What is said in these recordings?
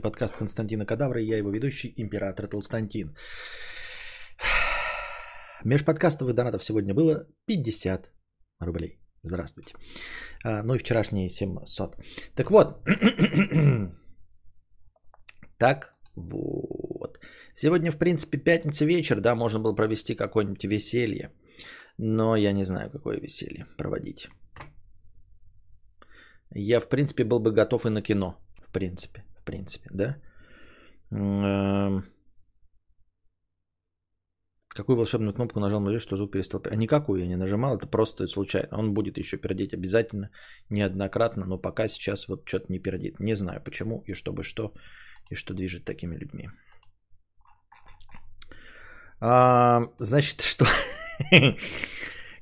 подкаст Константина Кадавра и я его ведущий, император Толстантин. Межподкастовых донатов сегодня было 50 рублей. Здравствуйте. А, ну и вчерашние 700. Так вот. так вот. Сегодня, в принципе, пятница вечер, да, можно было провести какое-нибудь веселье. Но я не знаю, какое веселье проводить. Я, в принципе, был бы готов и на кино. В принципе в принципе, да? Эм. Какую волшебную кнопку нажал молодежь, что звук перестал... А никакую я не нажимал, это просто случайно. Он будет еще пердеть обязательно, неоднократно, но пока сейчас вот что-то не пердит. Не знаю почему и чтобы что, и что движет такими людьми. А, значит, что...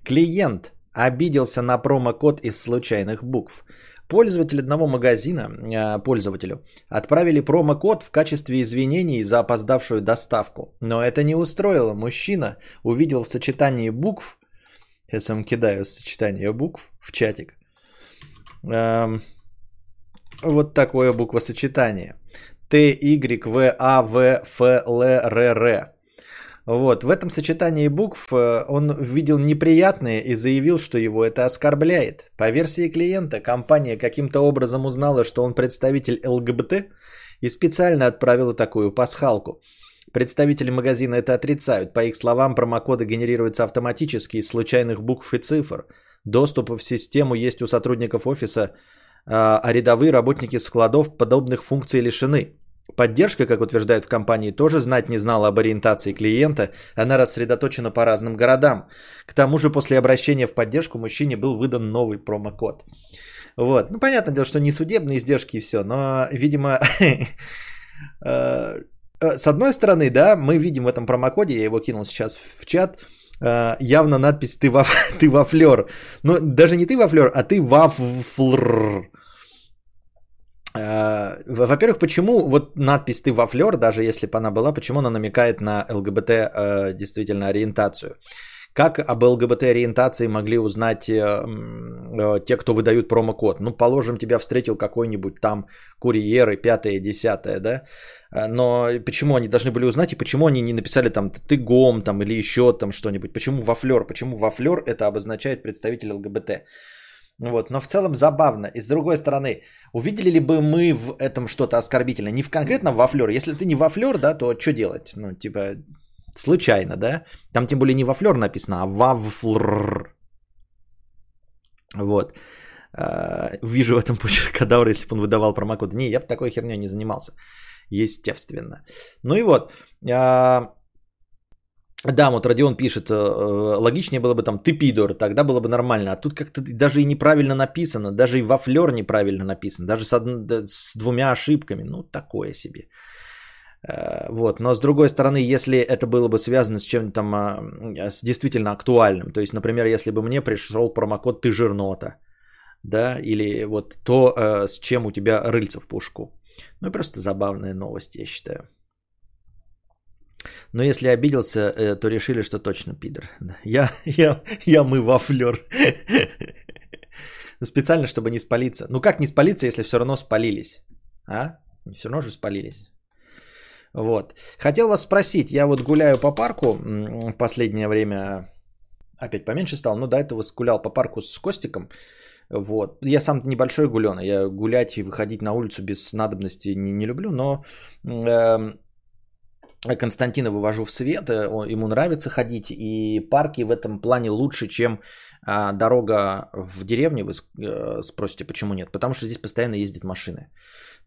Клиент обиделся на промокод из случайных букв. Пользователь одного магазина, а, пользователю, отправили промокод в качестве извинений за опоздавшую доставку. Но это не устроило. Мужчина увидел в сочетании букв, сейчас я вам кидаю сочетание букв в чатик, вот такое буквосочетание. Т, Y, В, А, В, Ф, Л, Р, Р. Вот, в этом сочетании букв э, он видел неприятные и заявил, что его это оскорбляет. По версии клиента, компания каким-то образом узнала, что он представитель ЛГБТ и специально отправила такую пасхалку. Представители магазина это отрицают. По их словам, промокоды генерируются автоматически из случайных букв и цифр. Доступ в систему есть у сотрудников офиса, а, а рядовые работники складов подобных функций лишены. Поддержка, как утверждают в компании, тоже знать не знала об ориентации клиента. Она рассредоточена по разным городам. К тому же после обращения в поддержку мужчине был выдан новый промокод. Вот. Ну, понятное дело, что не судебные издержки и все, но, видимо, э, э, с одной стороны, да, мы видим в этом промокоде, я его кинул сейчас в чат, э, явно надпись «ты во, ты во флер». Но даже не ты во флер, а ты во флр. Э, во-первых, почему вот надпись «ты во флер», даже если бы она была, почему она намекает на ЛГБТ э, действительно ориентацию? Как об ЛГБТ ориентации могли узнать э, э, те, кто выдают промокод? Ну, положим, тебя встретил какой-нибудь там курьер и пятое, десятое, да? Э, но почему они должны были узнать и почему они не написали там ты гом там или еще там что-нибудь? Почему во флер? Почему во флер это обозначает представитель ЛГБТ? Вот, но в целом забавно. И с другой стороны, увидели ли бы мы в этом что-то оскорбительное? Не в конкретно во флер. Если ты не во флер, да, то что делать? Ну, типа, случайно, да? Там тем более не во флер написано, а во флр. Вот. А, вижу в этом почерк кадавра, если бы он выдавал промокод. Не, я бы такой херней не занимался. Естественно. Ну и вот. А, да, вот Родион пишет, э, э, логичнее было бы там ты пидор, тогда было бы нормально. А тут как-то даже и неправильно написано, даже и во флер неправильно написано, даже с, од... с двумя ошибками. Ну, такое себе. Э, вот. Но с другой стороны, если это было бы связано с чем-то там, а, с действительно актуальным, то есть, например, если бы мне пришел промокод «ты жирнота», да, или вот то, с чем у тебя рыльца в пушку. Ну, просто забавная новость, я считаю. Но если обиделся, э, то решили, что точно пидор. Я, я, я мы во флер. Специально, чтобы не спалиться. Ну как не спалиться, если все равно спалились? А? Все равно же спалились. Вот. Хотел вас спросить, я вот гуляю по парку в последнее время, опять поменьше стал, но до этого гулял по парку с Костиком. Вот. Я сам небольшой гуленый, я гулять и выходить на улицу без надобности не, не люблю, но э, Константина вывожу в свет, э, ему нравится ходить, и парки в этом плане лучше, чем а, дорога в деревне. Вы э, спросите, почему нет? Потому что здесь постоянно ездят машины.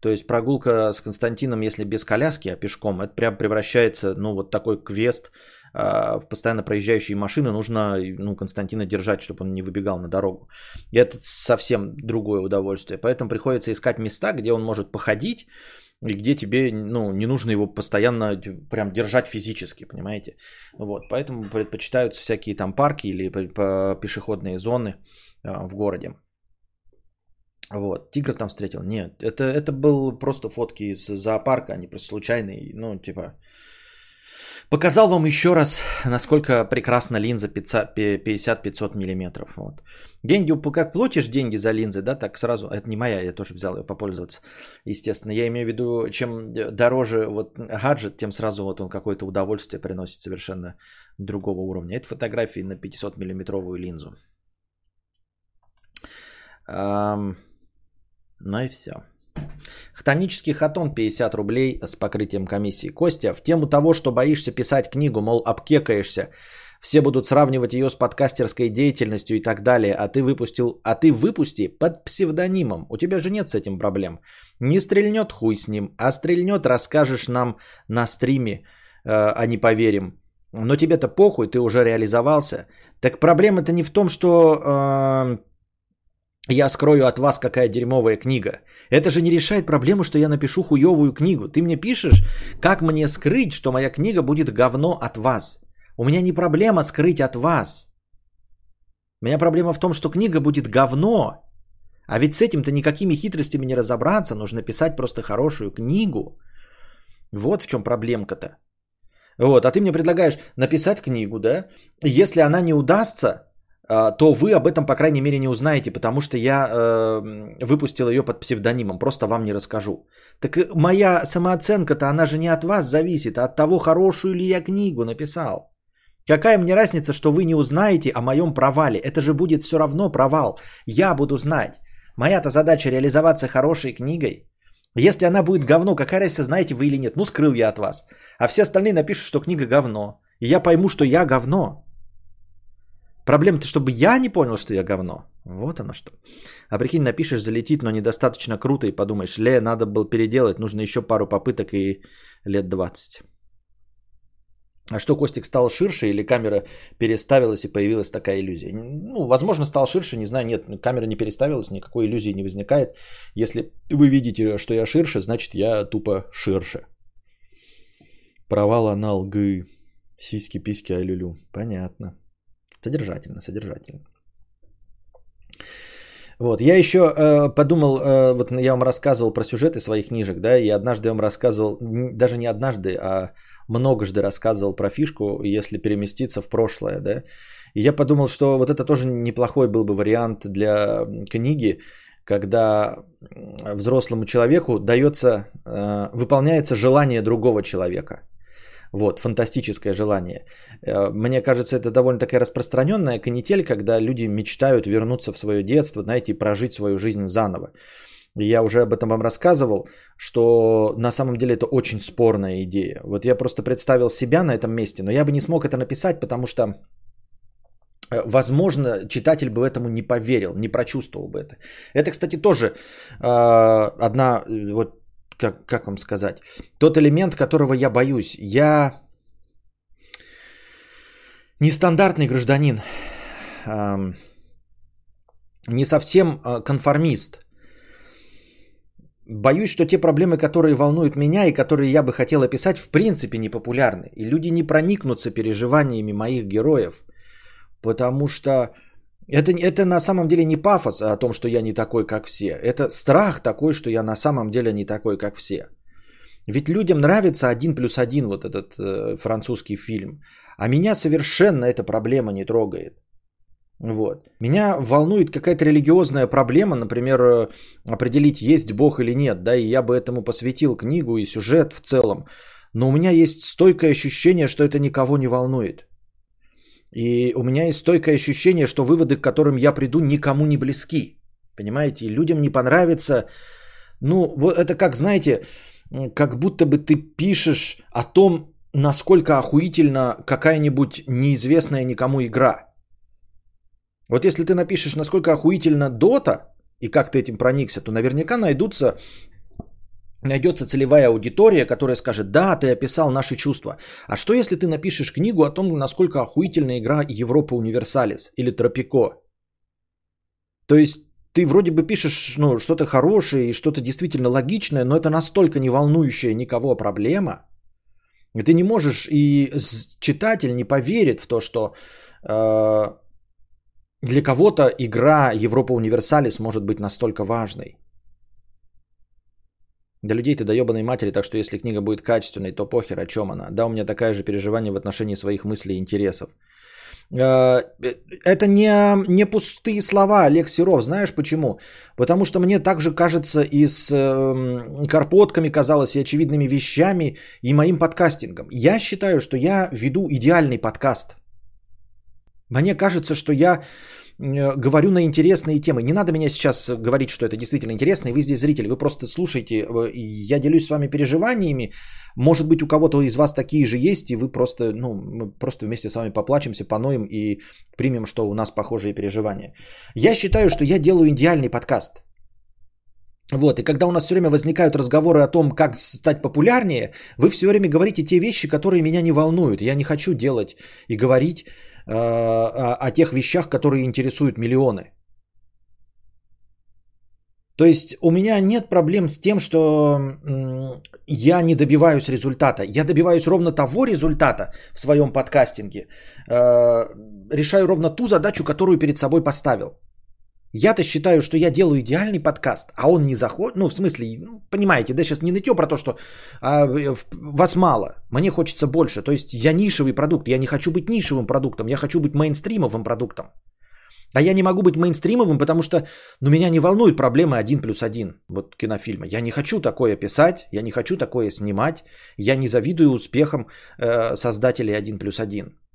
То есть прогулка с Константином, если без коляски, а пешком, это прям превращается, ну, вот такой квест а, в постоянно проезжающие машины. Нужно, ну, Константина держать, чтобы он не выбегал на дорогу. И это совсем другое удовольствие. Поэтому приходится искать места, где он может походить, и где тебе ну, не нужно его постоянно прям держать физически, понимаете? Вот, поэтому предпочитаются всякие там парки или пешеходные зоны а, в городе. Вот, тигра там встретил? Нет, это, это был просто фотки из зоопарка, они просто случайные, ну, типа... Показал вам еще раз, насколько прекрасна линза 50-500 мм. Вот. Деньги, как платишь деньги за линзы, да, так сразу, это не моя, я тоже взял ее попользоваться, естественно. Я имею в виду, чем дороже вот гаджет, тем сразу вот он какое-то удовольствие приносит совершенно другого уровня. Это фотографии на 500 миллиметровую линзу. Um, ну и все. Хтонический хатон 50 рублей с покрытием комиссии. Костя, в тему того, что боишься писать книгу, мол, обкекаешься, все будут сравнивать ее с подкастерской деятельностью и так далее, а ты выпустил, а ты выпусти под псевдонимом. У тебя же нет с этим проблем. Не стрельнет хуй с ним, а стрельнет, расскажешь нам на стриме, э, а не поверим. Но тебе-то похуй, ты уже реализовался. Так проблема-то не в том, что э, я скрою от вас, какая дерьмовая книга. Это же не решает проблему, что я напишу хуевую книгу. Ты мне пишешь, как мне скрыть, что моя книга будет говно от вас. У меня не проблема скрыть от вас. У меня проблема в том, что книга будет говно. А ведь с этим-то никакими хитростями не разобраться. Нужно писать просто хорошую книгу. Вот в чем проблемка-то. Вот, а ты мне предлагаешь написать книгу, да? Если она не удастся, а, то вы об этом, по крайней мере, не узнаете, потому что я э, выпустил ее под псевдонимом, просто вам не расскажу. Так моя самооценка-то, она же не от вас зависит, а от того, хорошую ли я книгу написал. Какая мне разница, что вы не узнаете о моем провале? Это же будет все равно провал. Я буду знать. Моя-то задача реализоваться хорошей книгой. Если она будет говно, какая разница, знаете вы или нет? Ну, скрыл я от вас. А все остальные напишут, что книга говно. И я пойму, что я говно. Проблема-то, чтобы я не понял, что я говно. Вот оно что. А прикинь, напишешь, залетит, но недостаточно круто, и подумаешь, ле, надо было переделать, нужно еще пару попыток и лет 20. А что, Костик стал ширше или камера переставилась и появилась такая иллюзия? Ну, возможно, стал ширше, не знаю, нет, камера не переставилась, никакой иллюзии не возникает. Если вы видите, что я ширше, значит, я тупо ширше. Провал анал гы. Сиськи, письки, алюлю. Понятно. Содержательно, содержательно. Вот, я еще э, подумал, э, вот я вам рассказывал про сюжеты своих книжек, да, и однажды я вам рассказывал, даже не однажды, а многожды рассказывал про фишку, если переместиться в прошлое, да. И я подумал, что вот это тоже неплохой был бы вариант для книги, когда взрослому человеку дается, э, выполняется желание другого человека – вот, фантастическое желание. Э, мне кажется, это довольно такая распространенная канитель, когда люди мечтают вернуться в свое детство, знаете, и прожить свою жизнь заново. Я уже об этом вам рассказывал, что на самом деле это очень спорная идея. Вот я просто представил себя на этом месте, но я бы не смог это написать, потому что, э, возможно, читатель бы этому не поверил, не прочувствовал бы это. Это, кстати, тоже э, одна вот как, как вам сказать, тот элемент, которого я боюсь. Я нестандартный гражданин, не совсем а, конформист. Боюсь, что те проблемы, которые волнуют меня и которые я бы хотел описать, в принципе не популярны. И люди не проникнутся переживаниями моих героев, потому что это, это на самом деле не пафос о том, что я не такой, как все. Это страх такой, что я на самом деле не такой, как все. Ведь людям нравится один плюс один вот этот э, французский фильм. А меня совершенно эта проблема не трогает. Вот. Меня волнует какая-то религиозная проблема, например, э, определить, есть Бог или нет, да, и я бы этому посвятил книгу и сюжет в целом. Но у меня есть стойкое ощущение, что это никого не волнует. И у меня есть стойкое ощущение, что выводы, к которым я приду, никому не близки. Понимаете? людям не понравится. Ну, вот это как, знаете, как будто бы ты пишешь о том, насколько охуительна какая-нибудь неизвестная никому игра. Вот если ты напишешь, насколько охуительна Дота, и как ты этим проникся, то наверняка найдутся найдется целевая аудитория, которая скажет, да, ты описал наши чувства. А что если ты напишешь книгу о том, насколько охуительная игра Европа Универсалис или Тропико? То есть ты вроде бы пишешь ну, что-то хорошее и что-то действительно логичное, но это настолько не волнующая никого проблема, и ты не можешь, и читатель не поверит в то, что э, для кого-то игра Европа Универсалис может быть настолько важной. До людей ты до матери, так что если книга будет качественной, то похер, о чем она. Да, у меня такое же переживание в отношении своих мыслей и интересов. Э, это не, не пустые слова, Олег Серов. Знаешь почему? Потому что мне также кажется и с э, карпотками казалось, и очевидными вещами, и моим подкастингом. Я считаю, что я веду идеальный подкаст. Мне кажется, что я говорю на интересные темы. Не надо меня сейчас говорить, что это действительно интересно, и вы здесь зрители, вы просто слушайте. Э, я делюсь с вами переживаниями, может быть, у кого-то из вас такие же есть, и вы просто, ну, мы просто вместе с вами поплачемся, поноем и примем, что у нас похожие переживания. Я считаю, что я делаю идеальный подкаст. Вот, и когда у нас все время возникают разговоры о том, как стать популярнее, вы все время говорите те вещи, которые меня не волнуют. Я не хочу делать и говорить э, о, о тех вещах, которые интересуют миллионы. То есть у меня нет проблем с тем, что я не добиваюсь результата. Я добиваюсь ровно того результата в своем подкастинге. Э, решаю ровно ту задачу, которую перед собой поставил. Я-то считаю, что я делаю идеальный подкаст, а он не заходит. Ну, в смысле, ну, понимаете, да, сейчас не нытье про то, что а, вас мало, мне хочется больше. То есть я нишевый продукт, я не хочу быть нишевым продуктом, я хочу быть мейнстримовым продуктом. А я не могу быть мейнстримовым, потому что ну, меня не волнует проблема 1 плюс 1 вот кинофильма. Я не хочу такое писать, я не хочу такое снимать, я не завидую успехам э, создателей 1 плюс 1.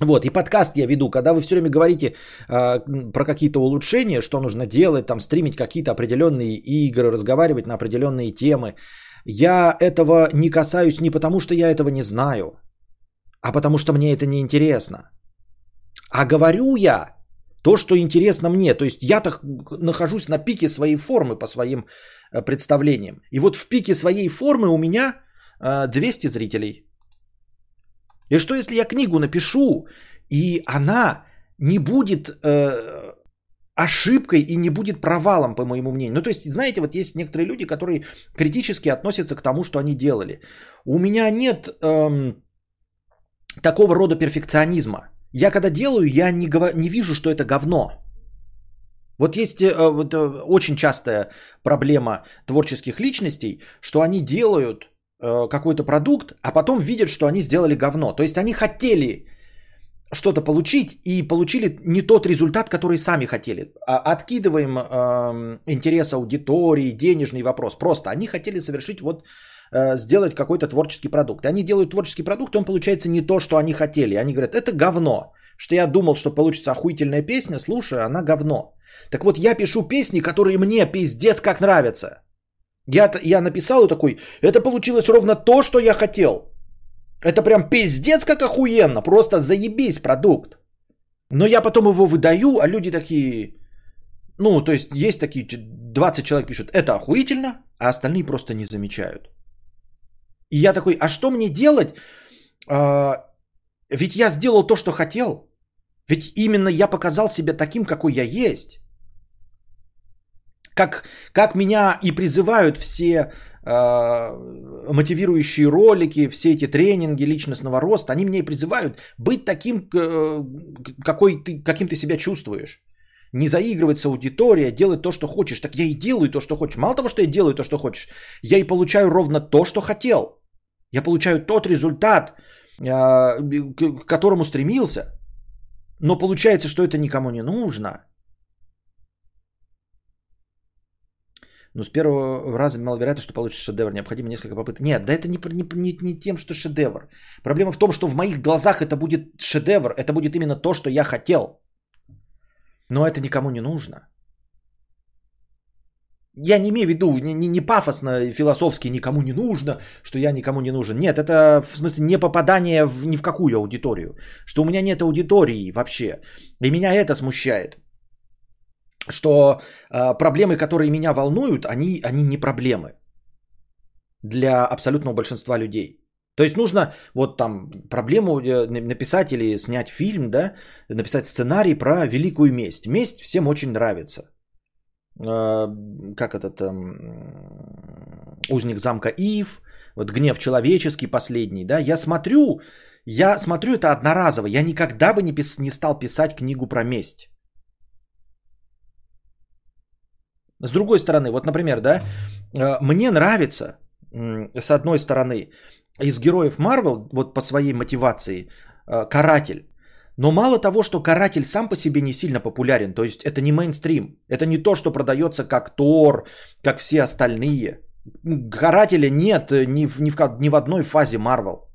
Вот, и подкаст я веду, когда вы все время говорите э, про какие-то улучшения, что нужно делать, там, стримить какие-то определенные игры, разговаривать на определенные темы. Я этого не касаюсь не потому, что я этого не знаю, а потому что мне это не интересно. А говорю я то, что интересно мне. То есть я-то нахожусь на пике своей формы по своим э, представлениям. И вот в пике своей формы у меня 200 э, зрителей. И что если я книгу напишу, и она не будет э, ошибкой и не будет провалом, по моему мнению. Ну, то есть, знаете, вот есть некоторые люди, которые критически относятся к тому, что они делали. У меня нет эм, такого рода перфекционизма. Я когда делаю, я не, гов... не вижу, что это говно. Вот есть э, вот, э, очень частая проблема творческих личностей, что они делают какой-то продукт, а потом видят, что они сделали говно. То есть они хотели что-то получить и получили не тот результат, который сами хотели. А откидываем э, интерес аудитории, денежный вопрос. Просто они хотели совершить вот Э, сделать какой-то творческий продукт. Они делают творческий продукт, он получается не то, что они хотели. Они говорят, это говно. Что я думал, что получится охуительная песня, слушай, она говно. Так вот, я пишу песни, которые мне пиздец как нравятся. Я, я написал и такой, это получилось ровно то, что я хотел. Это прям пиздец как охуенно, просто заебись продукт. Но я потом его выдаю, а люди такие, ну, то есть есть такие, 20 человек пишут, это охуительно, а остальные просто не замечают. И я такой, а что мне делать? А, ведь я сделал то, что хотел. Ведь именно я показал себя таким, какой я есть. Как, как меня и призывают все э, мотивирующие ролики, все эти тренинги личностного роста, они меня и призывают быть таким, э, какой ты, каким ты себя чувствуешь. Не заигрывать с аудиторией, а делать то, что хочешь. Так я и делаю то, что хочешь. Мало того, что я делаю то, что хочешь, я и получаю ровно то, что хотел. Я получаю тот результат, а, к которому стремился. Но получается, что это никому не нужно. Но с первого раза маловероятно, что получится шедевр. Необходимо несколько попыток. Нет, да это не, не, не, не тем, что шедевр. Проблема в том, что в моих глазах это будет шедевр. Это будет именно то, что я хотел. Но это никому не нужно. Я не имею в виду, не, не, не пафосно, философски никому не нужно, что я никому не нужен. Нет, это в смысле не попадание в, ни в какую аудиторию. Что у меня нет аудитории вообще. И меня это смущает. Что э, проблемы, которые меня волнуют, они, они не проблемы для абсолютного большинства людей. То есть нужно вот там проблему э, написать или снять фильм, да, написать сценарий про великую месть. Месть всем очень нравится. А, как этот узник замка Ив, вот гнев человеческий последний, да, я смотрю, я смотрю это одноразово, я никогда бы не, пис, не стал писать книгу про месть. С другой стороны, вот, например, да, а, мне нравится, с одной стороны, из героев Марвел, вот по своей мотивации, а, каратель. Но мало того, что каратель сам по себе не сильно популярен, то есть это не мейнстрим, это не то, что продается как Тор, как все остальные. Карателя нет ни в, ни в, ни в одной фазе Марвел.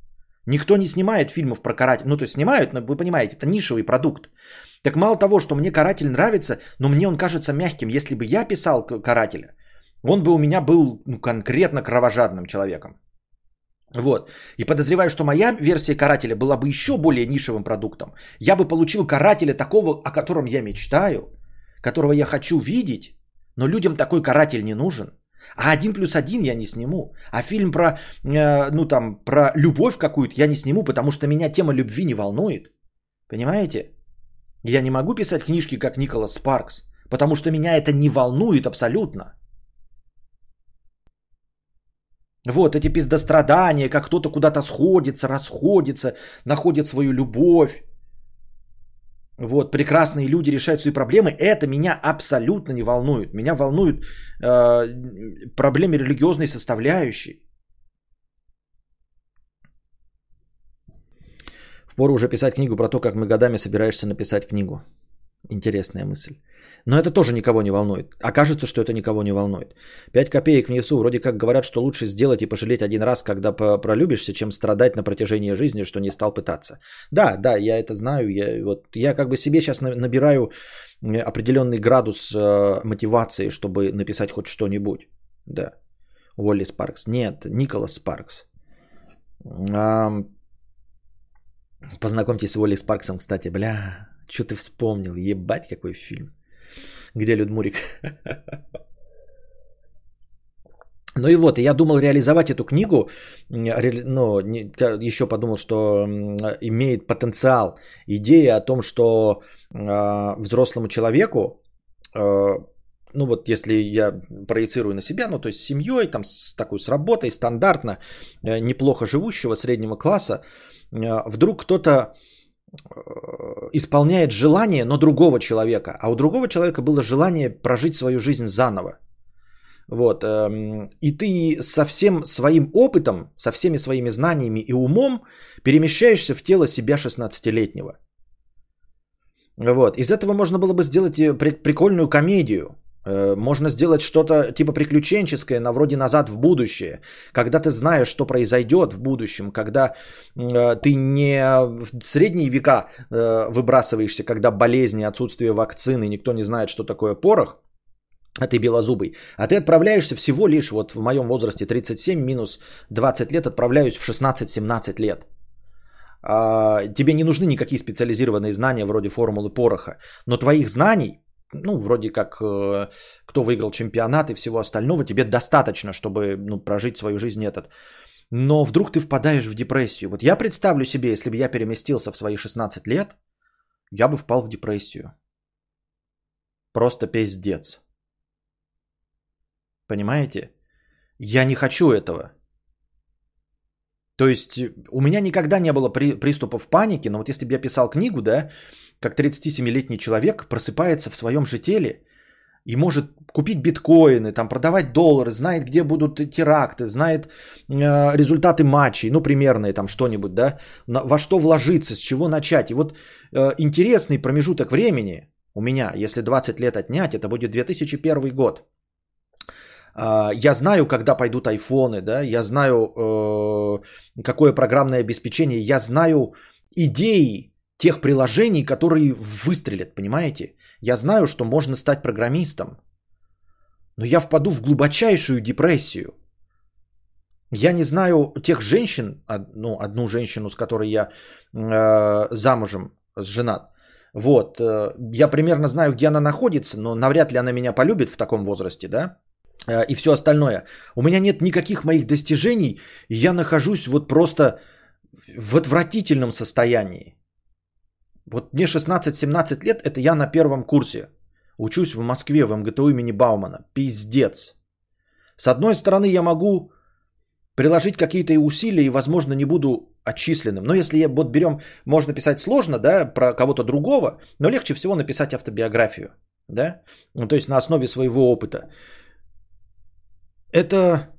Никто не снимает фильмов про каратель. Ну, то есть снимают, но вы понимаете, это нишевый продукт. Так мало того, что мне каратель нравится, но мне он кажется мягким. Если бы я писал карателя, он бы у меня был ну, конкретно кровожадным человеком. Вот. И подозреваю, что моя версия карателя была бы еще более нишевым продуктом. Я бы получил карателя такого, о котором я мечтаю, которого я хочу видеть, но людям такой каратель не нужен. А один плюс один я не сниму. А фильм про, э, ну там, про любовь какую-то я не сниму, потому что меня тема любви не волнует. Понимаете? Я не могу писать книжки, как Николас Спаркс, потому что меня это не волнует абсолютно. Вот эти пиздострадания, как кто-то куда-то сходится, расходится, находит свою любовь. Вот, прекрасные люди решают свои проблемы. Это меня абсолютно не волнует. Меня волнуют э, проблемы религиозной составляющей. Впору уже писать книгу про то, как мы годами собираешься написать книгу. Интересная мысль. Но это тоже никого не волнует. Окажется, что это никого не волнует. 5 копеек внесу. Вроде как говорят, что лучше сделать и пожалеть один раз, когда пролюбишься, чем страдать на протяжении жизни, что не стал пытаться. Да, да, я это знаю. Я, вот, я как бы себе сейчас набираю определенный градус э, мотивации, чтобы написать хоть что-нибудь. Да. Уолли Спаркс. Нет, Николас Спаркс. А, познакомьтесь с Уолли Спарксом, кстати. Бля, что ты вспомнил? Ебать, какой фильм. Где Людмурик? Ну и вот, я думал реализовать эту книгу, но еще подумал, что имеет потенциал идея о том, что а, взрослому человеку, а, ну вот если я проецирую на себя, ну то есть с семьей, там с такой с работой, стандартно, э, неплохо живущего среднего класса, вдруг кто-то Э, исполняет желание, но другого человека. А у другого человека было желание прожить свою жизнь заново. Вот. Эм, и ты со всем своим опытом, со всеми своими знаниями и умом перемещаешься в тело себя 16-летнего. Вот. Из этого можно было бы сделать прикольную комедию. Э, можно сделать что-то типа приключенческое, на вроде «Назад в будущее», когда ты знаешь, что произойдет в будущем, когда э, ты не в средние века э, выбрасываешься, когда болезни, отсутствие вакцины, никто не знает, что такое порох, а ты белозубый, а ты отправляешься всего лишь, вот в моем возрасте 37 минус 20 лет, отправляюсь в 16-17 лет. А, тебе не нужны никакие специализированные знания вроде формулы пороха, но твоих знаний ну, вроде как, э, кто выиграл чемпионат и всего остального, тебе достаточно, чтобы ну, прожить свою жизнь этот. Но вдруг ты впадаешь в депрессию. Вот я представлю себе, если бы я переместился в свои 16 лет, я бы впал в депрессию. Просто пиздец. Понимаете? Я не хочу этого. То есть у меня никогда не было при, приступов паники, но вот если бы я писал книгу, да, как 37-летний человек просыпается в своем же теле и может купить биткоины, там, продавать доллары, знает, где будут теракты, знает э, результаты матчей, ну, примерные там что-нибудь, да, во что вложиться, с чего начать. И вот э, интересный промежуток времени у меня, если 20 лет отнять, это будет 2001 год. Э, я знаю, когда пойдут айфоны, да, я знаю, э, какое программное обеспечение, я знаю идеи, тех приложений, которые выстрелят, понимаете? Я знаю, что можно стать программистом, но я впаду в глубочайшую депрессию. Я не знаю тех женщин, ну, одну женщину, с которой я э, замужем, женат. Вот, э, я примерно знаю, где она находится, но навряд ли она меня полюбит в таком возрасте, да? Э, и все остальное. У меня нет никаких моих достижений, и я нахожусь вот просто в отвратительном состоянии. Вот мне 16-17 лет, это я на первом курсе. Учусь в Москве, в МГТУ имени Баумана. Пиздец. С одной стороны, я могу приложить какие-то усилия и, возможно, не буду отчисленным. Но если я вот берем, можно писать сложно, да, про кого-то другого, но легче всего написать автобиографию, да, ну, то есть на основе своего опыта. Это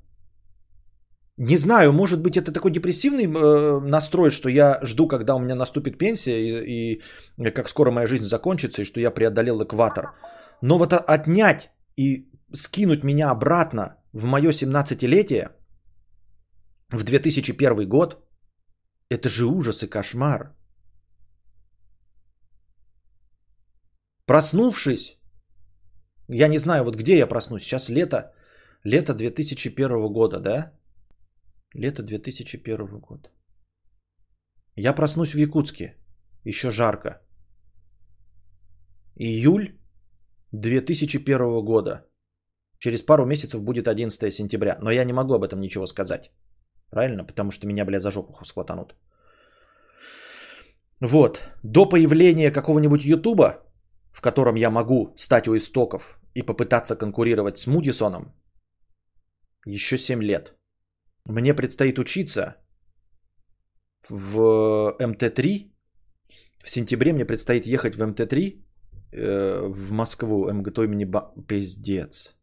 Не знаю, может быть, это такой депрессивный э, настрой, что я жду, когда у меня наступит пенсия и, и как скоро моя жизнь закончится, и что я преодолел экватор. Но вот отнять и скинуть меня обратно в мое 17-летие, в 2001 год, это же ужас и кошмар. Проснувшись, я не знаю, вот где я проснусь, сейчас лето, лето 2001 года, да? Лето 2001 года. Я проснусь в Якутске, еще жарко. Июль 2001 года. Через пару месяцев будет 11 сентября, но я не могу об этом ничего сказать. Правильно? Потому что меня, бля, за жопу схватанут. Вот. До появления какого-нибудь Ютуба, в котором я могу стать у истоков и попытаться конкурировать с Мудисоном, еще 7 лет. Мне предстоит учиться в МТ-3. В сентябре мне предстоит ехать в МТ-3 э, в Москву, МГТО имени Ба... Пиздец.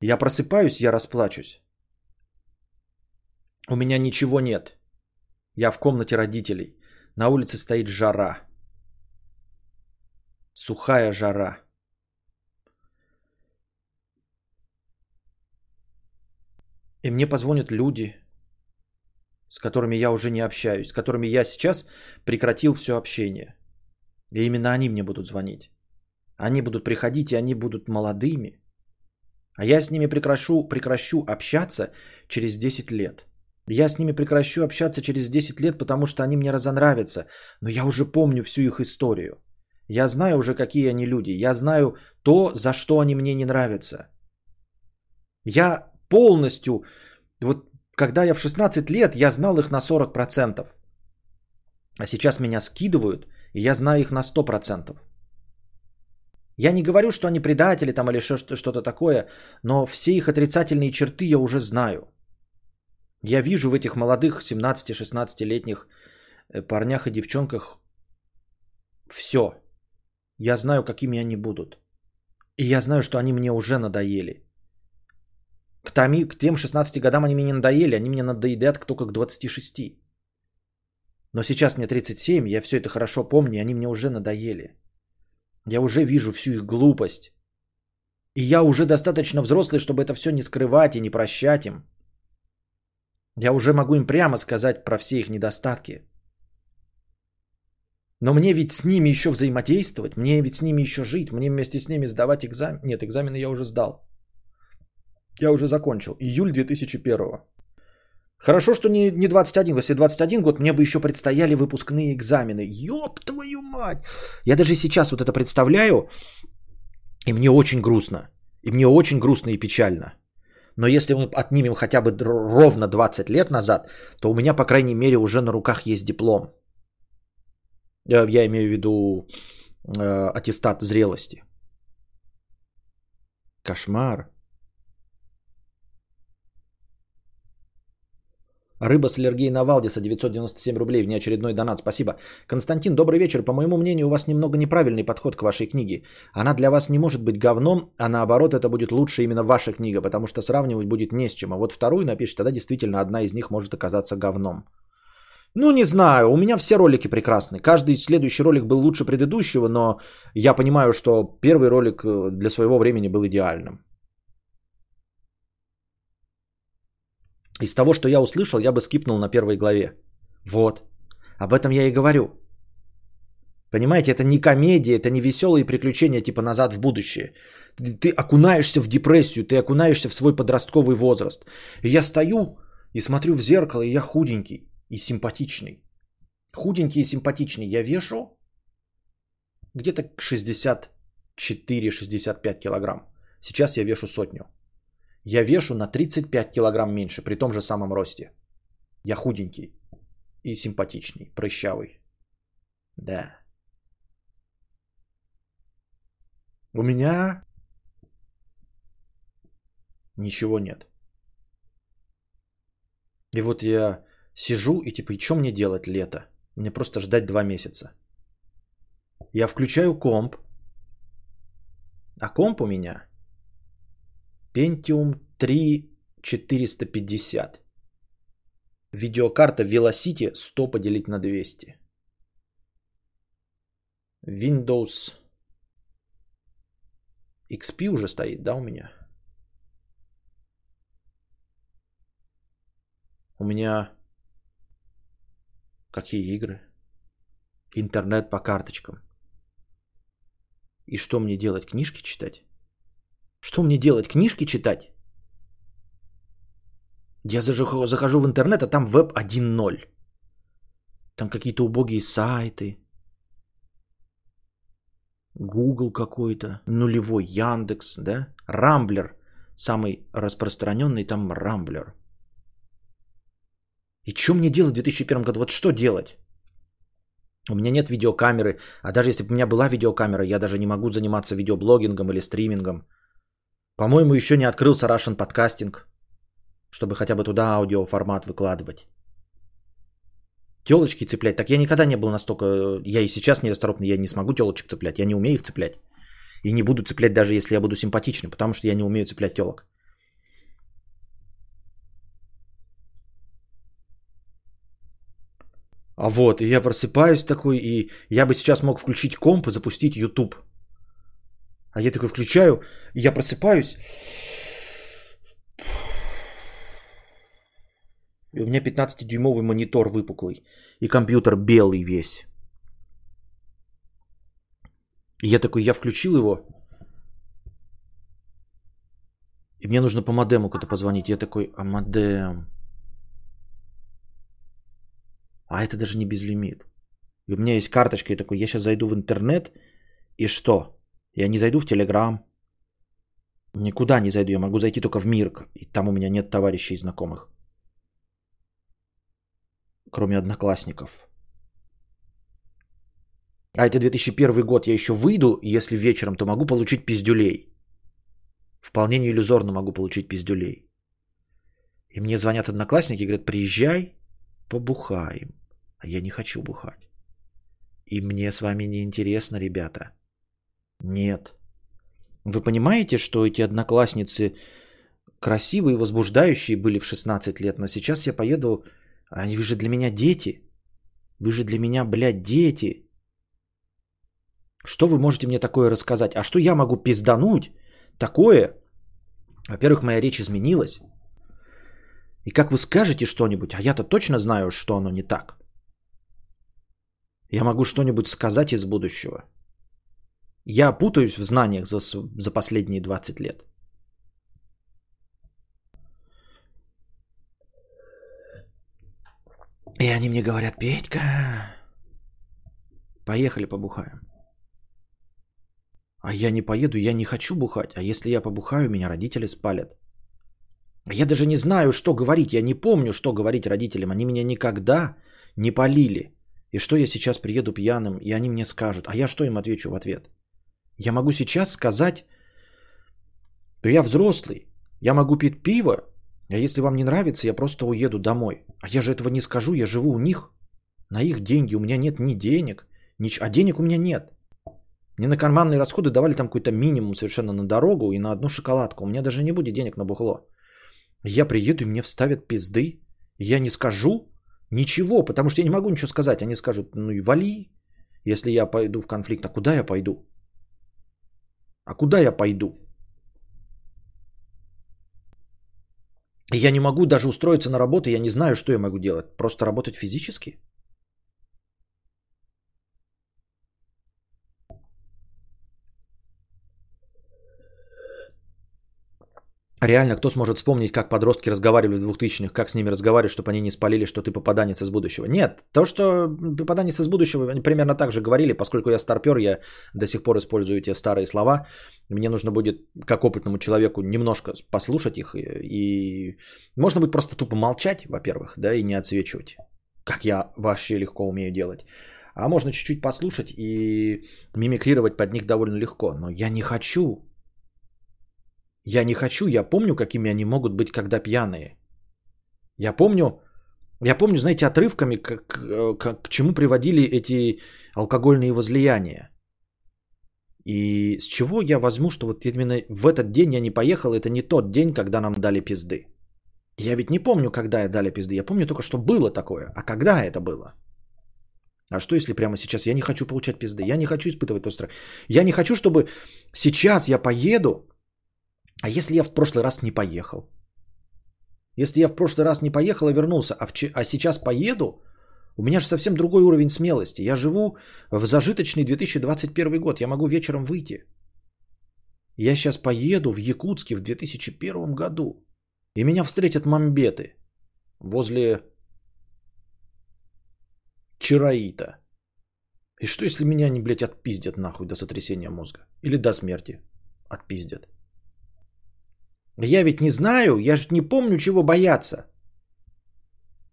Я просыпаюсь, я расплачусь. У меня ничего нет. Я в комнате родителей. На улице стоит жара. Сухая жара. И мне позвонят люди, с которыми я уже не общаюсь, с которыми я сейчас прекратил все общение. И именно они мне будут звонить. Они будут приходить, и они будут молодыми. А я с ними прекращу, прекращу общаться через 10 лет. Я с ними прекращу общаться через 10 лет, потому что они мне разонравятся. Но я уже помню всю их историю. Я знаю уже, какие они люди. Я знаю то, за что они мне не нравятся. Я полностью, вот когда я в 16 лет, я знал их на 40%. А сейчас меня скидывают, и я знаю их на 100%. Я не говорю, что они предатели там или что-то такое, но все их отрицательные черты я уже знаю. Я вижу в этих молодых 17-16-летних э, парнях и девчонках все. Я знаю, какими они будут. И я знаю, что они мне уже надоели. К, томи, к тем 16 годам они мне не надоели, они мне надоедят только к 26. Но сейчас мне 37, я все это хорошо помню, они мне уже надоели. Я уже вижу всю их глупость. И я уже достаточно взрослый, чтобы это все не скрывать и не прощать им. Я уже могу им прямо сказать про все их недостатки. Но мне ведь с ними еще взаимодействовать, мне ведь с ними еще жить, мне вместе с ними сдавать экзамен. Нет, экзамены я уже сдал. Я уже закончил. Июль 2001. Хорошо, что не, не 21. Если 21 год, мне бы еще предстояли выпускные экзамены. Ёб твою мать! Я даже сейчас вот это представляю, и мне очень грустно. И мне очень грустно и печально. Но если мы отнимем хотя бы ровно 20 лет назад, то у меня, по крайней мере, уже на руках есть диплом. Я имею в виду э, аттестат зрелости. Кошмар. Рыба с аллергией на Валдиса 997 рублей, внеочередной донат, спасибо. Константин, добрый вечер. По моему мнению, у вас немного неправильный подход к вашей книге. Она для вас не может быть говном, а наоборот, это будет лучше именно ваша книга, потому что сравнивать будет не с чем. А вот вторую напишите, тогда действительно одна из них может оказаться говном. Ну, не знаю, у меня все ролики прекрасны. Каждый следующий ролик был лучше предыдущего, но я понимаю, что первый ролик э, для своего времени был идеальным. Из того, что я услышал, я бы скипнул на первой главе. Вот. Об этом я и говорю. Понимаете, это не комедия, это не веселые приключения типа назад в будущее. Ты окунаешься в депрессию, ты окунаешься в свой подростковый возраст. И я стою и смотрю в зеркало, и я худенький и симпатичный. Худенький и симпатичный. Я вешу где-то 64-65 килограмм. Сейчас я вешу сотню. Я вешу на 35 килограмм меньше при том же самом росте. Я худенький и симпатичный, прыщавый. Да. У меня ничего нет. И вот я сижу и типа, и что мне делать лето? Мне просто ждать два месяца. Я включаю комп. А комп у меня Pentium 3 450. Видеокарта Velocity 100 поделить на 200. Windows XP уже стоит, да, у меня? У меня какие игры? Интернет по карточкам. И что мне делать? Книжки читать? Что мне делать? Книжки читать? Я захожу в интернет, а там веб 1.0. Там какие-то убогие сайты. Google какой-то, нулевой Яндекс, да? Рамблер, самый распространенный там Рамблер. И что мне делать в 2001 году? Вот что делать? У меня нет видеокамеры, а даже если бы у меня была видеокамера, я даже не могу заниматься видеоблогингом или стримингом. По-моему, еще не открылся Russian подкастинг, чтобы хотя бы туда аудиоформат выкладывать. Телочки цеплять. Так я никогда не был настолько... Я и сейчас нерасторопный, я не смогу телочек цеплять. Я не умею их цеплять. И не буду цеплять, даже если я буду симпатичный, потому что я не умею цеплять телок. А вот, и я просыпаюсь такой, и я бы сейчас мог включить комп и запустить YouTube. А я такой включаю, и я просыпаюсь. И у меня 15-дюймовый монитор выпуклый. И компьютер белый весь. И я такой, я включил его. И мне нужно по модему куда-то позвонить. Я такой, а модем? А это даже не безлимит. И у меня есть карточка, и такой, я сейчас зайду в интернет, и что? Я не зайду в Телеграм, никуда не зайду, я могу зайти только в мир, и там у меня нет товарищей и знакомых. Кроме одноклассников. А это 2001 год, я еще выйду, если вечером, то могу получить пиздюлей. Вполне не иллюзорно могу получить пиздюлей. И мне звонят одноклассники и говорят, приезжай, побухаем. А я не хочу бухать. И мне с вами не интересно, ребята. Нет. Вы понимаете, что эти одноклассницы красивые и возбуждающие были в 16 лет, но сейчас я поеду, они вы же для меня дети. Вы же для меня, блядь, дети. Что вы можете мне такое рассказать? А что я могу пиздануть такое? Во-первых, моя речь изменилась. И как вы скажете что-нибудь, а я-то точно знаю, что оно не так. Я могу что-нибудь сказать из будущего. Я путаюсь в знаниях за, за последние 20 лет. И они мне говорят, Петька, поехали побухаем. А я не поеду, я не хочу бухать. А если я побухаю, меня родители спалят. Я даже не знаю, что говорить. Я не помню, что говорить родителям. Они меня никогда не полили. И что я сейчас приеду пьяным, и они мне скажут, а я что им отвечу в ответ? Я могу сейчас сказать, то я взрослый, я могу пить пиво, а если вам не нравится, я просто уеду домой. А я же этого не скажу, я живу у них, на их деньги, у меня нет ни денег, ни... а денег у меня нет. Мне на карманные расходы давали там какой-то минимум совершенно на дорогу и на одну шоколадку. У меня даже не будет денег на бухло. Я приеду и мне вставят пизды. Я не скажу, Ничего, потому что я не могу ничего сказать. Они скажут, ну и вали, если я пойду в конфликт. А куда я пойду? А куда я пойду? Я не могу даже устроиться на работу, я не знаю, что я могу делать. Просто работать физически? Реально, кто сможет вспомнить, как подростки разговаривали в 2000-х, как с ними разговаривать, чтобы они не спалили, что ты попаданец из будущего? Нет, то, что попаданец из будущего, они примерно так же говорили, поскольку я старпер, я до сих пор использую эти старые слова. Мне нужно будет, как опытному человеку, немножко послушать их. И можно будет просто тупо молчать, во-первых, да, и не отсвечивать, как я вообще легко умею делать. А можно чуть-чуть послушать и мимикрировать под них довольно легко. Но я не хочу я не хочу, я помню, какими они могут быть, когда пьяные. Я помню, я помню, знаете, отрывками, как, как, к чему приводили эти алкогольные возлияния. И с чего я возьму, что вот именно в этот день я не поехал, это не тот день, когда нам дали пизды. Я ведь не помню, когда я дали пизды. Я помню только, что было такое. А когда это было? А что, если прямо сейчас я не хочу получать пизды? Я не хочу испытывать тот. Я не хочу, чтобы сейчас я поеду. А если я в прошлый раз не поехал? Если я в прошлый раз не поехал и вернулся, а, в, а сейчас поеду, у меня же совсем другой уровень смелости. Я живу в зажиточный 2021 год. Я могу вечером выйти. Я сейчас поеду в Якутске в 2001 году. И меня встретят мамбеты возле Чараита. И что, если меня они, блядь, отпиздят нахуй до сотрясения мозга? Или до смерти отпиздят? Я ведь не знаю, я же не помню, чего бояться.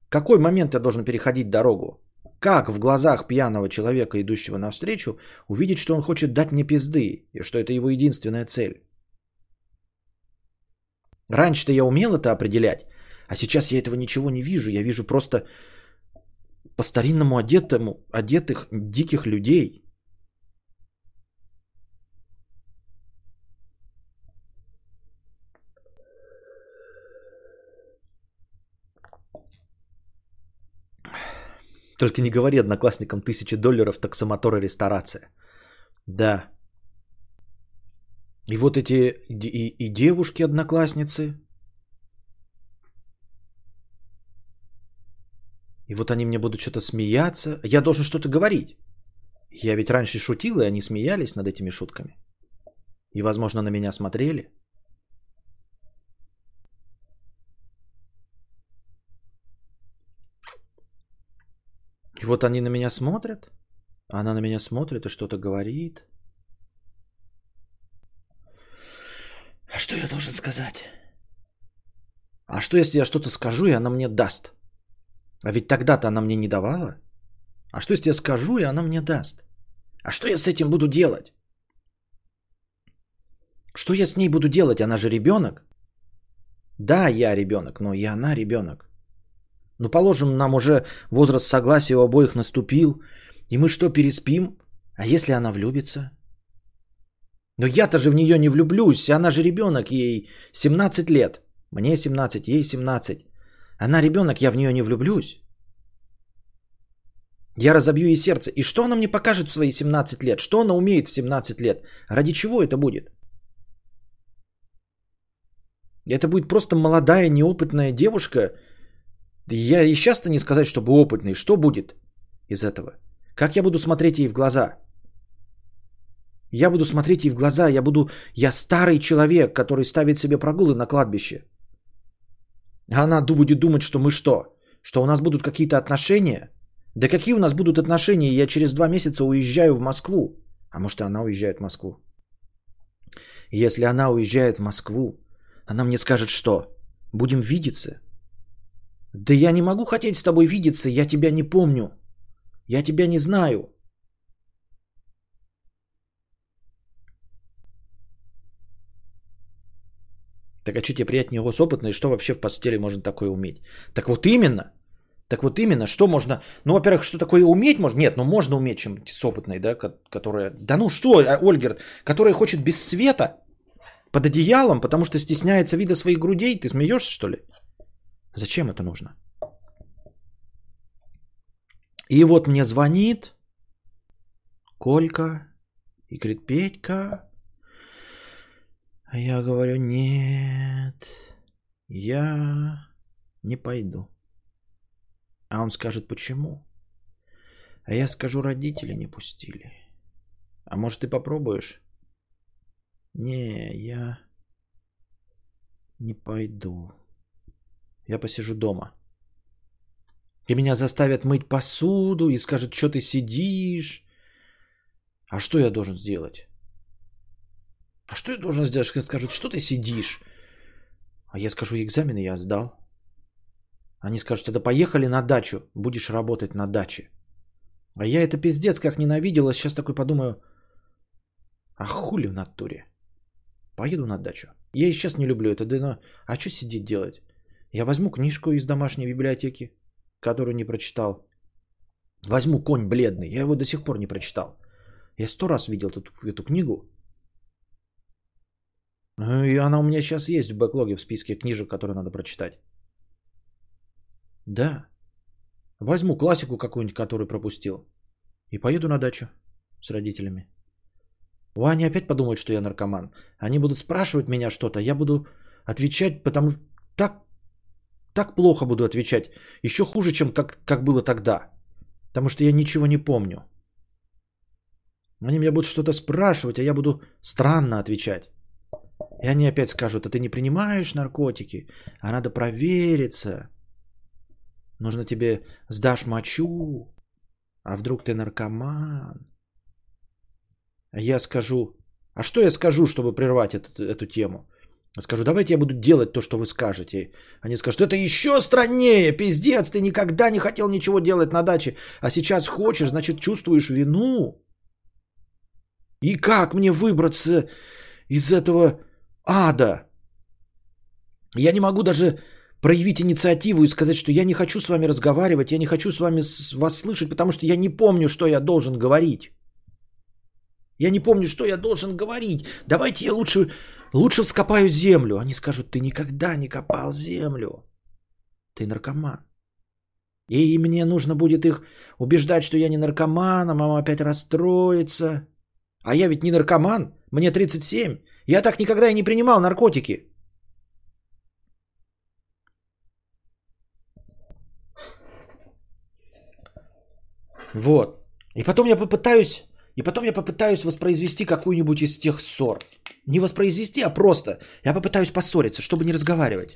Какой момент я должен переходить дорогу? Как в глазах пьяного человека, идущего навстречу, увидеть, что он хочет дать мне пизды, и что это его единственная цель? Раньше-то я умел это определять, а сейчас я этого ничего не вижу. Я вижу просто по-старинному одетому, одетых диких людей. Только не говори одноклассникам тысячи долларов таксомотор и ресторация. Да. И вот эти и, и девушки-одноклассницы. И вот они мне будут что-то смеяться. Я должен что-то говорить. Я ведь раньше шутил, и они смеялись над этими шутками. И, возможно, на меня смотрели. Вот они на меня смотрят, она на меня смотрит и что-то говорит. А что я должен сказать? А что если я что-то скажу, и она мне даст? А ведь тогда-то она мне не давала. А что если я скажу, и она мне даст? А что я с этим буду делать? Что я с ней буду делать? Она же ребенок. Да, я ребенок, но и она ребенок. Ну, положим, нам уже возраст согласия у обоих наступил, и мы что, переспим? А если она влюбится? Но я-то же в нее не влюблюсь, она же ребенок, ей 17 лет. Мне 17, ей 17. Она ребенок, я в нее не влюблюсь. Я разобью ей сердце. И что она мне покажет в свои 17 лет? Что она умеет в 17 лет? Ради чего это будет? Это будет просто молодая, неопытная девушка, я и сейчас-то не сказать, чтобы опытный. Что будет из этого? Как я буду смотреть ей в глаза? Я буду смотреть ей в глаза, я буду... Я старый человек, который ставит себе прогулы на кладбище. А она будет думать, что мы что? Что у нас будут какие-то отношения? Да какие у нас будут отношения? Я через два месяца уезжаю в Москву. А может, она уезжает в Москву. если она уезжает в Москву, она мне скажет, что? Будем видеться? Да я не могу хотеть с тобой видеться, я тебя не помню. Я тебя не знаю. Так а что тебе приятнее опытной, что вообще в постели можно такое уметь? Так вот именно, так вот именно, что можно... Ну, во-первых, что такое уметь можно? Нет, ну можно уметь, чем с опытной, да, которая... Да ну что, а, Ольгер, которая хочет без света, под одеялом, потому что стесняется вида своих грудей, ты смеешься, что ли? Зачем это нужно? И вот мне звонит Колька и говорит, Петька. А я говорю, нет, я не пойду. А он скажет, почему? А я скажу, родители не пустили. А может, ты попробуешь? Не, я не пойду. Я посижу дома. И меня заставят мыть посуду и скажут, что ты сидишь. А что я должен сделать? А что я должен сделать, когда скажут, что ты сидишь? А я скажу, экзамены я сдал. Они скажут, тогда поехали на дачу, будешь работать на даче. А я это пиздец как ненавидел, а сейчас такой подумаю, а хули в натуре? Поеду на дачу. Я и сейчас не люблю это, да но... А что сидеть делать? Я возьму книжку из домашней библиотеки, которую не прочитал. Возьму «Конь бледный». Я его до сих пор не прочитал. Я сто раз видел эту, эту книгу. И она у меня сейчас есть в бэклоге в списке книжек, которые надо прочитать. Да. Возьму классику какую-нибудь, которую пропустил. И поеду на дачу с родителями. Они опять подумают, что я наркоман. Они будут спрашивать меня что-то, я буду отвечать, потому что так, так плохо буду отвечать. Еще хуже, чем как, как было тогда. Потому что я ничего не помню. Они меня будут что-то спрашивать, а я буду странно отвечать. И они опять скажут, а ты не принимаешь наркотики, а надо провериться. Нужно тебе сдашь мочу, а вдруг ты наркоман. А я скажу, а что я скажу, чтобы прервать эту, эту тему? Скажу, давайте я буду делать то, что вы скажете. Они скажут, это еще страннее, пиздец, ты никогда не хотел ничего делать на даче, а сейчас хочешь, значит чувствуешь вину. И как мне выбраться из этого ада? Я не могу даже проявить инициативу и сказать, что я не хочу с вами разговаривать, я не хочу с вами вас слышать, потому что я не помню, что я должен говорить. Я не помню, что я должен говорить. Давайте я лучше, лучше вскопаю землю. Они скажут, ты никогда не копал землю. Ты наркоман. И мне нужно будет их убеждать, что я не наркоман, а мама опять расстроится. А я ведь не наркоман, мне 37. Я так никогда и не принимал наркотики. Вот. И потом я попытаюсь, и потом я попытаюсь воспроизвести какую-нибудь из тех ссор. Не воспроизвести, а просто. Я попытаюсь поссориться, чтобы не разговаривать.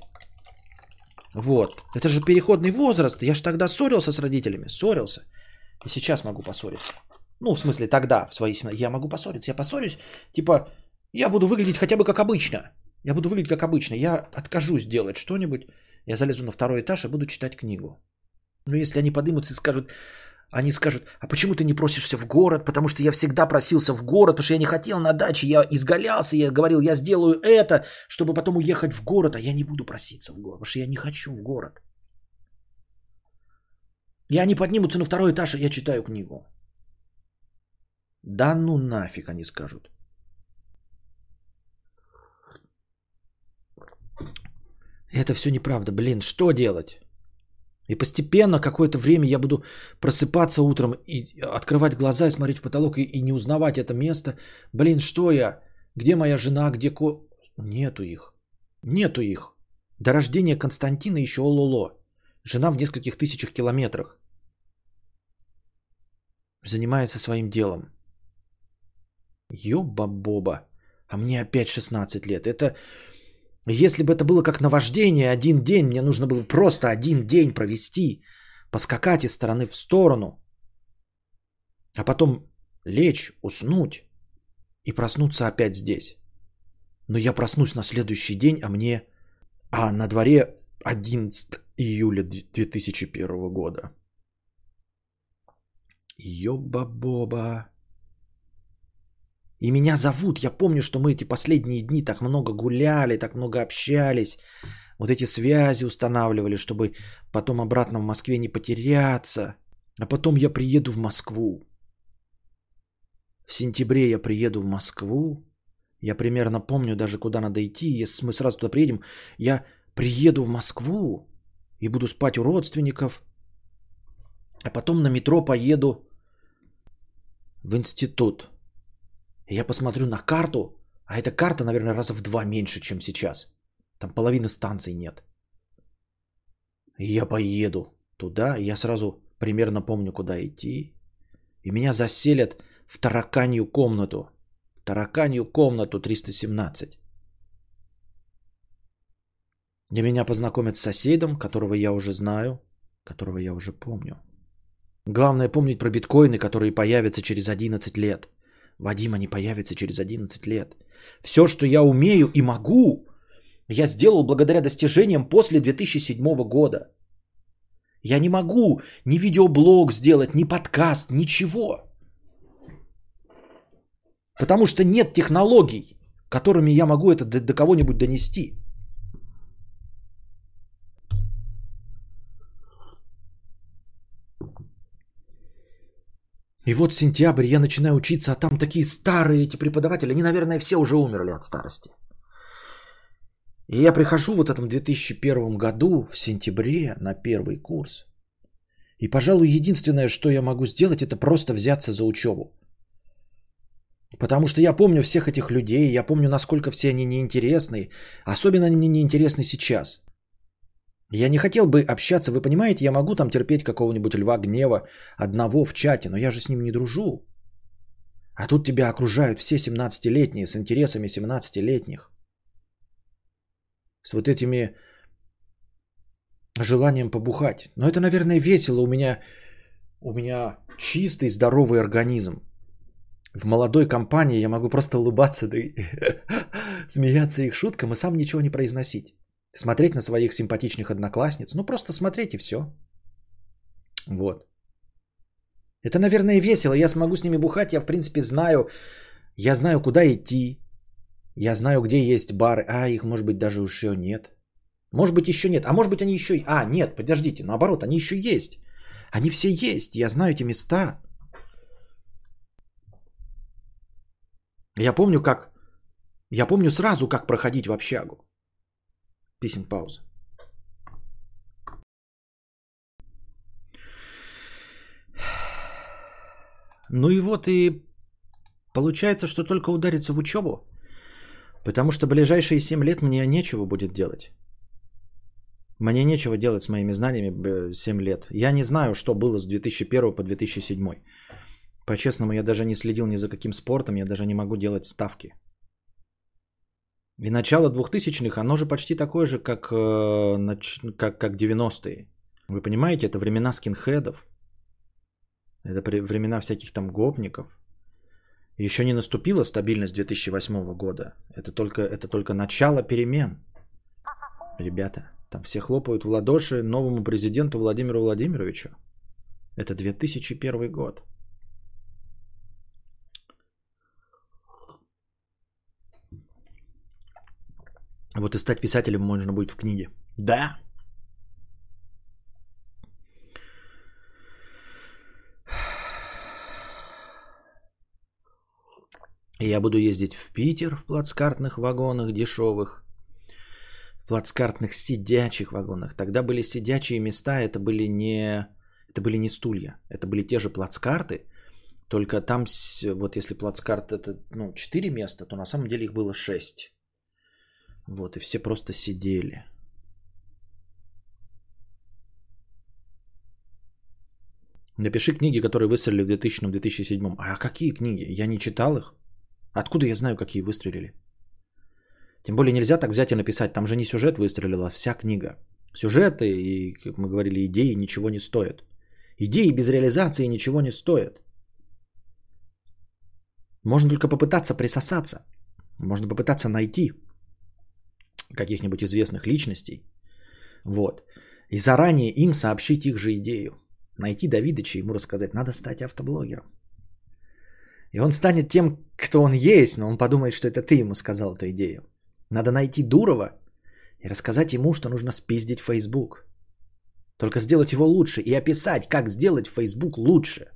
Вот. Это же переходный возраст. Я же тогда ссорился с родителями. Ссорился. И сейчас могу поссориться. Ну, в смысле, тогда, в своей семье. Я могу поссориться. Я поссорюсь, типа, я буду выглядеть хотя бы как обычно. Я буду выглядеть как обычно. Я откажусь делать что-нибудь. Я залезу на второй этаж и буду читать книгу. Но если они подымутся и скажут, они скажут, а почему ты не просишься в город? Потому что я всегда просился в город, потому что я не хотел на даче, я изгалялся, я говорил, я сделаю это, чтобы потом уехать в город, а я не буду проситься в город, потому что я не хочу в город. И они поднимутся на второй этаж, и я читаю книгу. Да ну нафиг, они скажут. Это все неправда. Блин, что делать? И постепенно какое-то время я буду просыпаться утром и открывать глаза и смотреть в потолок и, и не узнавать это место. Блин, что я? Где моя жена? Где ко... Нету их. Нету их. До рождения Константина еще ололо. Жена в нескольких тысячах километрах. Занимается своим делом. Ёба-боба. А мне опять 16 лет. Это... Если бы это было как наваждение, один день, мне нужно было просто один день провести, поскакать из стороны в сторону, а потом лечь, уснуть и проснуться опять здесь. Но я проснусь на следующий день, а мне... А на дворе 11 июля 2001 года. Ёба-боба. И меня зовут. Я помню, что мы эти последние дни так много гуляли, так много общались. Вот эти связи устанавливали, чтобы потом обратно в Москве не потеряться. А потом я приеду в Москву. В сентябре я приеду в Москву. Я примерно помню даже, куда надо идти. Если мы сразу туда приедем, я приеду в Москву и буду спать у родственников. А потом на метро поеду в институт. Я посмотрю на карту, а эта карта, наверное, раза в два меньше, чем сейчас. Там половины станций нет. Я поеду туда, я сразу примерно помню, куда идти. И меня заселят в тараканью комнату. В тараканью комнату 317. Где меня познакомят с соседом, которого я уже знаю, которого я уже помню. Главное помнить про биткоины, которые появятся через 11 лет – Вадима не появится через 11 лет. Все, что я умею и могу, я сделал благодаря достижениям после 2007 года. Я не могу ни видеоблог сделать, ни подкаст, ничего. Потому что нет технологий, которыми я могу это до, до кого-нибудь донести. И вот сентябрь, я начинаю учиться, а там такие старые эти преподаватели, они, наверное, все уже умерли от старости. И я прихожу в этом 2001 году, в сентябре, на первый курс. И, пожалуй, единственное, что я могу сделать, это просто взяться за учебу. Потому что я помню всех этих людей, я помню, насколько все они неинтересны. Особенно они мне неинтересны сейчас. Я не хотел бы общаться, вы понимаете, я могу там терпеть какого-нибудь льва гнева одного в чате, но я же с ним не дружу. А тут тебя окружают все 17-летние с интересами 17-летних. С вот этими желанием побухать. Но это, наверное, весело. У меня, у меня чистый, здоровый организм. В молодой компании я могу просто улыбаться, да смеяться их шуткам и сам ничего не произносить. Смотреть на своих симпатичных одноклассниц. Ну, просто смотреть и все. Вот. Это, наверное, весело. Я смогу с ними бухать. Я, в принципе, знаю. Я знаю, куда идти. Я знаю, где есть бары. А, их, может быть, даже еще нет. Может быть, еще нет. А может быть, они еще... А, нет, подождите. Наоборот, они еще есть. Они все есть. Я знаю эти места. Я помню, как... Я помню сразу, как проходить в общагу. Писем пауза. Ну и вот и получается, что только удариться в учебу, потому что ближайшие 7 лет мне нечего будет делать. Мне нечего делать с моими знаниями 7 лет. Я не знаю, что было с 2001 по 2007. По-честному, я даже не следил ни за каким спортом, я даже не могу делать ставки. И начало 2000-х, оно же почти такое же, как, э, как, как 90-е. Вы понимаете, это времена скинхедов. Это времена всяких там гопников. Еще не наступила стабильность 2008 года. Это только, это только начало перемен. Ребята, там все хлопают в ладоши новому президенту Владимиру Владимировичу. Это 2001 год. Вот и стать писателем можно будет в книге. Да, Я буду ездить в Питер в плацкартных вагонах дешевых, в плацкартных сидячих вагонах. Тогда были сидячие места, это были не, это были не стулья, это были те же плацкарты, только там, вот если плацкарт это ну, 4 места, то на самом деле их было 6. Вот, и все просто сидели. Напиши книги, которые выстрелили в 2000-2007. А какие книги? Я не читал их. Откуда я знаю, какие выстрелили? Тем более нельзя так взять и написать. Там же не сюжет выстрелил, а вся книга. Сюжеты и, как мы говорили, идеи ничего не стоят. Идеи без реализации ничего не стоят. Можно только попытаться присосаться. Можно попытаться найти каких-нибудь известных личностей. Вот. И заранее им сообщить их же идею. Найти Давидыча и ему рассказать, надо стать автоблогером. И он станет тем, кто он есть, но он подумает, что это ты ему сказал эту идею. Надо найти Дурова и рассказать ему, что нужно спиздить Facebook. Только сделать его лучше и описать, как сделать Facebook лучше.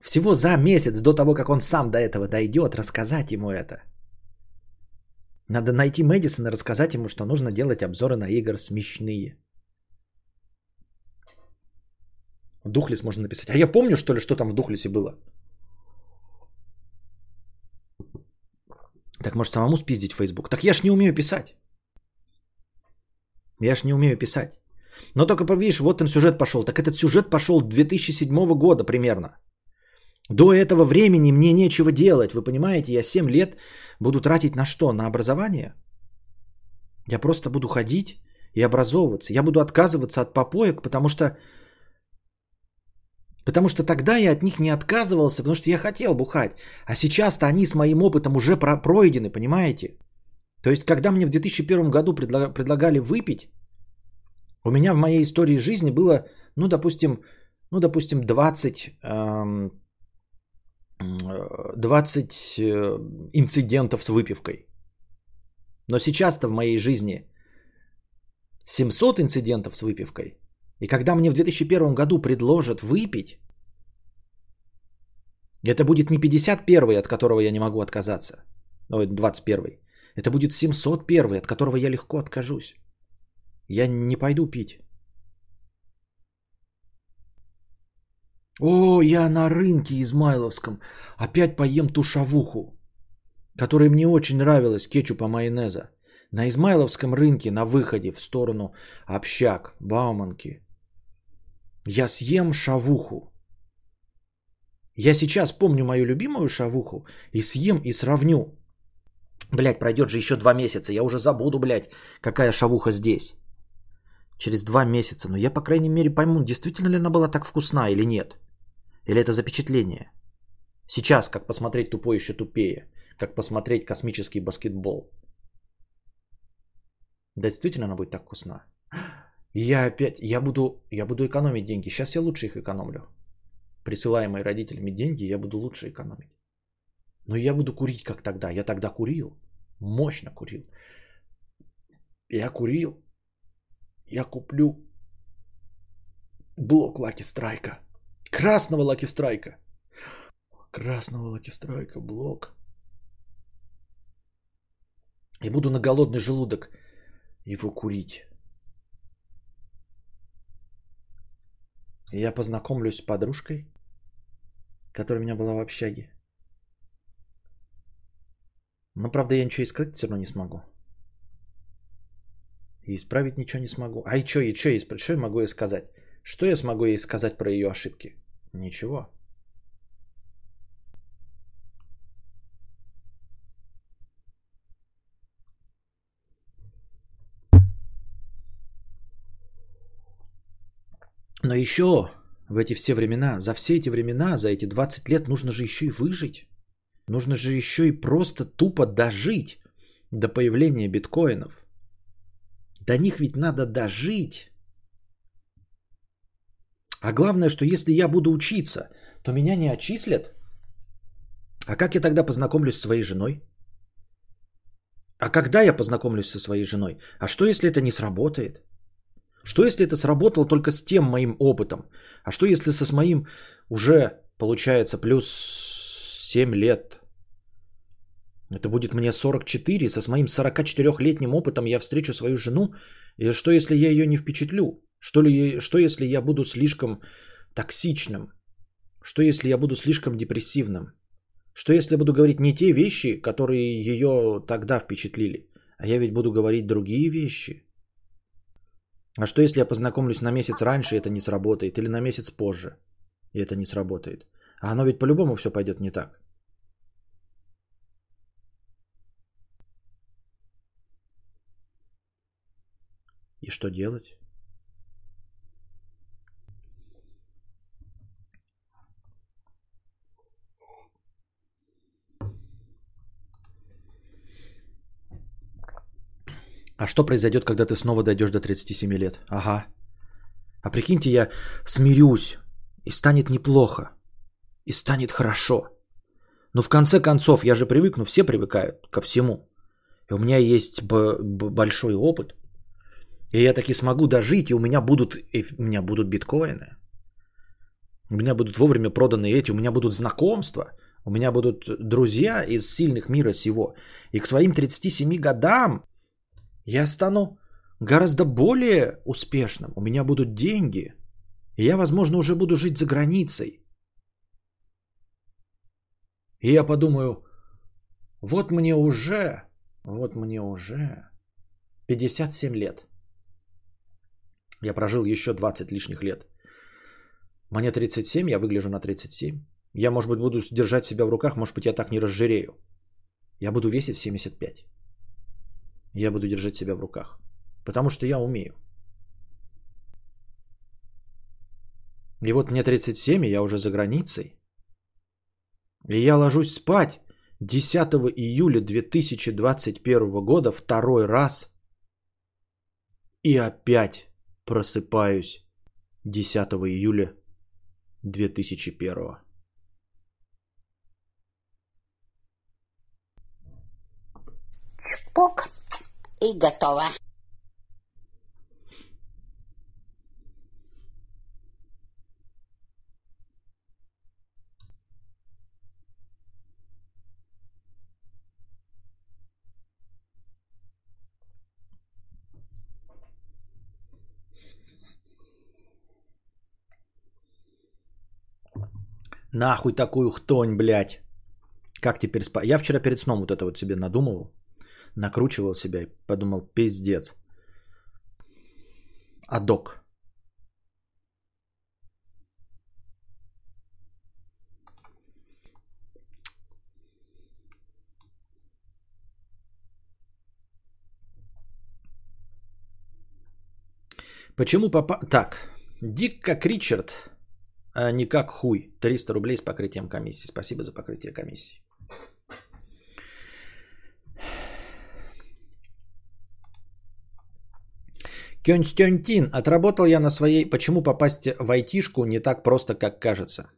Всего за месяц до того, как он сам до этого дойдет, рассказать ему это. Надо найти Мэдисона и рассказать ему, что нужно делать обзоры на игр смешные. Духлес можно написать. А я помню, что ли, что там в Духлесе было? Так может самому спиздить Facebook? Так я ж не умею писать. Я ж не умею писать. Но только видишь, вот там сюжет пошел. Так этот сюжет пошел 2007 года примерно. До этого времени мне нечего делать. Вы понимаете, я 7 лет буду тратить на что? На образование? Я просто буду ходить и образовываться. Я буду отказываться от попоек, потому что Потому что тогда я от них не отказывался, потому что я хотел бухать. А сейчас-то они с моим опытом уже пройдены, понимаете? То есть, когда мне в 2001 году предлагали выпить, у меня в моей истории жизни было, ну, допустим, ну, допустим, 20, 20 э, инцидентов с выпивкой. Но сейчас-то в моей жизни 700 инцидентов с выпивкой. И когда мне в 2001 году предложат выпить, это будет не 51 от которого я не могу отказаться, ой, 21 Это будет 701, от которого я легко откажусь. Я не пойду пить. О, я на рынке Измайловском опять поем ту шавуху, которая мне очень нравилась, кетчупа майонеза. На Измайловском рынке на выходе в сторону общак, Бауманки. Я съем шавуху. Я сейчас помню мою любимую шавуху и съем и сравню. Блять, пройдет же еще два месяца. Я уже забуду, блядь, какая шавуха здесь. Через два месяца. Но я, по крайней мере, пойму, действительно ли она была так вкусна или нет. Или это запечатление? Сейчас, как посмотреть тупой еще тупее. Как посмотреть космический баскетбол. Да, действительно она будет так вкусна. И я опять, я буду, я буду экономить деньги. Сейчас я лучше их экономлю. Присылаемые родителями деньги я буду лучше экономить. Но я буду курить как тогда. Я тогда курил. Мощно курил. Я курил. Я куплю блок Лаки Страйка. Красного Лаки Страйка. Красного Лаки Страйка, блок. И буду на голодный желудок его курить. И я познакомлюсь с подружкой, которая у меня была в общаге. Но, правда, я ничего искать все равно не смогу. И исправить ничего не смогу. А и что, и что, и что я могу ей сказать? Что я смогу ей сказать про ее ошибки? Ничего. Но еще в эти все времена, за все эти времена, за эти 20 лет нужно же еще и выжить. Нужно же еще и просто тупо дожить до появления биткоинов. До них ведь надо дожить. А главное, что если я буду учиться, то меня не отчислят. А как я тогда познакомлюсь со своей женой? А когда я познакомлюсь со своей женой? А что если это не сработает? Что если это сработало только с тем моим опытом? А что если со с моим уже получается плюс 7 лет? Это будет мне 44, со с моим 44-летним опытом я встречу свою жену. И что если я ее не впечатлю? Что, ли, что если я буду слишком токсичным? Что если я буду слишком депрессивным? Что если я буду говорить не те вещи, которые ее тогда впечатлили? А я ведь буду говорить другие вещи – а что если я познакомлюсь на месяц раньше, и это не сработает, или на месяц позже, и это не сработает? А оно ведь по-любому все пойдет не так. И что делать? А что произойдет, когда ты снова дойдешь до 37 лет? Ага. А прикиньте, я смирюсь, и станет неплохо, и станет хорошо. Но в конце концов, я же привыкну, все привыкают ко всему. И у меня есть б- б- большой опыт. И я таки смогу дожить, и у меня будут, у меня будут биткоины. У меня будут вовремя проданы эти, у меня будут знакомства, у меня будут друзья из сильных мира сего. И к своим 37 годам я стану гораздо более успешным. У меня будут деньги. И я, возможно, уже буду жить за границей. И я подумаю, вот мне уже, вот мне уже 57 лет. Я прожил еще 20 лишних лет. Мне 37, я выгляжу на 37. Я, может быть, буду держать себя в руках, может быть, я так не разжирею. Я буду весить 75 я буду держать себя в руках. Потому что я умею. И вот мне 37, и я уже за границей. И я ложусь спать 10 июля 2021 года второй раз. И опять просыпаюсь 10 июля 2001. Чпок и готово. Нахуй такую хтонь, блядь. Как теперь спать? Я вчера перед сном вот это вот себе надумывал. Накручивал себя и подумал, пиздец. Адок. Почему папа... Так, Дик как Ричард, а не как хуй. 300 рублей с покрытием комиссии. Спасибо за покрытие комиссии. Кёнстёнтин, отработал я на своей... Почему попасть в айтишку не так просто, как кажется?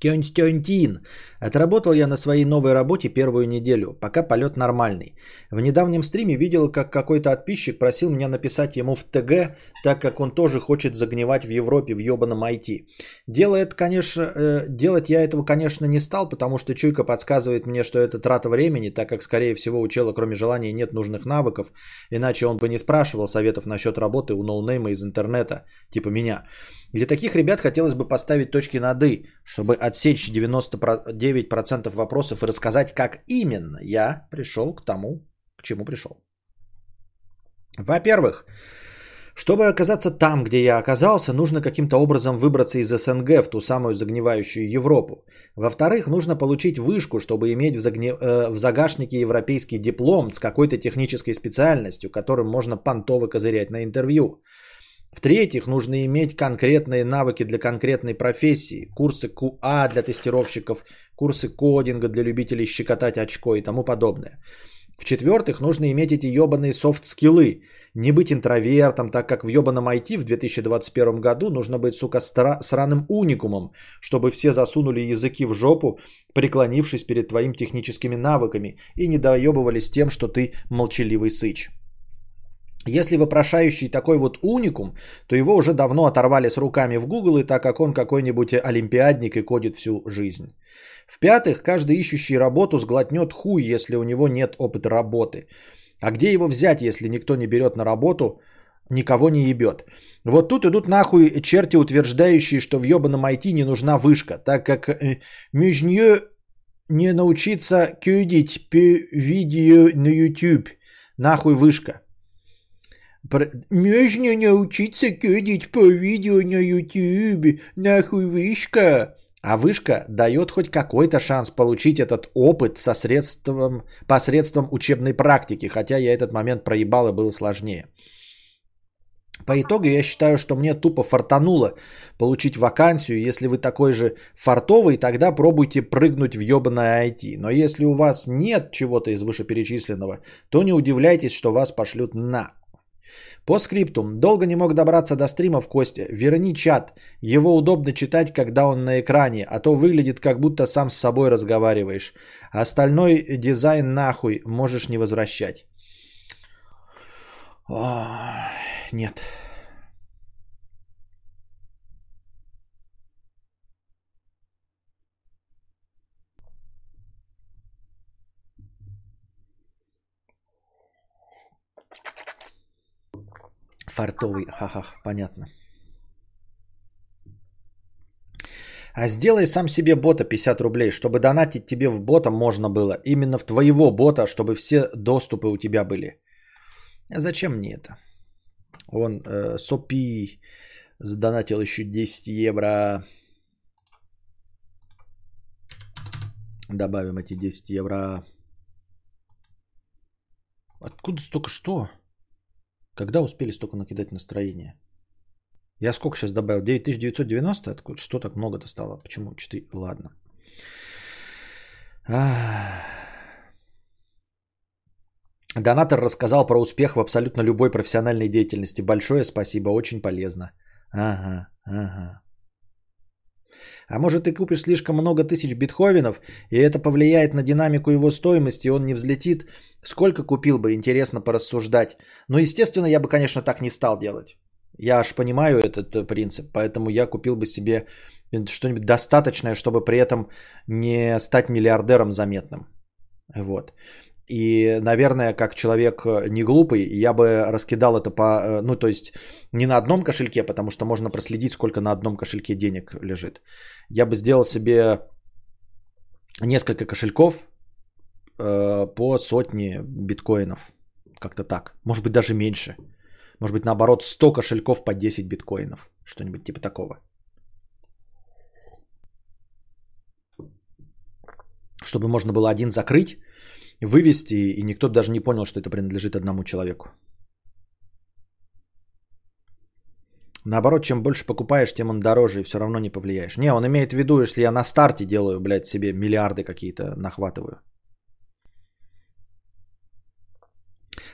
Кёнстёнтин. Отработал я на своей новой работе первую неделю, пока полет нормальный. В недавнем стриме видел, как какой-то подписчик просил меня написать ему в ТГ, так как он тоже хочет загнивать в Европе в ёбаном IT. Делает, конечно, э, делать я этого, конечно, не стал, потому что чуйка подсказывает мне, что это трата времени, так как, скорее всего, у чела кроме желания нет нужных навыков, иначе он бы не спрашивал советов насчет работы у ноунейма из интернета, типа меня. Для таких ребят хотелось бы поставить точки над «и», чтобы отсечь 99% вопросов и рассказать, как именно я пришел к тому, к чему пришел. Во-первых, чтобы оказаться там, где я оказался, нужно каким-то образом выбраться из СНГ в ту самую загнивающую Европу. Во-вторых, нужно получить вышку, чтобы иметь в, загни... э, в загашнике европейский диплом с какой-то технической специальностью, которым можно понтово козырять на интервью. В-третьих, нужно иметь конкретные навыки для конкретной профессии. Курсы QA для тестировщиков, курсы кодинга для любителей щекотать очко и тому подобное. В-четвертых, нужно иметь эти ебаные софт-скиллы. Не быть интровертом, так как в ебаном IT в 2021 году нужно быть, сука, стра- сраным уникумом, чтобы все засунули языки в жопу, преклонившись перед твоим техническими навыками и не доебывались тем, что ты молчаливый сыч. Если вопрошающий такой вот уникум, то его уже давно оторвали с руками в Google, и так как он какой-нибудь олимпиадник и кодит всю жизнь. В-пятых, каждый ищущий работу сглотнет хуй, если у него нет опыта работы. А где его взять, если никто не берет на работу, никого не ебет? Вот тут идут нахуй черти, утверждающие, что в ебаном IT не нужна вышка, так как э, межнее не научиться кюдить видео на YouTube. Нахуй вышка. Можно научиться кодить по видео на YouTube, нахуй вышка. А вышка дает хоть какой-то шанс получить этот опыт со средством, посредством учебной практики, хотя я этот момент проебал и было сложнее. По итогу я считаю, что мне тупо фартануло получить вакансию. Если вы такой же фартовый, тогда пробуйте прыгнуть в ебаное IT. Но если у вас нет чего-то из вышеперечисленного, то не удивляйтесь, что вас пошлют на. По скриптум. Долго не мог добраться до стрима в Косте. Верни чат. Его удобно читать, когда он на экране, а то выглядит, как будто сам с собой разговариваешь. Остальной дизайн нахуй можешь не возвращать. О, нет. Фартовый, ха-ха, понятно. А сделай сам себе бота 50 рублей, чтобы донатить тебе в бота можно было. Именно в твоего бота, чтобы все доступы у тебя были. А зачем мне это? Он э, Сопи задонатил еще 10 евро. Добавим эти 10 евро. Откуда столько что? Когда успели столько накидать настроение? Я сколько сейчас добавил? 9990? Откуда? Что так много-то стало? Почему 4? Ладно. Донатор рассказал про успех в абсолютно любой профессиональной деятельности. Большое спасибо, очень полезно. Ага, ага. А может ты купишь слишком много тысяч битховенов, и это повлияет на динамику его стоимости, и он не взлетит? Сколько купил бы, интересно порассуждать. Но, естественно, я бы, конечно, так не стал делать. Я аж понимаю этот э, принцип, поэтому я купил бы себе что-нибудь достаточное, чтобы при этом не стать миллиардером заметным. Вот. И, наверное, как человек э, не глупый, я бы раскидал это по... Э, ну, то есть не на одном кошельке, потому что можно проследить, сколько на одном кошельке денег лежит. Я бы сделал себе несколько кошельков э, по сотне биткоинов. Как-то так. Может быть, даже меньше. Может быть, наоборот, 100 кошельков по 10 биткоинов. Что-нибудь типа такого. Чтобы можно было один закрыть, вывести, и никто даже не понял, что это принадлежит одному человеку. Наоборот, чем больше покупаешь, тем он дороже, и все равно не повлияешь. Не, он имеет в виду, если я на старте делаю, блядь, себе миллиарды какие-то нахватываю.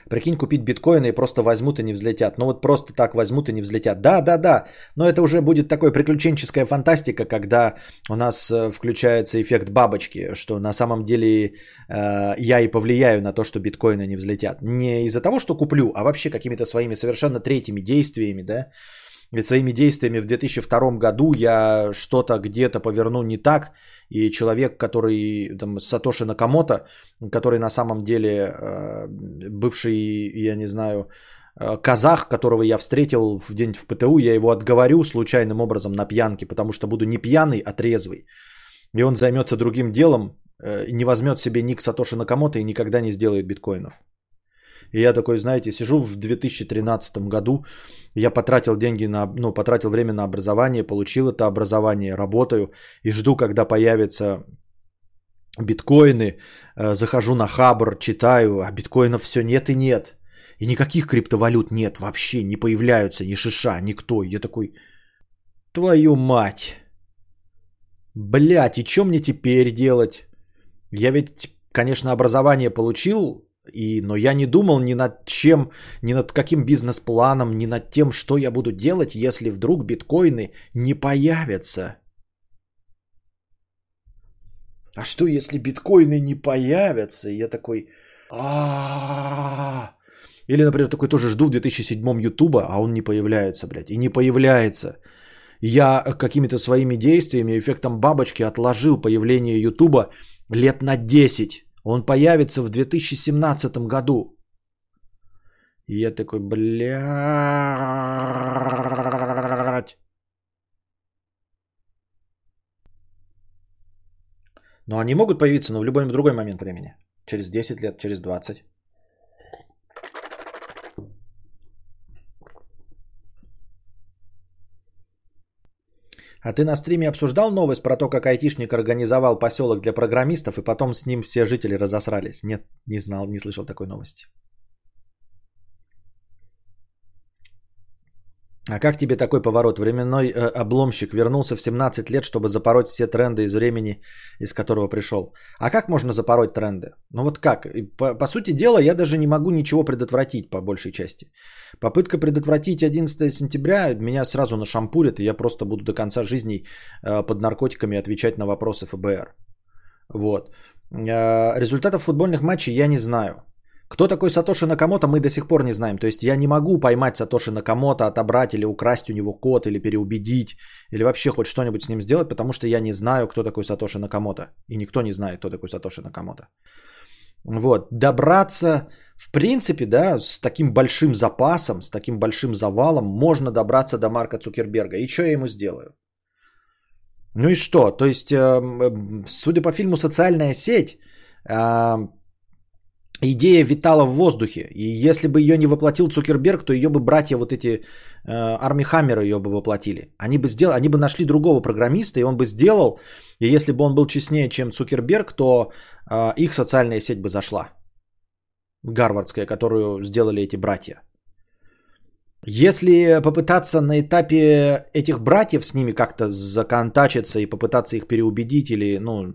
Прикинь, купить биткоины и просто возьмут и не взлетят. Ну вот просто так возьмут и не взлетят. Да, да, да. Но это уже будет такой приключенческая фантастика, когда у нас э, включается эффект бабочки, что на самом деле э, я и повлияю на то, что биткоины не взлетят. Не из-за того, что куплю, а вообще какими-то своими совершенно третьими действиями, да. Ведь своими действиями в 2002 году я что-то где-то поверну не так, и человек, который, там, Сатоши Накамото, который на самом деле э, бывший, я не знаю, э, казах, которого я встретил в день в ПТУ, я его отговорю случайным образом на пьянке, потому что буду не пьяный, а трезвый. И он займется другим делом, э, не возьмет себе ник Сатоши Накамото и никогда не сделает биткоинов. И я такой, знаете, сижу в 2013 году, я потратил деньги на, ну, потратил время на образование, получил это образование, работаю и жду, когда появятся биткоины, э, захожу на Хабр, читаю, а биткоинов все нет и нет. И никаких криптовалют нет вообще, не появляются ни шиша, никто. Я такой, твою мать. Блять, и что мне теперь делать? Я ведь, конечно, образование получил, и, но я не думал ни над чем, ни над каким бизнес-планом, ни над тем, что я буду делать, если вдруг биткоины не появятся. А что, если биткоины не появятся? И я такой... а Или, например, такой тоже жду в 2007 Ютуба, а он не появляется, блядь. И не появляется. Я какими-то своими действиями, эффектом бабочки отложил появление Ютуба лет на 10. Он появится в 2017 году. И я такой, блядь. Но они могут появиться, но в любой другой момент времени. Через 10 лет, через 20. А ты на стриме обсуждал новость про то, как айтишник организовал поселок для программистов, и потом с ним все жители разосрались? Нет, не знал, не слышал такой новости. А как тебе такой поворот? Временной э, обломщик вернулся в 17 лет, чтобы запороть все тренды из времени, из которого пришел. А как можно запороть тренды? Ну вот как? По, по сути дела, я даже не могу ничего предотвратить по большей части. Попытка предотвратить 11 сентября меня сразу нашампурит, и я просто буду до конца жизни э, под наркотиками отвечать на вопросы ФБР. Вот. Э, результатов футбольных матчей я не знаю. Кто такой Сатоши Накамото, мы до сих пор не знаем. То есть я не могу поймать Сатоши Накамото, отобрать или украсть у него код, или переубедить, или вообще хоть что-нибудь с ним сделать, потому что я не знаю, кто такой Сатоши Накамото. И никто не знает, кто такой Сатоши Накамото. Вот, добраться, в принципе, да, с таким большим запасом, с таким большим завалом можно добраться до Марка Цукерберга. И что я ему сделаю? Ну и что? То есть, эм, судя по фильму «Социальная сеть», эм, идея витала в воздухе. И если бы ее не воплотил Цукерберг, то ее бы братья вот эти э, Арми Хаммера ее бы воплотили. Они бы, сделали, они бы нашли другого программиста, и он бы сделал, и если бы он был честнее, чем Цукерберг, то э, их социальная сеть бы зашла. Гарвардская, которую сделали эти братья. Если попытаться на этапе этих братьев с ними как-то законтачиться и попытаться их переубедить или ну,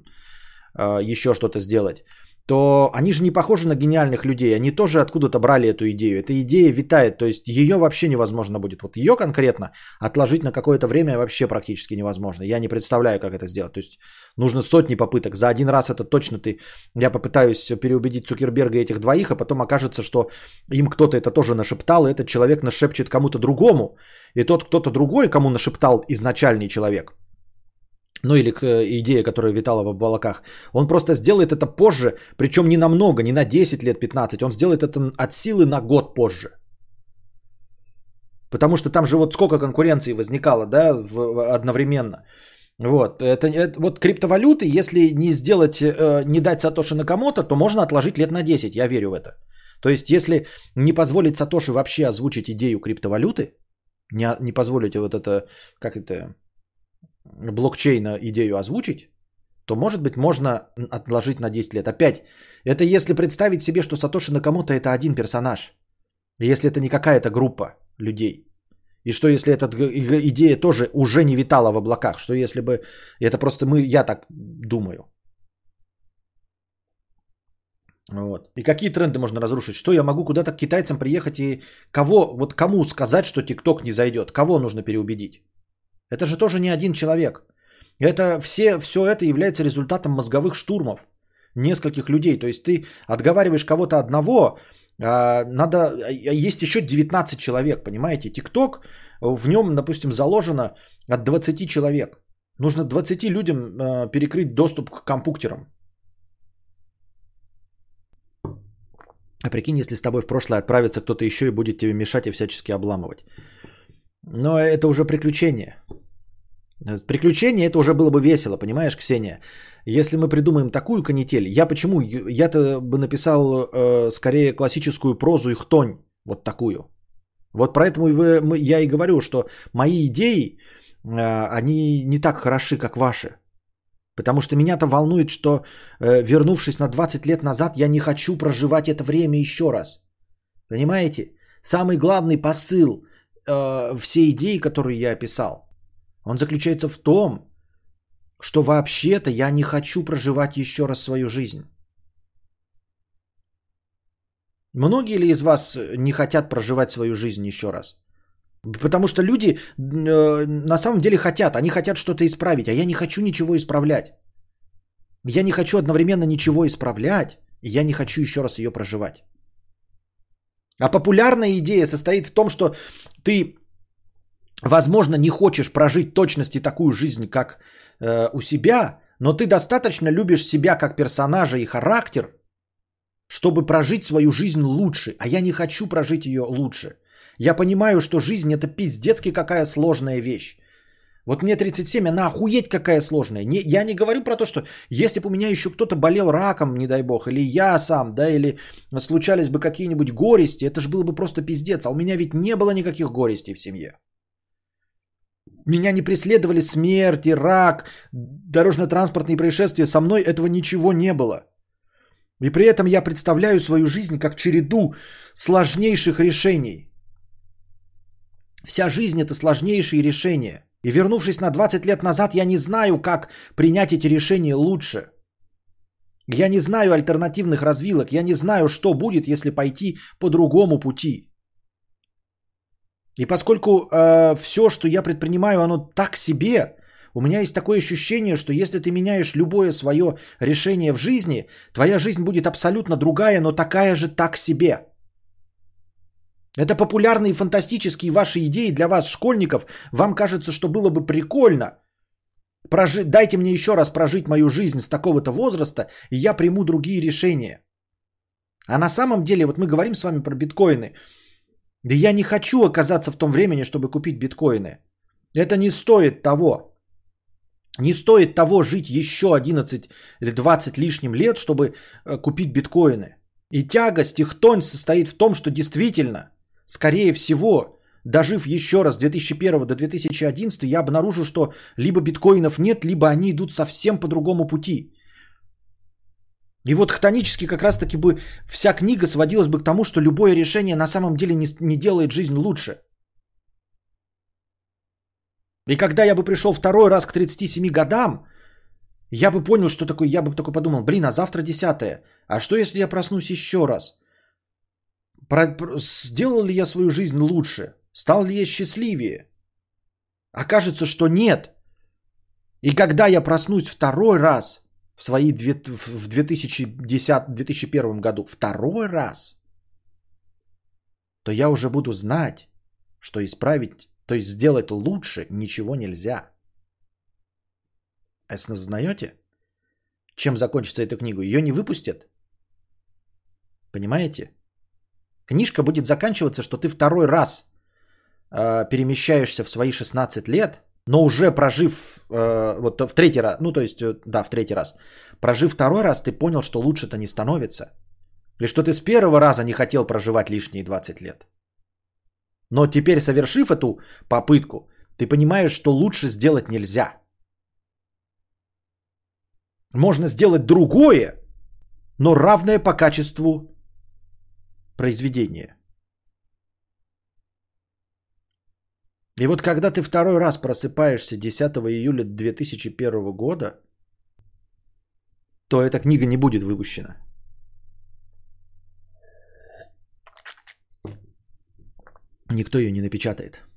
э, еще что-то сделать, то они же не похожи на гениальных людей. Они тоже откуда-то брали эту идею. Эта идея витает, то есть ее вообще невозможно будет. Вот ее конкретно отложить на какое-то время вообще практически невозможно. Я не представляю, как это сделать. То есть нужно сотни попыток. За один раз это точно ты... Я попытаюсь переубедить Цукерберга и этих двоих, а потом окажется, что им кто-то это тоже нашептал, и этот человек нашепчет кому-то другому. И тот кто-то другой, кому нашептал изначальный человек, ну или идея, которая витала в облаках, он просто сделает это позже, причем не намного, не на 10 лет, 15, он сделает это от силы на год позже. Потому что там же вот сколько конкуренции возникало, да, в, одновременно. Вот, это, это, вот криптовалюты, если не сделать, э, не дать Сатоши Накамото, то можно отложить лет на 10, я верю в это. То есть, если не позволить Сатоши вообще озвучить идею криптовалюты, не, не позволите вот это, как это, блокчейна идею озвучить, то, может быть, можно отложить на 10 лет. Опять, это если представить себе, что Сатоши Накамото это один персонаж. Если это не какая-то группа людей. И что если эта идея тоже уже не витала в облаках? Что если бы... Это просто мы, я так думаю. Вот. И какие тренды можно разрушить? Что я могу куда-то к китайцам приехать и кого, вот кому сказать, что ТикТок не зайдет? Кого нужно переубедить? Это же тоже не один человек. Это все, все это является результатом мозговых штурмов нескольких людей. То есть ты отговариваешь кого-то одного, а, надо, а, есть еще 19 человек, понимаете? ТикТок, в нем, допустим, заложено от 20 человек. Нужно 20 людям а, перекрыть доступ к компьютерам. А прикинь, если с тобой в прошлое отправится кто-то еще и будет тебе мешать и всячески обламывать. Но это уже приключение. Приключение это уже было бы весело, понимаешь, Ксения? Если мы придумаем такую канитель, я почему? Я-то бы написал э, скорее классическую прозу и хтонь, вот такую. Вот поэтому я и говорю, что мои идеи, э, они не так хороши, как ваши. Потому что меня-то волнует, что э, вернувшись на 20 лет назад, я не хочу проживать это время еще раз. Понимаете? Самый главный посыл э, всей идеи, которую я описал, он заключается в том, что вообще-то я не хочу проживать еще раз свою жизнь. Многие ли из вас не хотят проживать свою жизнь еще раз? Потому что люди э, на самом деле хотят, они хотят что-то исправить, а я не хочу ничего исправлять. Я не хочу одновременно ничего исправлять, и я не хочу еще раз ее проживать. А популярная идея состоит в том, что ты, возможно, не хочешь прожить точности такую жизнь, как э, у себя, но ты достаточно любишь себя как персонажа и характер, чтобы прожить свою жизнь лучше. А я не хочу прожить ее лучше. Я понимаю, что жизнь это пиздецки какая сложная вещь. Вот мне 37, она охуеть какая сложная. Не, я не говорю про то, что если бы у меня еще кто-то болел раком, не дай бог, или я сам, да, или случались бы какие-нибудь горести, это же было бы просто пиздец. А у меня ведь не было никаких горестей в семье. Меня не преследовали смерти, рак, дорожно-транспортные происшествия. Со мной этого ничего не было. И при этом я представляю свою жизнь как череду сложнейших решений. Вся жизнь это сложнейшие решения. И вернувшись на 20 лет назад, я не знаю, как принять эти решения лучше. Я не знаю альтернативных развилок. Я не знаю, что будет, если пойти по другому пути. И поскольку э, все, что я предпринимаю, оно так себе, у меня есть такое ощущение, что если ты меняешь любое свое решение в жизни, твоя жизнь будет абсолютно другая, но такая же так себе. Это популярные фантастические ваши идеи для вас, школьников. Вам кажется, что было бы прикольно. Прожи... Дайте мне еще раз прожить мою жизнь с такого-то возраста, и я приму другие решения. А на самом деле, вот мы говорим с вами про биткоины – да я не хочу оказаться в том времени, чтобы купить биткоины. Это не стоит того. Не стоит того жить еще 11 или 20 лишним лет, чтобы э, купить биткоины. И тягость, их тонь состоит в том, что действительно, скорее всего, дожив еще раз 2001 до 2011, я обнаружу, что либо биткоинов нет, либо они идут совсем по другому пути. И вот хтонически как раз-таки бы вся книга сводилась бы к тому, что любое решение на самом деле не, не делает жизнь лучше. И когда я бы пришел второй раз к 37 годам, я бы понял, что такое, я бы только подумал, блин, а завтра десятое. А что если я проснусь еще раз? Про, про, сделал ли я свою жизнь лучше? Стал ли я счастливее? Окажется, что нет. И когда я проснусь второй раз, в свои в 2010-2001 году второй раз, то я уже буду знать, что исправить, то есть сделать лучше ничего нельзя. Осознаете? Чем закончится эта книга? Ее не выпустят. Понимаете? Книжка будет заканчиваться, что ты второй раз э, перемещаешься в свои 16 лет, но уже прожив, э, вот в третий раз, ну то есть, э, да, в третий раз, прожив второй раз, ты понял, что лучше-то не становится. Или что ты с первого раза не хотел проживать лишние 20 лет. Но теперь, совершив эту попытку, ты понимаешь, что лучше сделать нельзя. Можно сделать другое, но равное по качеству произведение. И вот когда ты второй раз просыпаешься 10 июля 2001 года, то эта книга не будет выпущена. Никто ее не напечатает.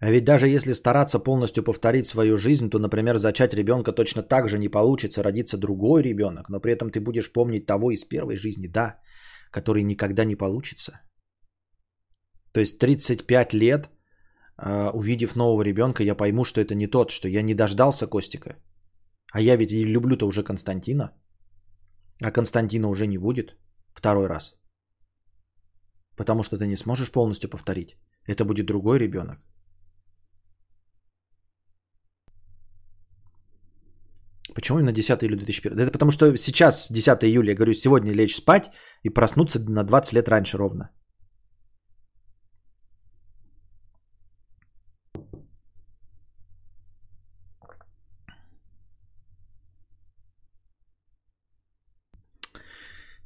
А ведь даже если стараться полностью повторить свою жизнь, то, например, зачать ребенка точно так же не получится, родиться другой ребенок, но при этом ты будешь помнить того из первой жизни, да, который никогда не получится. То есть 35 лет, а, увидев нового ребенка, я пойму, что это не тот, что я не дождался Костика. А я ведь и люблю-то уже Константина. А Константина уже не будет второй раз. Потому что ты не сможешь полностью повторить. Это будет другой ребенок. Почему именно 10 июля 2001? Это потому что сейчас, 10 июля, я говорю, сегодня лечь спать и проснуться на 20 лет раньше ровно.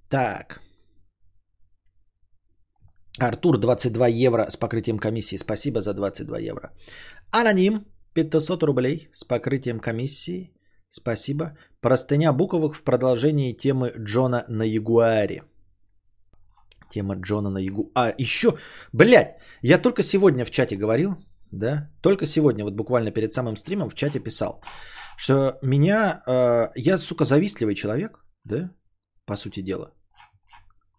Так. Артур, 22 евро с покрытием комиссии. Спасибо за 22 евро. Аноним, 500 рублей с покрытием комиссии. Спасибо. Простыня буквок в продолжении темы Джона на Ягуаре. Тема Джона на Ягуаре. А, еще, блядь, я только сегодня в чате говорил, да, только сегодня, вот буквально перед самым стримом в чате писал, что меня, э, я, сука, завистливый человек, да, по сути дела.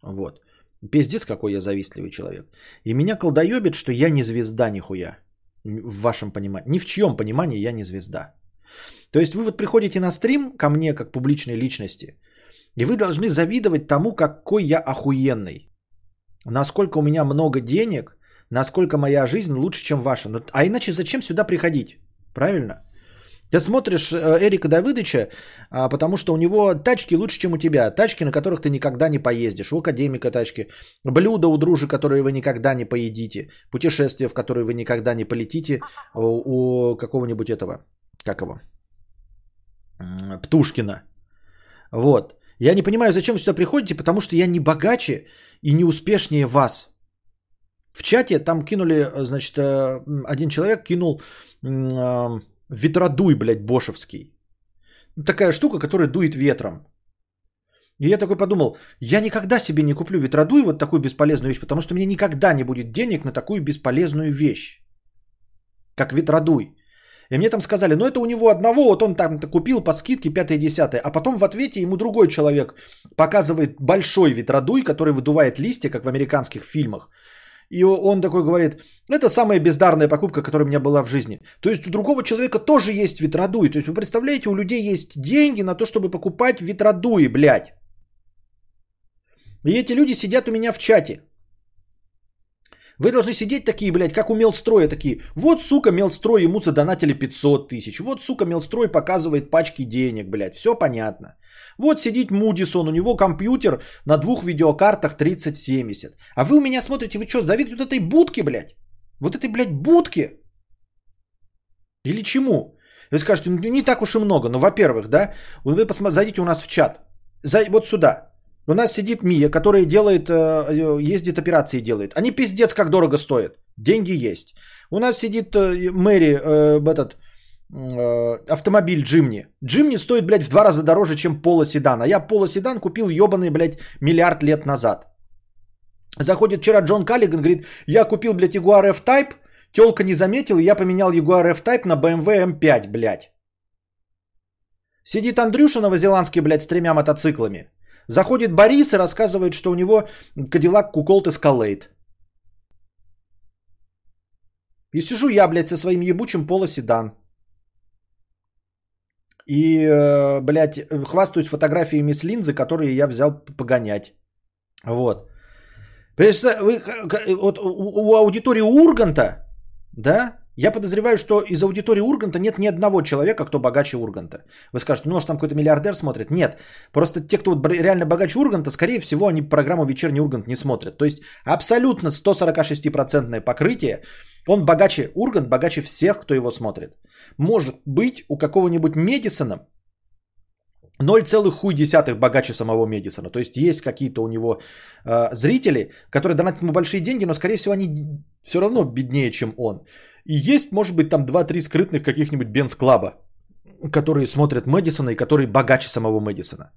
Вот. Пиздец, какой я завистливый человек. И меня колдоебит, что я не звезда нихуя. В вашем понимании. Ни в чьем понимании я не звезда. То есть вы вот приходите на стрим ко мне как публичной личности, и вы должны завидовать тому, какой я охуенный. Насколько у меня много денег, насколько моя жизнь лучше, чем ваша. А иначе зачем сюда приходить? Правильно? Ты смотришь э, Эрика Давыдыча, а, потому что у него тачки лучше, чем у тебя. Тачки, на которых ты никогда не поездишь. У академика тачки. Блюда у дружи, которые вы никогда не поедите. Путешествия, в которые вы никогда не полетите. У какого-нибудь этого. Как его? Птушкина. Вот. Я не понимаю, зачем вы сюда приходите, потому что я не богаче и не успешнее вас. В чате там кинули, значит, э, один человек кинул э, ветродуй, блядь, бошевский. Такая штука, которая дует ветром. И я такой подумал, я никогда себе не куплю ветродуй, вот такую бесполезную вещь, потому что у меня никогда не будет денег на такую бесполезную вещь, как ветродуй. И мне там сказали, ну это у него одного, вот он там купил по скидке 5-10, а потом в ответе ему другой человек показывает большой ветродуй, который выдувает листья, как в американских фильмах. И он такой говорит, это самая бездарная покупка, которая у меня была в жизни. То есть у другого человека тоже есть ветродуй. То есть вы представляете, у людей есть деньги на то, чтобы покупать ветродуи, блядь. И эти люди сидят у меня в чате. Вы должны сидеть такие, блядь, как у Мелстроя такие. Вот, сука, Мелстрой ему задонатили 500 тысяч. Вот, сука, Мелстрой показывает пачки денег, блядь. Все понятно. Вот сидит Мудисон, у него компьютер на двух видеокартах 3070. А вы у меня смотрите, вы что, завидуете вот этой будке, блядь? Вот этой, блядь, будке? Или чему? Вы скажете, ну не так уж и много. Ну, во-первых, да, вы посмотрите, зайдите у нас в чат. Вот сюда. У нас сидит Мия, которая делает, э, э, ездит операции делает. Они пиздец как дорого стоят. Деньги есть. У нас сидит э, Мэри, этот автомобиль Джимни. Джимни стоит, блядь, в два раза дороже, чем Поло Седан. А я Поло Седан купил ебаный, блядь, миллиард лет назад. Заходит вчера Джон Каллиган, говорит, я купил, блядь, Jaguar F-Type, Телка не заметил, я поменял Jaguar F-Type на BMW M5, блядь. Сидит Андрюша новозеландский, блядь, с тремя мотоциклами. Заходит Борис и рассказывает, что у него Cadillac Colt Escalade. И сижу я, блядь, со своим ебучим полоседан. И, э, блядь, хвастаюсь фотографиями с линзы, которые я взял погонять. Вот. Вы, вот у аудитории Урганта, да, я подозреваю, что из аудитории Урганта нет ни одного человека, кто богаче Урганта. Вы скажете, ну, может, там какой-то миллиардер смотрит. Нет. Просто те, кто вот реально богаче Урганта, скорее всего, они программу «Вечерний Ургант» не смотрят. То есть абсолютно 146% покрытие. Он богаче Ургант, богаче всех, кто его смотрит. Может быть, у какого-нибудь Медисона 0,1 богаче самого Медисона. То есть есть какие-то у него э, зрители, которые донатят ему большие деньги, но, скорее всего, они все равно беднее, чем он. И есть, может быть, там 2-3 скрытных каких-нибудь Бенс Клаба, которые смотрят Мэдисона и которые богаче самого Мэдисона.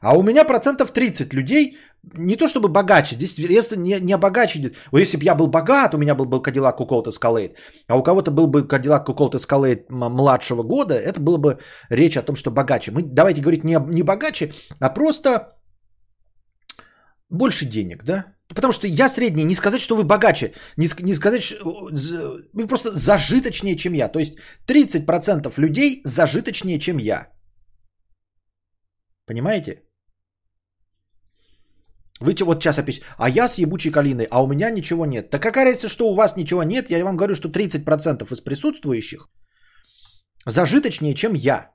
А у меня процентов 30 людей, не то чтобы богаче, здесь если не, не богаче. Вот если бы я был богат, у меня был бы Cadillac Colt Escalade, а у кого-то был бы Cadillac Colt Escalade младшего года, это было бы речь о том, что богаче. Мы давайте говорить не, не богаче, а просто больше денег, да? Потому что я средний, не сказать, что вы богаче, не, не сказать, что вы просто зажиточнее, чем я. То есть 30% людей зажиточнее, чем я. Понимаете? Вы вот сейчас опять, а я с ебучей калиной, а у меня ничего нет. Так какая разница, что у вас ничего нет? Я вам говорю, что 30% из присутствующих зажиточнее, чем я.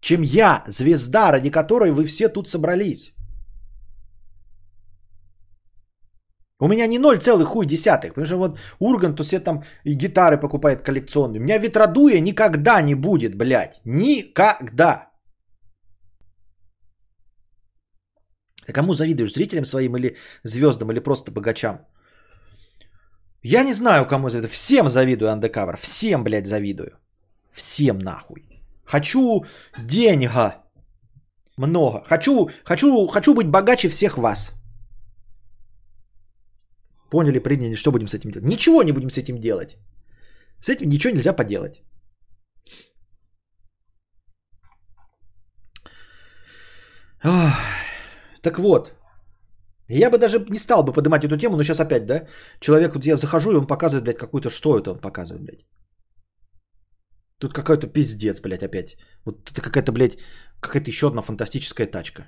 Чем я, звезда, ради которой вы все тут собрались. У меня не 0, хуй десятых. Потому что вот Ургант то все там и гитары покупает коллекционные. У меня ветродуя никогда не будет, блядь. Никогда. Ты кому завидуешь? Зрителям своим или звездам, или просто богачам? Я не знаю, кому завидую. Всем завидую андекавер. Всем, блядь, завидую. Всем нахуй. Хочу деньга. Много. Хочу, хочу, хочу быть богаче всех вас. Поняли, приняли, что будем с этим делать? Ничего не будем с этим делать. С этим ничего нельзя поделать. Ох. Так вот, я бы даже не стал бы поднимать эту тему, но сейчас опять, да, человек, вот я захожу, и он показывает, блядь, какую-то, что это он показывает, блядь. Тут какой-то пиздец, блядь, опять. Вот это какая-то, блядь, какая-то еще одна фантастическая тачка.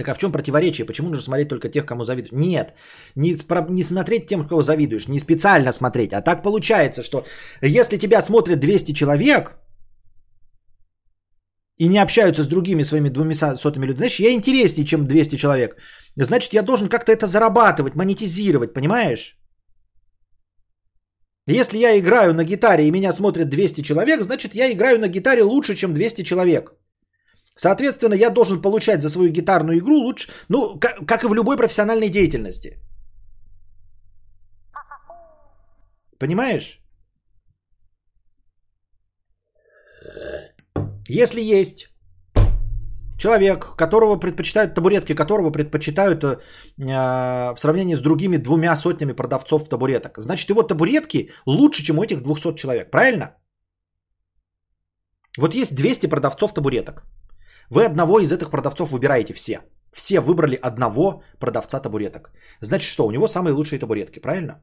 Так а в чем противоречие? Почему нужно смотреть только тех, кому завидуешь? Нет, не, не смотреть тем, кого завидуешь, не специально смотреть. А так получается, что если тебя смотрят 200 человек и не общаются с другими своими двумя сотыми людьми, значит, я интереснее, чем 200 человек. Значит, я должен как-то это зарабатывать, монетизировать, понимаешь? Если я играю на гитаре и меня смотрят 200 человек, значит, я играю на гитаре лучше, чем 200 человек. Соответственно, я должен получать за свою гитарную игру лучше, ну, как, как и в любой профессиональной деятельности. Понимаешь? Если есть человек, которого предпочитают, табуретки которого предпочитают э, в сравнении с другими двумя сотнями продавцов табуреток, значит его табуретки лучше, чем у этих 200 человек, правильно? Вот есть 200 продавцов табуреток. Вы одного из этих продавцов выбираете все. Все выбрали одного продавца табуреток. Значит что, у него самые лучшие табуретки, правильно?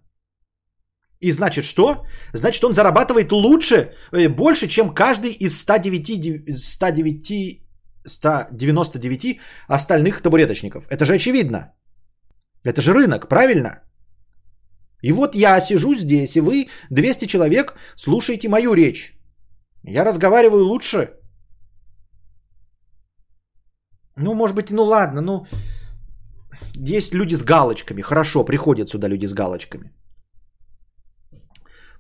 И значит что? Значит он зарабатывает лучше, э, больше, чем каждый из 109, 109, 199 остальных табуреточников. Это же очевидно. Это же рынок, правильно? И вот я сижу здесь, и вы, 200 человек, слушаете мою речь. Я разговариваю лучше, ну, может быть, ну ладно, ну... Есть люди с галочками. Хорошо, приходят сюда люди с галочками.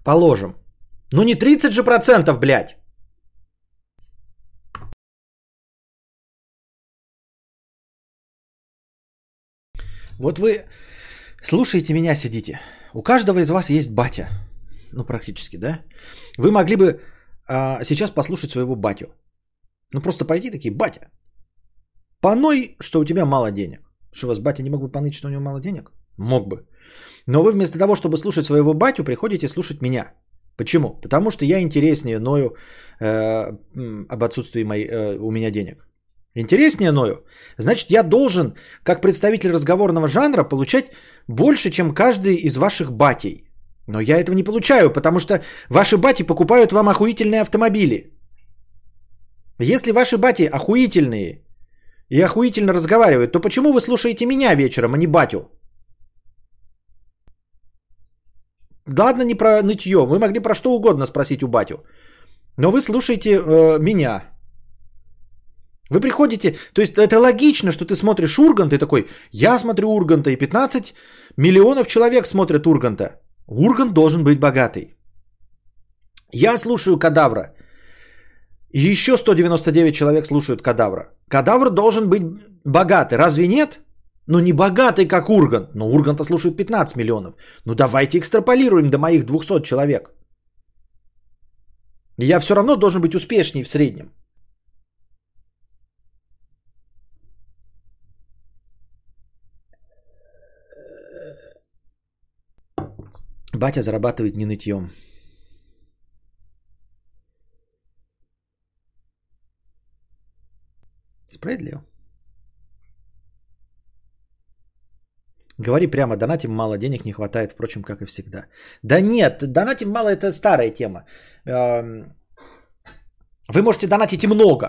Положим. Ну не 30 же процентов, блядь. Вот вы слушаете меня, сидите. У каждого из вас есть батя. Ну, практически, да? Вы могли бы а, сейчас послушать своего батю. Ну, просто пойти такие, батя, Поной, что у тебя мало денег. Что, у вас батя не мог бы поныть, что у него мало денег? Мог бы. Но вы вместо того, чтобы слушать своего батю, приходите слушать меня. Почему? Потому что я интереснее ною э, об отсутствии моей, э, у меня денег. Интереснее ною? Значит, я должен, как представитель разговорного жанра, получать больше, чем каждый из ваших батей. Но я этого не получаю, потому что ваши бати покупают вам охуительные автомобили. Если ваши бати охуительные и охуительно разговаривают, то почему вы слушаете меня вечером, а не батю? Ладно, не про нытье. Вы могли про что угодно спросить у батю. Но вы слушаете э, меня. Вы приходите, то есть это логично, что ты смотришь Урганта и такой, я смотрю Урганта, и 15 миллионов человек смотрят Урганта. Ургант должен быть богатый. Я слушаю Кадавра. Еще 199 человек слушают Кадавра. Кадавр должен быть богатый. Разве нет? Ну не богатый, как Ургант. Но Урганта слушают 15 миллионов. Ну давайте экстраполируем до моих 200 человек. Я все равно должен быть успешнее в среднем. Батя зарабатывает не нытьем. Справедливо. Говори прямо, донатим мало, денег не хватает, впрочем, как и всегда. Да нет, донатим мало, это старая тема. Эм, вы можете донатить и много.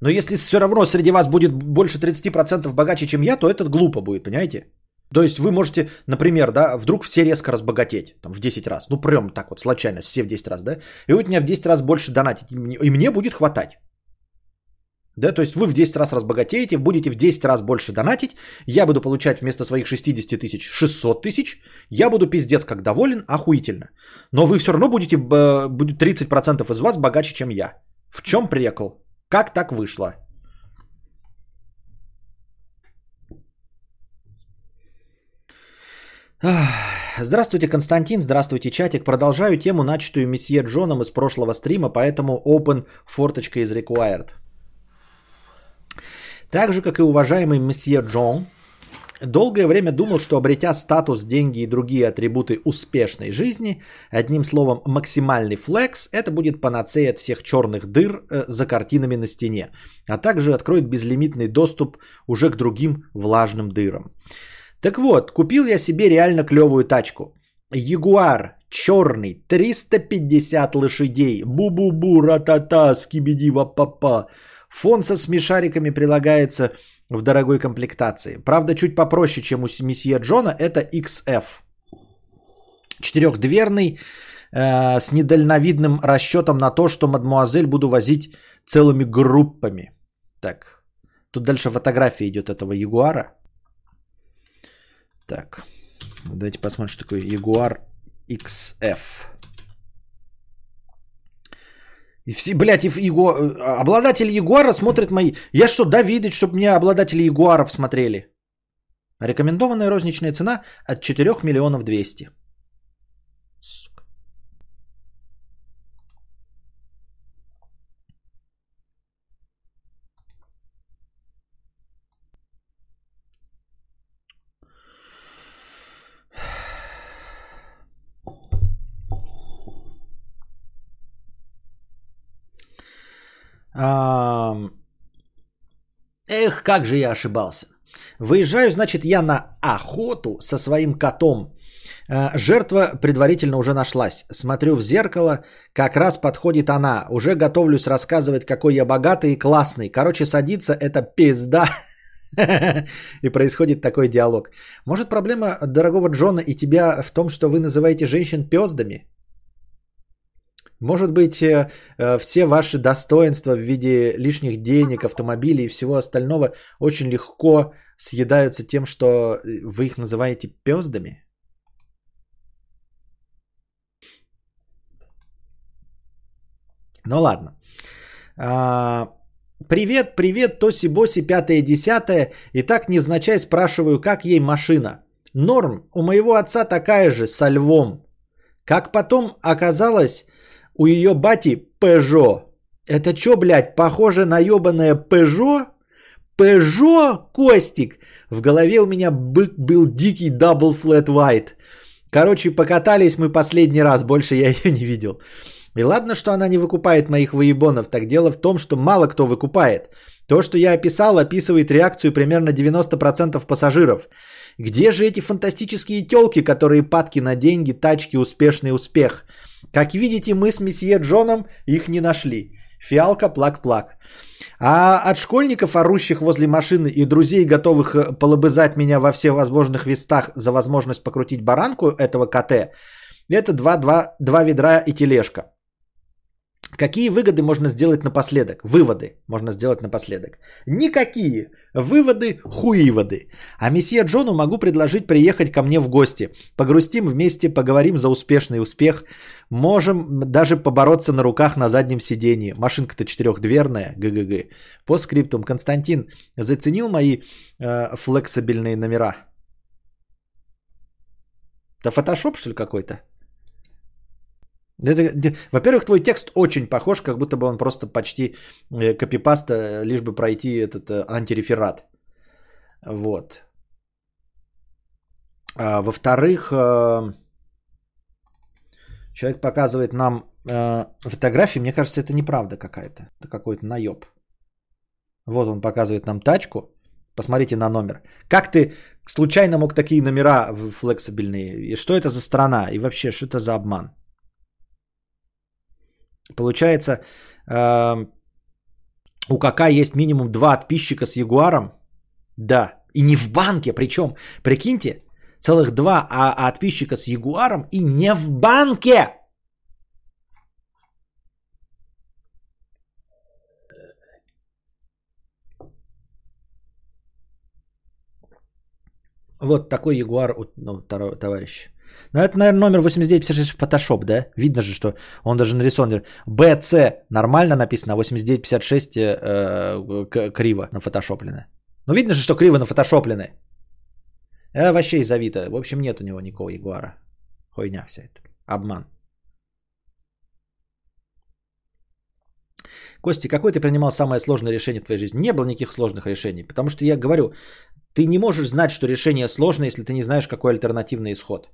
Но если все равно среди вас будет больше 30% богаче, чем я, то это глупо будет, понимаете? То есть вы можете, например, да, вдруг все резко разбогатеть, там, в 10 раз. Ну, прям так вот, случайно, все в 10 раз, да? И вы меня в 10 раз больше донатить, и мне будет хватать. Да, то есть вы в 10 раз разбогатеете, будете в 10 раз больше донатить, я буду получать вместо своих 60 тысяч 600 тысяч, я буду пиздец как доволен, охуительно. Но вы все равно будете, будет 30% из вас богаче, чем я. В чем прикол? Как так вышло? Здравствуйте, Константин, здравствуйте, чатик. Продолжаю тему, начатую месье Джоном из прошлого стрима, поэтому open форточка из required. Так же, как и уважаемый месье Джон, долгое время думал, что обретя статус, деньги и другие атрибуты успешной жизни, одним словом, максимальный флекс, это будет панацея от всех черных дыр э, за картинами на стене, а также откроет безлимитный доступ уже к другим влажным дырам. Так вот, купил я себе реально клевую тачку. Ягуар черный, 350 лошадей. Бу-бу-бу, ра-та-та, скибиди папа Фон со смешариками прилагается в дорогой комплектации. Правда, чуть попроще, чем у месье Джона, это XF. Четырехдверный, э, с недальновидным расчетом на то, что мадмуазель буду возить целыми группами. Так, тут дальше фотография идет этого Ягуара. Так, давайте посмотрим, что такое Jaguar XF. И все, блядь, и его, обладатели Ягуара смотрят мои... Я что, да, видеть, чтобы мне обладатели Ягуаров смотрели? Рекомендованная розничная цена от 4 миллионов 200. Эх, как же я ошибался. Выезжаю, значит, я на охоту со своим котом. А, жертва предварительно уже нашлась. Смотрю в зеркало, как раз подходит она. Уже готовлюсь рассказывать, какой я богатый и классный. Короче, садится это пизда. И происходит такой диалог. Может, проблема дорогого Джона и тебя в том, что вы называете женщин пездами? Может быть, э, э, все ваши достоинства в виде лишних денег, автомобилей и всего остального очень легко съедаются тем, что вы их называете пездами? Ну ладно. А, привет, привет, Тоси-Боси, пятое, десятое. И так спрашиваю, как ей машина. Норм, у моего отца такая же, со львом. Как потом оказалось, у ее бати Пежо. Это что, блядь, похоже на ебаное Пежо? Пежо, Костик, В голове у меня бык был дикий double flat white. Короче, покатались мы последний раз, больше я ее не видел. И ладно, что она не выкупает моих выебонов, так дело в том, что мало кто выкупает. То, что я описал, описывает реакцию примерно 90% пассажиров. Где же эти фантастические телки, которые падки на деньги, тачки, успешный успех? Как видите, мы с месье Джоном их не нашли. Фиалка, плак-плак. А от школьников, орущих возле машины и друзей, готовых э, полобызать меня во всех возможных вестах за возможность покрутить баранку этого КТ, это два, два, два ведра и тележка. Какие выгоды можно сделать напоследок? Выводы можно сделать напоследок. Никакие. Выводы – хуиводы. А месье Джону могу предложить приехать ко мне в гости. Погрустим вместе, поговорим за успешный успех. Можем даже побороться на руках на заднем сидении. Машинка-то четырехдверная, ГГГ. По скриптум. Константин заценил мои э, флексибельные номера? Это фотошоп, что ли, какой-то? Во-первых, твой текст очень похож, как будто бы он просто почти э, копипаста, лишь бы пройти этот э, антиреферат. Вот. А, во-вторых, э, человек показывает нам фотографии. Мне кажется, это неправда какая-то. Это какой-то наеб. Вот он показывает нам тачку. Посмотрите на номер. Как ты случайно мог такие номера флексибельные? И что это за страна? И вообще, что это за обман? Получается, э, у КК есть минимум два подписчика с Ягуаром. Да. И не в банке, причем, прикиньте, целых два а, а подписчика с Ягуаром и не в банке. Вот такой Ягуар у ну, товарища. Ну, это, наверное, номер 8956 в Photoshop, да? Видно же, что он даже нарисован. BC нормально написано, а 8956 э, криво нафотошоплены. Ну, видно же, что криво нафотошоплены. Это вообще из Авито. В общем, нет у него никакого Ягуара. Хуйня вся это. Обман. Кости, какое ты принимал самое сложное решение в твоей жизни? Не было никаких сложных решений, потому что я говорю, ты не можешь знать, что решение сложное, если ты не знаешь, какой альтернативный исход.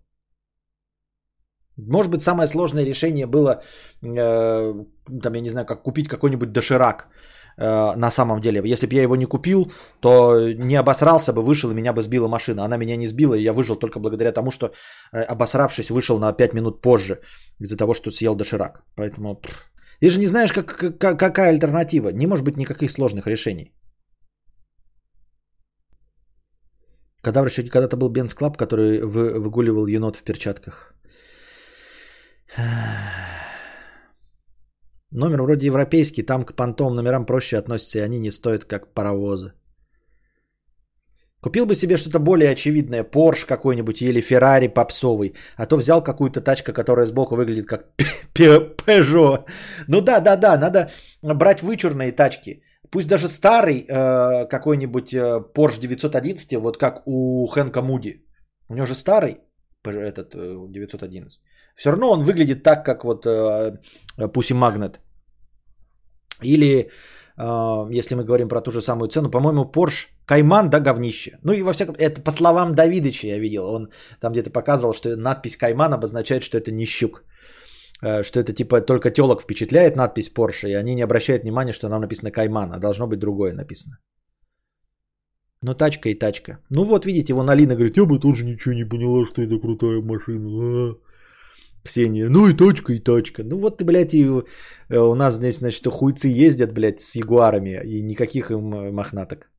Может быть, самое сложное решение было, э, там, я не знаю, как купить какой-нибудь доширак э, на самом деле. Если бы я его не купил, то не обосрался бы, вышел и меня бы сбила машина. Она меня не сбила, и я выжил только благодаря тому, что, э, обосравшись, вышел на 5 минут позже из-за того, что съел доширак. Поэтому пфф. ты же не знаешь, как, как, какая альтернатива. Не может быть никаких сложных решений. Кадавр еще когда-то был Benz Club, который вы, выгуливал енот в перчатках. Номер вроде европейский, там к понтовым номерам проще относятся, и они не стоят как паровозы. Купил бы себе что-то более очевидное, Porsche какой-нибудь или Ferrari попсовый, а то взял какую-то тачку, которая сбоку выглядит как Peugeot. Ну да, да, да, надо брать вычурные тачки. Пусть даже старый э, какой-нибудь э, Porsche 911, вот как у Хэнка Муди. У него же старый этот э, 911. Все равно он выглядит так, как вот э, Pussy Magnet. Или, э, если мы говорим про ту же самую цену, по-моему, Porsche Кайман, да, говнище. Ну и во всяком... Это по словам Давидыча я видел. Он там где-то показывал, что надпись Кайман обозначает, что это не щук. Э, что это типа только телок впечатляет надпись Porsche, и они не обращают внимания, что там написано Кайман, а должно быть другое написано. Ну, тачка и тачка. Ну, вот, видите, вон Алина говорит, я бы тоже ничего не поняла, что это крутая машина. Ксения, ну и точка, и точка. Ну вот блядь, и э, у нас здесь, значит, хуйцы ездят, блядь, с ягуарами, и никаких им э, мохнаток.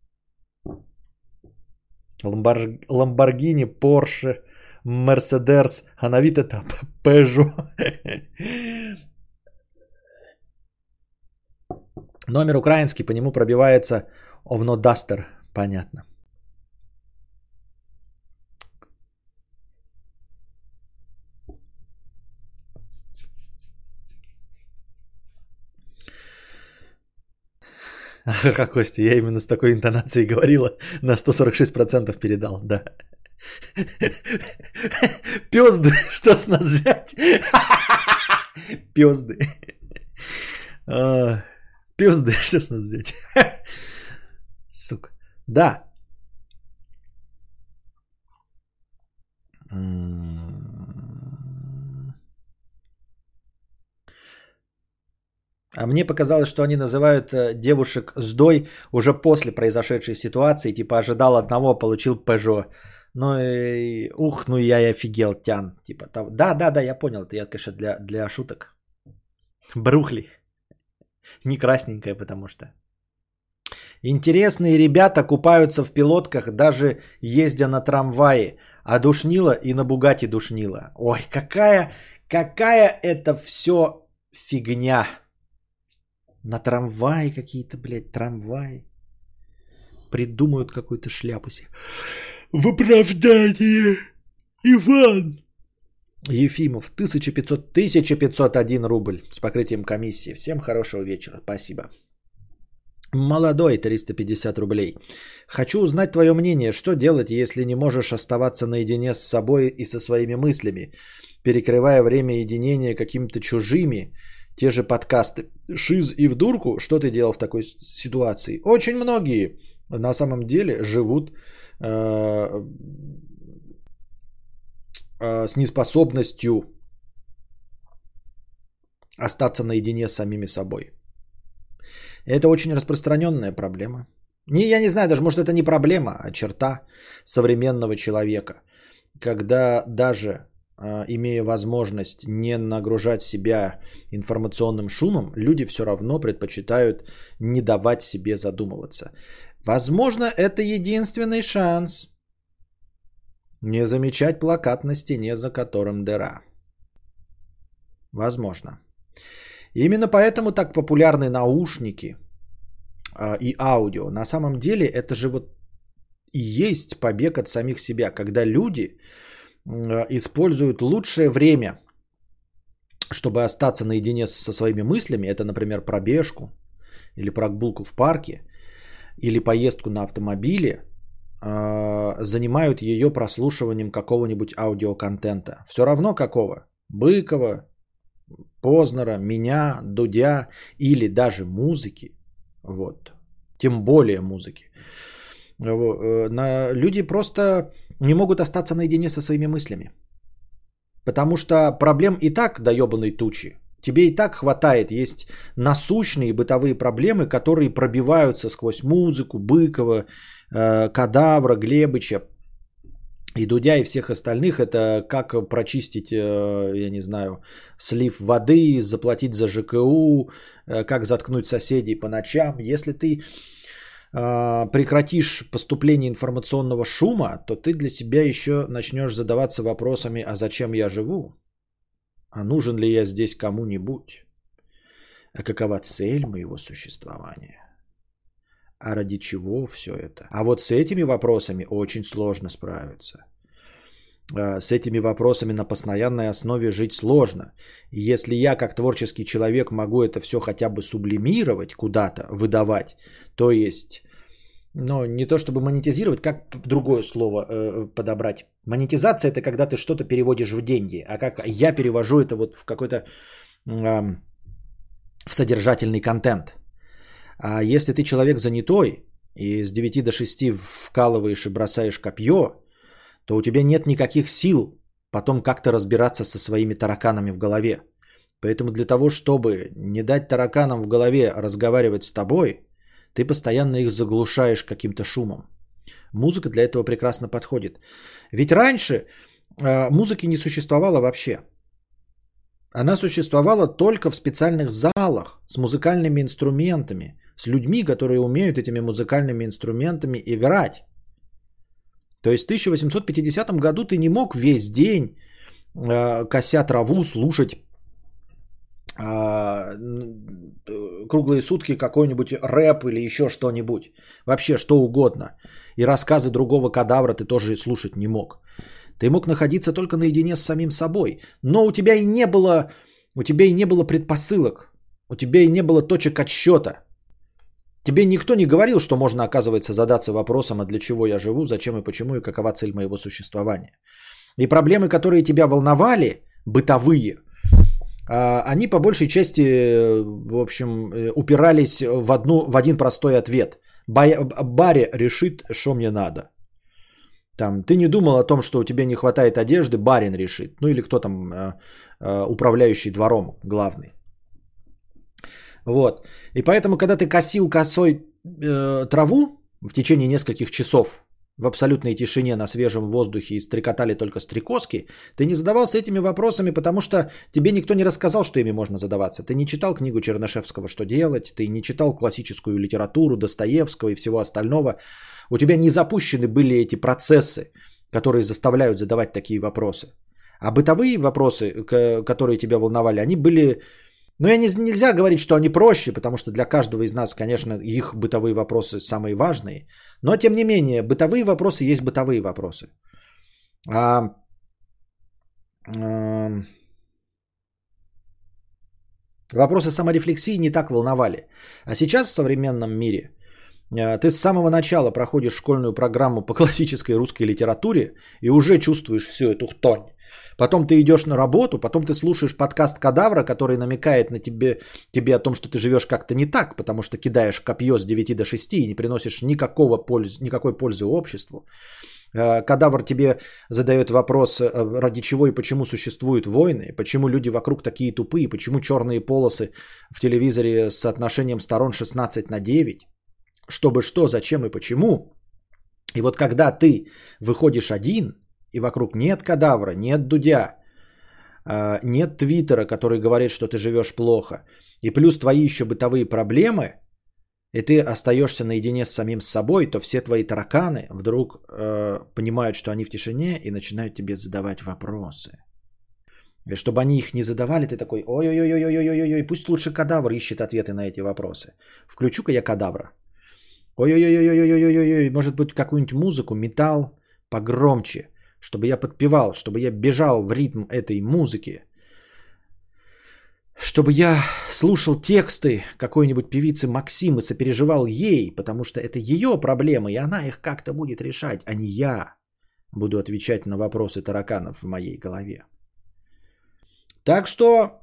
Ламбор... Ламборгини, Порше, Мерседес, а на вид это Пежо. Номер украинский, по нему пробивается Овно Дастер, понятно. Ха-ха, Костя, я именно с такой интонацией говорила, на 146% передал, да. Пёзды, что с нас взять? Пёзды. А, пёзды, что с нас взять? Сука. Да. А мне показалось, что они называют э, девушек сдой уже после произошедшей ситуации. Типа ожидал одного, получил Пежо. Ну и ух, ну я и офигел, тян. Типа там. Да, да, да, я понял. Это я, конечно, для, для шуток. Брухли. Не красненькая, потому что. Интересные ребята купаются в пилотках, даже ездя на трамвае. А душнила и на Бугате душнила. Ой, какая, какая это все фигня. На трамвае какие-то, блядь, трамваи. Придумают какую-то шляпу себе. В оправдание, Иван. Ефимов, 1500, 1501 рубль с покрытием комиссии. Всем хорошего вечера. Спасибо. Молодой, 350 рублей. Хочу узнать твое мнение, что делать, если не можешь оставаться наедине с собой и со своими мыслями, перекрывая время единения какими-то чужими, те же подкасты. Шиз и в дурку, что ты делал в такой ситуации? Очень многие на самом деле живут э, э, с неспособностью остаться наедине с самими собой. Это очень распространенная проблема. Не, я не знаю, даже может это не проблема, а черта современного человека. Когда даже имея возможность не нагружать себя информационным шумом, люди все равно предпочитают не давать себе задумываться. Возможно, это единственный шанс не замечать плакат на стене, за которым дыра. Возможно. Именно поэтому так популярны наушники а, и аудио. На самом деле это же вот и есть побег от самих себя, когда люди используют лучшее время, чтобы остаться наедине со своими мыслями. Это, например, пробежку или прогулку в парке или поездку на автомобиле а, занимают ее прослушиванием какого-нибудь аудиоконтента. Все равно какого. Быкова, Познера, меня, Дудя или даже музыки. Вот. Тем более музыки. Э, люди просто не могут остаться наедине со своими мыслями. Потому что проблем и так до ебаной тучи. Тебе и так хватает. Есть насущные бытовые проблемы, которые пробиваются сквозь музыку Быкова, э, Кадавра, Глебыча, и Дудя и всех остальных это как прочистить, э, я не знаю, слив воды, заплатить за ЖКУ, э, как заткнуть соседей по ночам. Если ты прекратишь поступление информационного шума, то ты для себя еще начнешь задаваться вопросами, а зачем я живу? А нужен ли я здесь кому-нибудь? А какова цель моего существования? А ради чего все это? А вот с этими вопросами очень сложно справиться. А, с этими вопросами на постоянной основе жить сложно. И если я как творческий человек могу это все хотя бы сублимировать куда-то, выдавать, то есть, ну, не то чтобы монетизировать, как другое слово э, подобрать. Монетизация это когда ты что-то переводишь в деньги, а как я перевожу это вот в какой-то э, в содержательный контент. А если ты человек занятой и с 9 до 6 вкалываешь и бросаешь копье, то у тебя нет никаких сил потом как-то разбираться со своими тараканами в голове. Поэтому для того, чтобы не дать тараканам в голове разговаривать с тобой, ты постоянно их заглушаешь каким-то шумом. Музыка для этого прекрасно подходит. Ведь раньше э, музыки не существовало вообще. Она существовала только в специальных залах с музыкальными инструментами, с людьми, которые умеют этими музыкальными инструментами играть. То есть в 1850 году ты не мог весь день, э, кося траву, слушать э, круглые сутки какой-нибудь рэп или еще что-нибудь. Вообще что угодно. И рассказы другого кадавра ты тоже слушать не мог. Ты мог находиться только наедине с самим собой. Но у тебя и не было, у тебя и не было предпосылок. У тебя и не было точек отсчета. Тебе никто не говорил, что можно, оказывается, задаться вопросом, а для чего я живу, зачем и почему, и какова цель моего существования. И проблемы, которые тебя волновали, бытовые, а, они по большей части, в общем, э, упирались в, одну, в один простой ответ. Баре решит, что мне надо. Там, ты не думал о том, что у тебя не хватает одежды, барин решит. Ну или кто там, э, э, управляющий двором главный. Вот. И поэтому, когда ты косил косой э, траву в течение нескольких часов, в абсолютной тишине на свежем воздухе и стрекотали только стрекозки, ты не задавался этими вопросами, потому что тебе никто не рассказал, что ими можно задаваться. Ты не читал книгу Чернышевского «Что делать», ты не читал классическую литературу Достоевского и всего остального. У тебя не запущены были эти процессы, которые заставляют задавать такие вопросы. А бытовые вопросы, которые тебя волновали, они были но я не, нельзя говорить, что они проще, потому что для каждого из нас, конечно, их бытовые вопросы самые важные. Но, тем не менее, бытовые вопросы есть бытовые вопросы. А, а, вопросы саморефлексии не так волновали. А сейчас в современном мире а, ты с самого начала проходишь школьную программу по классической русской литературе и уже чувствуешь всю эту хтонь. Потом ты идешь на работу, потом ты слушаешь подкаст Кадавра, который намекает на тебе, тебе о том, что ты живешь как-то не так, потому что кидаешь копье с 9 до 6 и не приносишь никакого пользы, никакой пользы обществу. Э, кадавр тебе задает вопрос, э, ради чего и почему существуют войны, почему люди вокруг такие тупые, почему черные полосы в телевизоре с соотношением сторон 16 на 9, чтобы что, зачем и почему. И вот когда ты выходишь один, и вокруг нет кадавра, нет дудя, а, нет твиттера, который говорит, что ты живешь плохо, и плюс твои еще бытовые проблемы, и ты остаешься наедине с самим собой, то все твои тараканы вдруг э, понимают, что они в тишине и начинают тебе задавать вопросы. И чтобы они их не задавали, ты такой, ой-ой-ой-ой-ой-ой-ой, пусть лучше кадавр ищет ответы на эти вопросы. Включу-ка я кадавра. Ой-ой-ой-ой-ой-ой-ой, может быть какую-нибудь музыку, металл погромче чтобы я подпевал, чтобы я бежал в ритм этой музыки, чтобы я слушал тексты какой-нибудь певицы Максим и сопереживал ей, потому что это ее проблемы, и она их как-то будет решать, а не я буду отвечать на вопросы тараканов в моей голове. Так что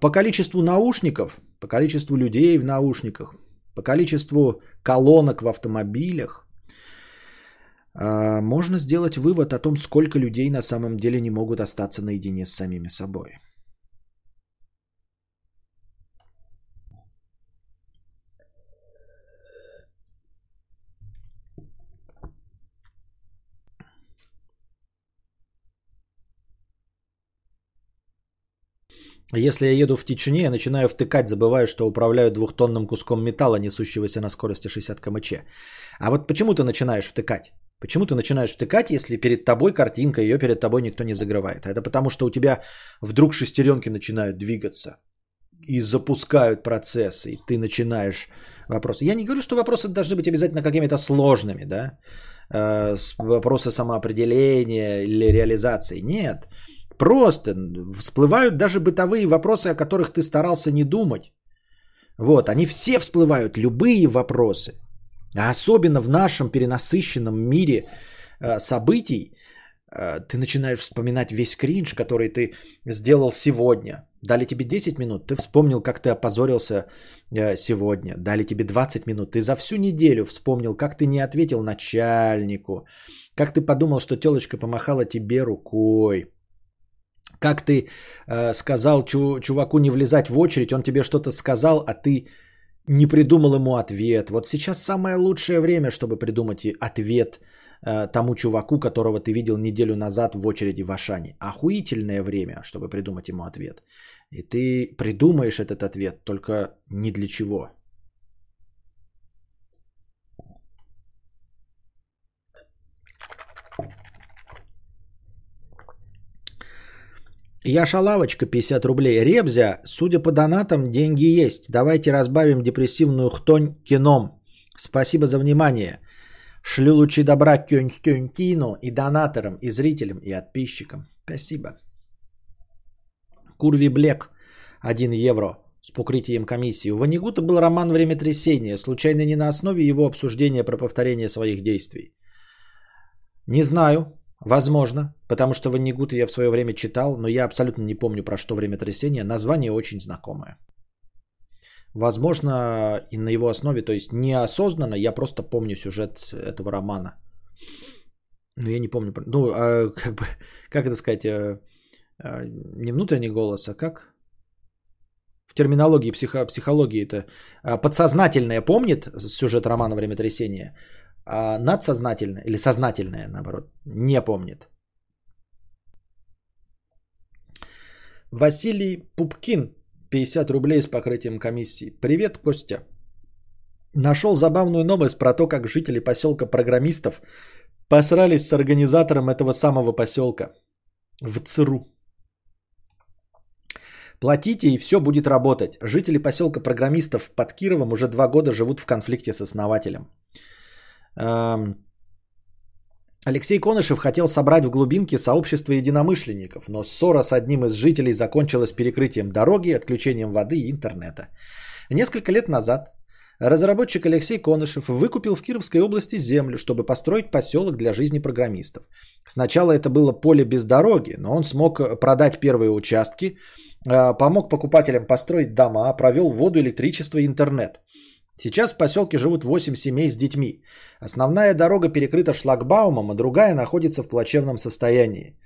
по количеству наушников, по количеству людей в наушниках, по количеству колонок в автомобилях, можно сделать вывод о том, сколько людей на самом деле не могут остаться наедине с самими собой. Если я еду в тишине, я начинаю втыкать, забываю, что управляю двухтонным куском металла, несущегося на скорости 60 км/ч. А вот почему ты начинаешь втыкать? Почему ты начинаешь втыкать, если перед тобой картинка, ее перед тобой никто не загрывает? Это потому, что у тебя вдруг шестеренки начинают двигаться и запускают процессы, и ты начинаешь вопросы. Я не говорю, что вопросы должны быть обязательно какими-то сложными, да? Э, вопросы самоопределения или реализации. Нет. Просто всплывают даже бытовые вопросы, о которых ты старался не думать. Вот, они все всплывают, любые вопросы. А особенно в нашем перенасыщенном мире э, событий, э, ты начинаешь вспоминать весь кринж, который ты сделал сегодня. Дали тебе 10 минут, ты вспомнил, как ты опозорился э, сегодня. Дали тебе 20 минут, ты за всю неделю вспомнил, как ты не ответил начальнику, как ты подумал, что телочка помахала тебе рукой. Как ты э, сказал чу- чуваку не влезать в очередь, он тебе что-то сказал, а ты не придумал ему ответ. Вот сейчас самое лучшее время, чтобы придумать ответ э, тому чуваку, которого ты видел неделю назад в очереди в Ашане. Охуительное время, чтобы придумать ему ответ. И ты придумаешь этот ответ, только ни для чего. Я шалавочка 50 рублей. Ребзя, судя по донатам, деньги есть. Давайте разбавим депрессивную хтонь кином. Спасибо за внимание. Шлю лучи добра Кюнстюнтину и донаторам, и зрителям, и подписчикам. Спасибо. Курви Блек, 1 евро с покрытием комиссии. У Ванигута был роман «Времятрясение», случайно не на основе его обсуждения про повторение своих действий. Не знаю, Возможно, потому что Ваннигута я в свое время читал, но я абсолютно не помню про что время трясения. Название очень знакомое. Возможно, и на его основе, то есть неосознанно, я просто помню сюжет этого романа. Ну, я не помню. Ну, а как бы, как это сказать, э, э, не внутренний голос, а как? В терминологии, психо, психологии это а, подсознательное помнит сюжет романа «Время трясения», а надсознательное или сознательное, наоборот, не помнит. Василий Пупкин, 50 рублей с покрытием комиссии. Привет, Костя. Нашел забавную новость про то, как жители поселка программистов посрались с организатором этого самого поселка в ЦРУ. Платите и все будет работать. Жители поселка программистов под Кировом уже два года живут в конфликте с основателем. Алексей Конышев хотел собрать в глубинке сообщество единомышленников, но ссора с одним из жителей закончилась перекрытием дороги, отключением воды и интернета. Несколько лет назад разработчик Алексей Конышев выкупил в Кировской области землю, чтобы построить поселок для жизни программистов. Сначала это было поле без дороги, но он смог продать первые участки, а, помог покупателям построить дома, провел воду, электричество и интернет. Сейчас в поселке живут 8 семей с детьми. Основная дорога перекрыта шлагбаумом, а другая находится в плачевном состоянии.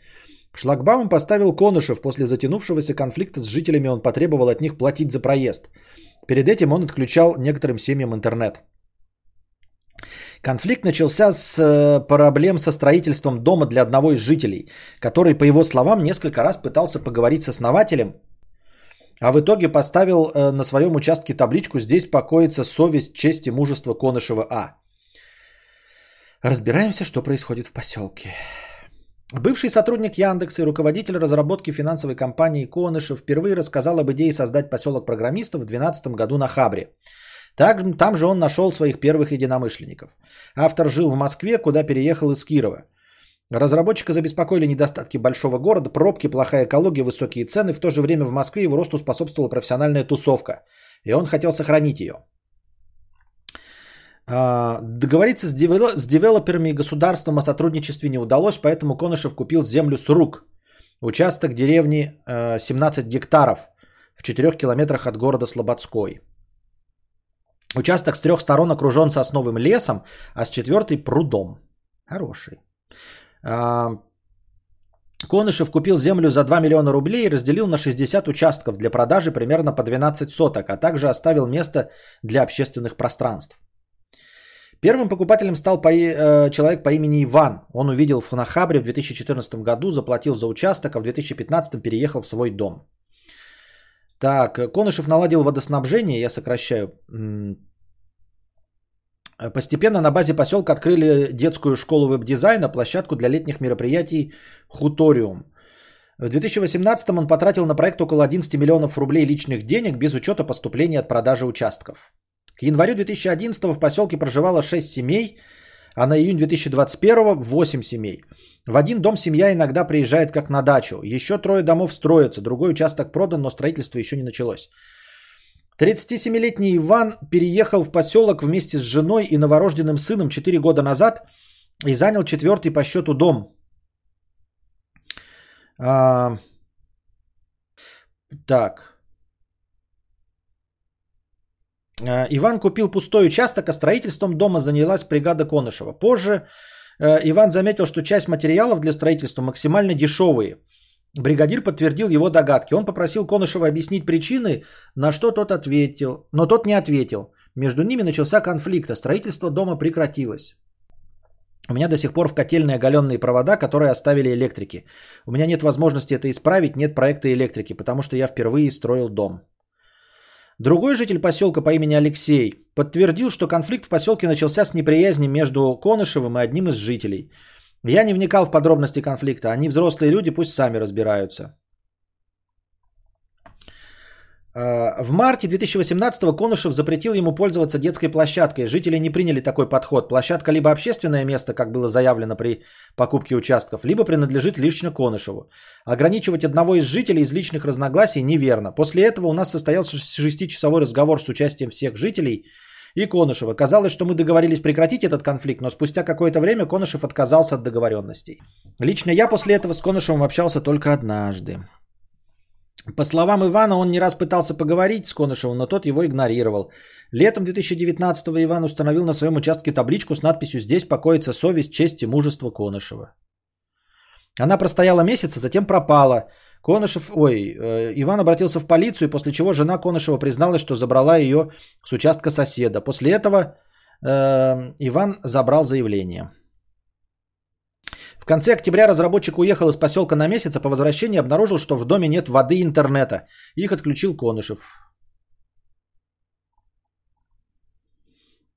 Шлагбаум поставил Конышев после затянувшегося конфликта с жителями, он потребовал от них платить за проезд. Перед этим он отключал некоторым семьям интернет. Конфликт начался с э, проблем со строительством дома для одного из жителей, который, по его словам, несколько раз пытался поговорить с основателем, а в итоге поставил э, на своем участке табличку «Здесь покоится совесть, честь и мужество Конышева А». Разбираемся, что происходит в поселке. Бывший сотрудник Яндекса и руководитель разработки финансовой компании Конышев впервые рассказал об идее создать поселок программистов в 2012 году на Хабре. Так, там же он нашел своих первых единомышленников. Автор жил в Москве, куда переехал из Кирова. Разработчика забеспокоили недостатки большого города, пробки, плохая экология, высокие цены. В то же время в Москве его росту способствовала профессиональная тусовка. И он хотел сохранить ее. А, договориться с, девел... девелоперами и государством о сотрудничестве не удалось, поэтому Конышев купил землю с рук. Участок деревни 17 э, гектаров в 4 километрах от города Слободской. Участок с трех сторон окружен сосновым лесом, а с четвертой прудом. Хороший. А, Конышев купил землю за 2 миллиона рублей и разделил на 60 участков для продажи примерно по 12 соток, а также оставил место для общественных пространств. Первым покупателем стал по, э, человек по имени Иван. Он увидел в Ханахабре в 2014 году, заплатил за участок, а в 2015 переехал в свой дом. Так, Конышев наладил водоснабжение, я сокращаю. Постепенно на базе поселка открыли детскую школу веб-дизайна, площадку для летних мероприятий «Хуториум». В 2018 он потратил на проект около 11 миллионов рублей личных денег без учета поступления от продажи участков. К январю 2011 в поселке проживало 6 семей, а на июнь 2021 8 семей. В один дом семья иногда приезжает как на дачу. Еще трое домов строятся, другой участок продан, но строительство еще не началось. 37-летний Иван переехал в поселок вместе с женой и новорожденным сыном 4 года назад и занял четвертый по счету дом. А... Так. А, Иван купил пустой участок, а строительством дома занялась бригада Конышева. Позже э, Иван заметил, что часть материалов для строительства максимально дешевые. Бригадир подтвердил его догадки. Он попросил Конышева объяснить причины, на что тот ответил. Но тот не ответил. Между ними начался конфликт, а строительство дома прекратилось. У меня до сих пор в котельной оголенные провода, которые оставили электрики. У меня нет возможности это исправить, нет проекта электрики, потому что я впервые строил дом. Другой житель поселка по имени Алексей подтвердил, что конфликт в поселке начался с неприязни между Конышевым и одним из жителей. Я не вникал в подробности конфликта, они взрослые люди, пусть сами разбираются. А, в марте 2018 Конышев запретил ему пользоваться детской площадкой. Жители не приняли такой подход. Площадка либо общественное место, как было заявлено при покупке участков, либо принадлежит лично Конышеву. Ограничивать одного из жителей из личных разногласий неверно. После этого у нас состоялся шестичасовой разговор с участием всех жителей и Конышева. Казалось, что мы договорились прекратить этот конфликт, но спустя какое-то время Конышев отказался от договоренностей. Лично я после этого с Конышевым общался только однажды. По словам Ивана, он не раз пытался поговорить с Конышевым, но тот его игнорировал. Летом 2019-го Иван установил на своем участке табличку с надписью «Здесь покоится совесть, честь и мужество Конышева». Она простояла месяц, а затем пропала. Конышев, ой, э, Иван обратился в полицию, после чего жена Конышева призналась, что забрала ее с участка соседа. После этого э, Иван забрал заявление. В конце октября разработчик уехал из поселка на месяц, а по возвращении обнаружил, что в доме нет воды и интернета. Их отключил Конышев.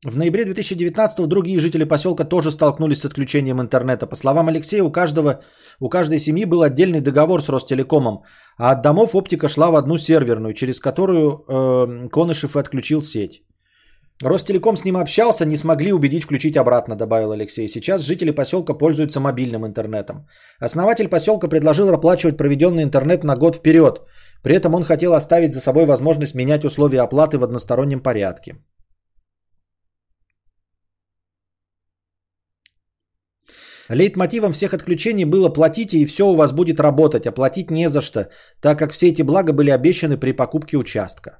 В ноябре 2019 другие жители поселка тоже столкнулись с отключением интернета. По словам Алексея, у, каждого, у каждой семьи был отдельный договор с Ростелекомом, а от домов оптика шла в одну серверную, через которую э, Конышев отключил сеть. Ростелеком с ним общался, не смогли убедить включить обратно, добавил Алексей. Сейчас жители поселка пользуются мобильным интернетом. Основатель поселка предложил оплачивать проведенный интернет на год вперед. При этом он хотел оставить за собой возможность менять условия оплаты в одностороннем порядке. Лейтмотивом всех отключений было «платите и все у вас будет работать», а платить не за что, так как все эти блага были обещаны при покупке участка.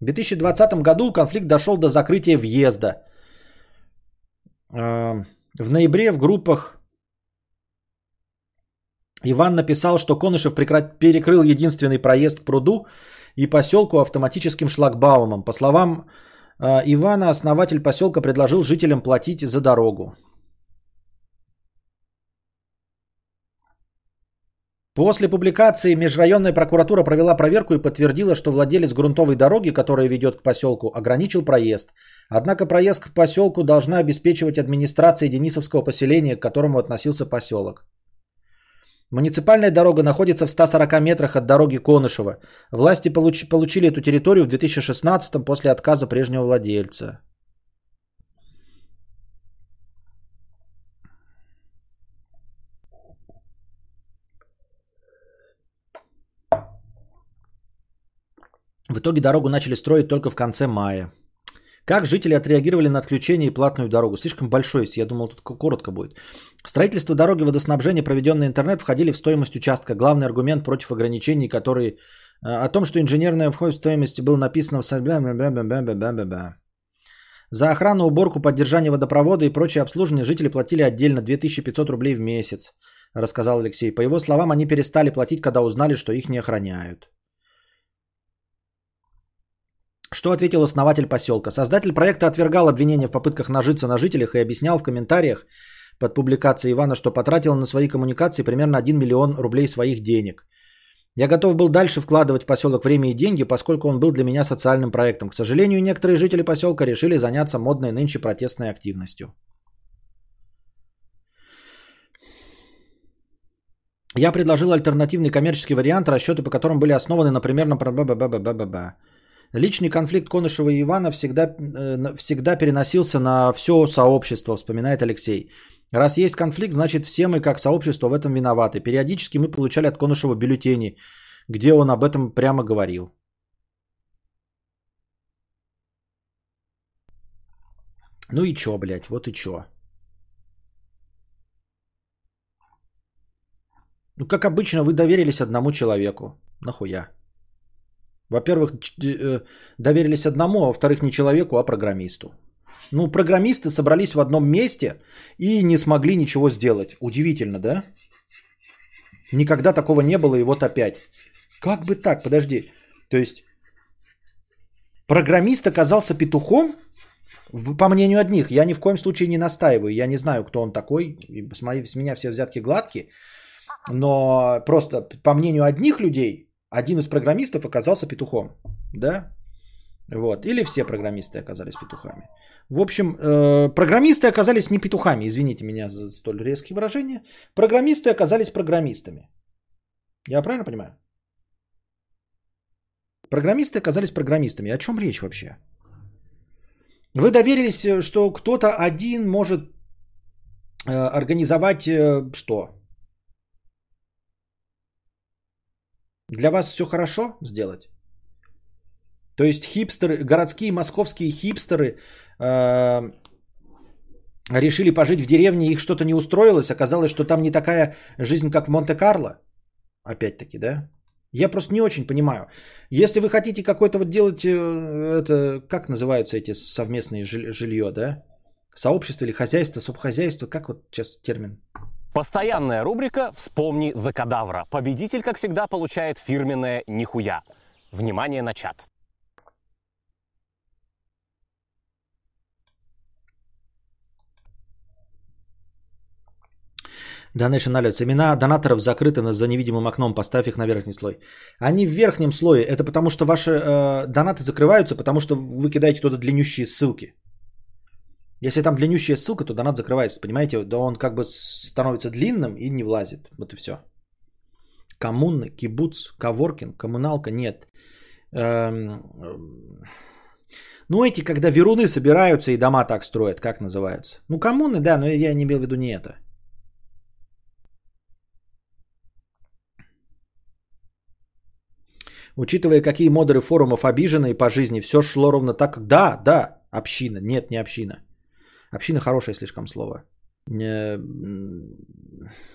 В 2020 году конфликт дошел до закрытия въезда. А, в ноябре в группах Иван написал, что Конышев перекрыл единственный проезд к пруду и поселку автоматическим шлагбаумом. По словам а, Ивана, основатель поселка предложил жителям платить за дорогу. После публикации межрайонная прокуратура провела проверку и подтвердила, что владелец грунтовой дороги, которая ведет к поселку, ограничил проезд. Однако проезд к поселку должна обеспечивать администрация Денисовского поселения, к которому относился поселок. Муниципальная дорога находится в 140 метрах от дороги Конышева. Власти получ- получили эту территорию в 2016 после отказа прежнего владельца. В итоге дорогу начали строить только в конце мая. Как жители отреагировали на отключение и платную дорогу? Слишком большой, я думал, тут коротко будет. Строительство дороги, водоснабжение, проведенный интернет входили в стоимость участка. Главный аргумент против ограничений, которые... Э, о том, что инженерная вход в стоимости было написано в... За охрану, уборку, поддержание водопровода и прочее обслуживание жители платили отдельно 2500 рублей в месяц, рассказал Алексей. По его словам, они перестали платить, когда узнали, что их не охраняют. Что ответил основатель поселка? Создатель проекта отвергал обвинения в попытках нажиться на жителях и объяснял в комментариях под публикацией Ивана, что потратил на свои коммуникации примерно 1 миллион рублей своих денег. Я готов был дальше вкладывать в поселок время и деньги, поскольку он был для меня социальным проектом. К сожалению, некоторые жители поселка решили заняться модной нынче протестной активностью. Я предложил альтернативный коммерческий вариант, расчеты по которым были основаны, на... Личный конфликт Конышева и Ивана всегда, э, всегда переносился на все сообщество, вспоминает Алексей. Раз есть конфликт, значит все мы как сообщество в этом виноваты. Периодически мы получали от Конышева бюллетени, где он об этом прямо говорил. Ну и чё, блядь, вот и чё. Ну, как обычно, вы доверились одному человеку. Нахуя? Во-первых, э, доверились одному, а во-вторых, не человеку, а программисту. Ну, программисты собрались в одном месте и не смогли ничего сделать. Удивительно, да? Никогда такого не было, и вот опять. Как бы так, подожди. То есть, программист оказался петухом? По мнению одних, я ни в коем случае не настаиваю. Я не знаю, кто он такой. С меня все взятки гладкие. Но просто по мнению одних людей, один из программистов оказался петухом, да? Вот. Или все программисты оказались петухами. В общем, э, программисты оказались не петухами, извините меня за столь резкие выражения. Программисты оказались программистами. Я правильно понимаю? Программисты оказались программистами. О чем речь вообще? Вы доверились, что кто-то один может э, организовать э, что? Для вас все хорошо сделать? То есть хипстеры, городские московские хипстеры э, решили пожить в деревне, их что-то не устроилось, оказалось, что там не такая жизнь, как в Монте-Карло. Опять-таки, да? Я просто не очень понимаю. Если вы хотите какой-то вот делать, э, это, как называются эти совместные жилье, да? Сообщество или хозяйство, субхозяйство, как вот сейчас термин? Постоянная рубрика «Вспомни за кадавра». Победитель, как всегда, получает фирменное «Нихуя». Внимание на чат. Donation Alerts. Имена донаторов закрыты за невидимым окном. Поставь их на верхний слой. Они в верхнем слое. Это потому, что ваши э, донаты закрываются, потому что вы кидаете туда длиннющие ссылки. Если там длиннющая ссылка, то донат закрывается. Понимаете? Да он как бы становится длинным и не влазит. Вот и все. Коммуны, кибуц, коворкинг, коммуналка. Нет. Эм... Ну, эти, когда веруны собираются и дома так строят, как называются? Ну, коммуны, да, но я не имел в виду не это. Учитывая, какие модеры форумов обижены и по жизни, все шло ровно так, как... Да, да, община. Нет, не община. Община хорошее слишком слово.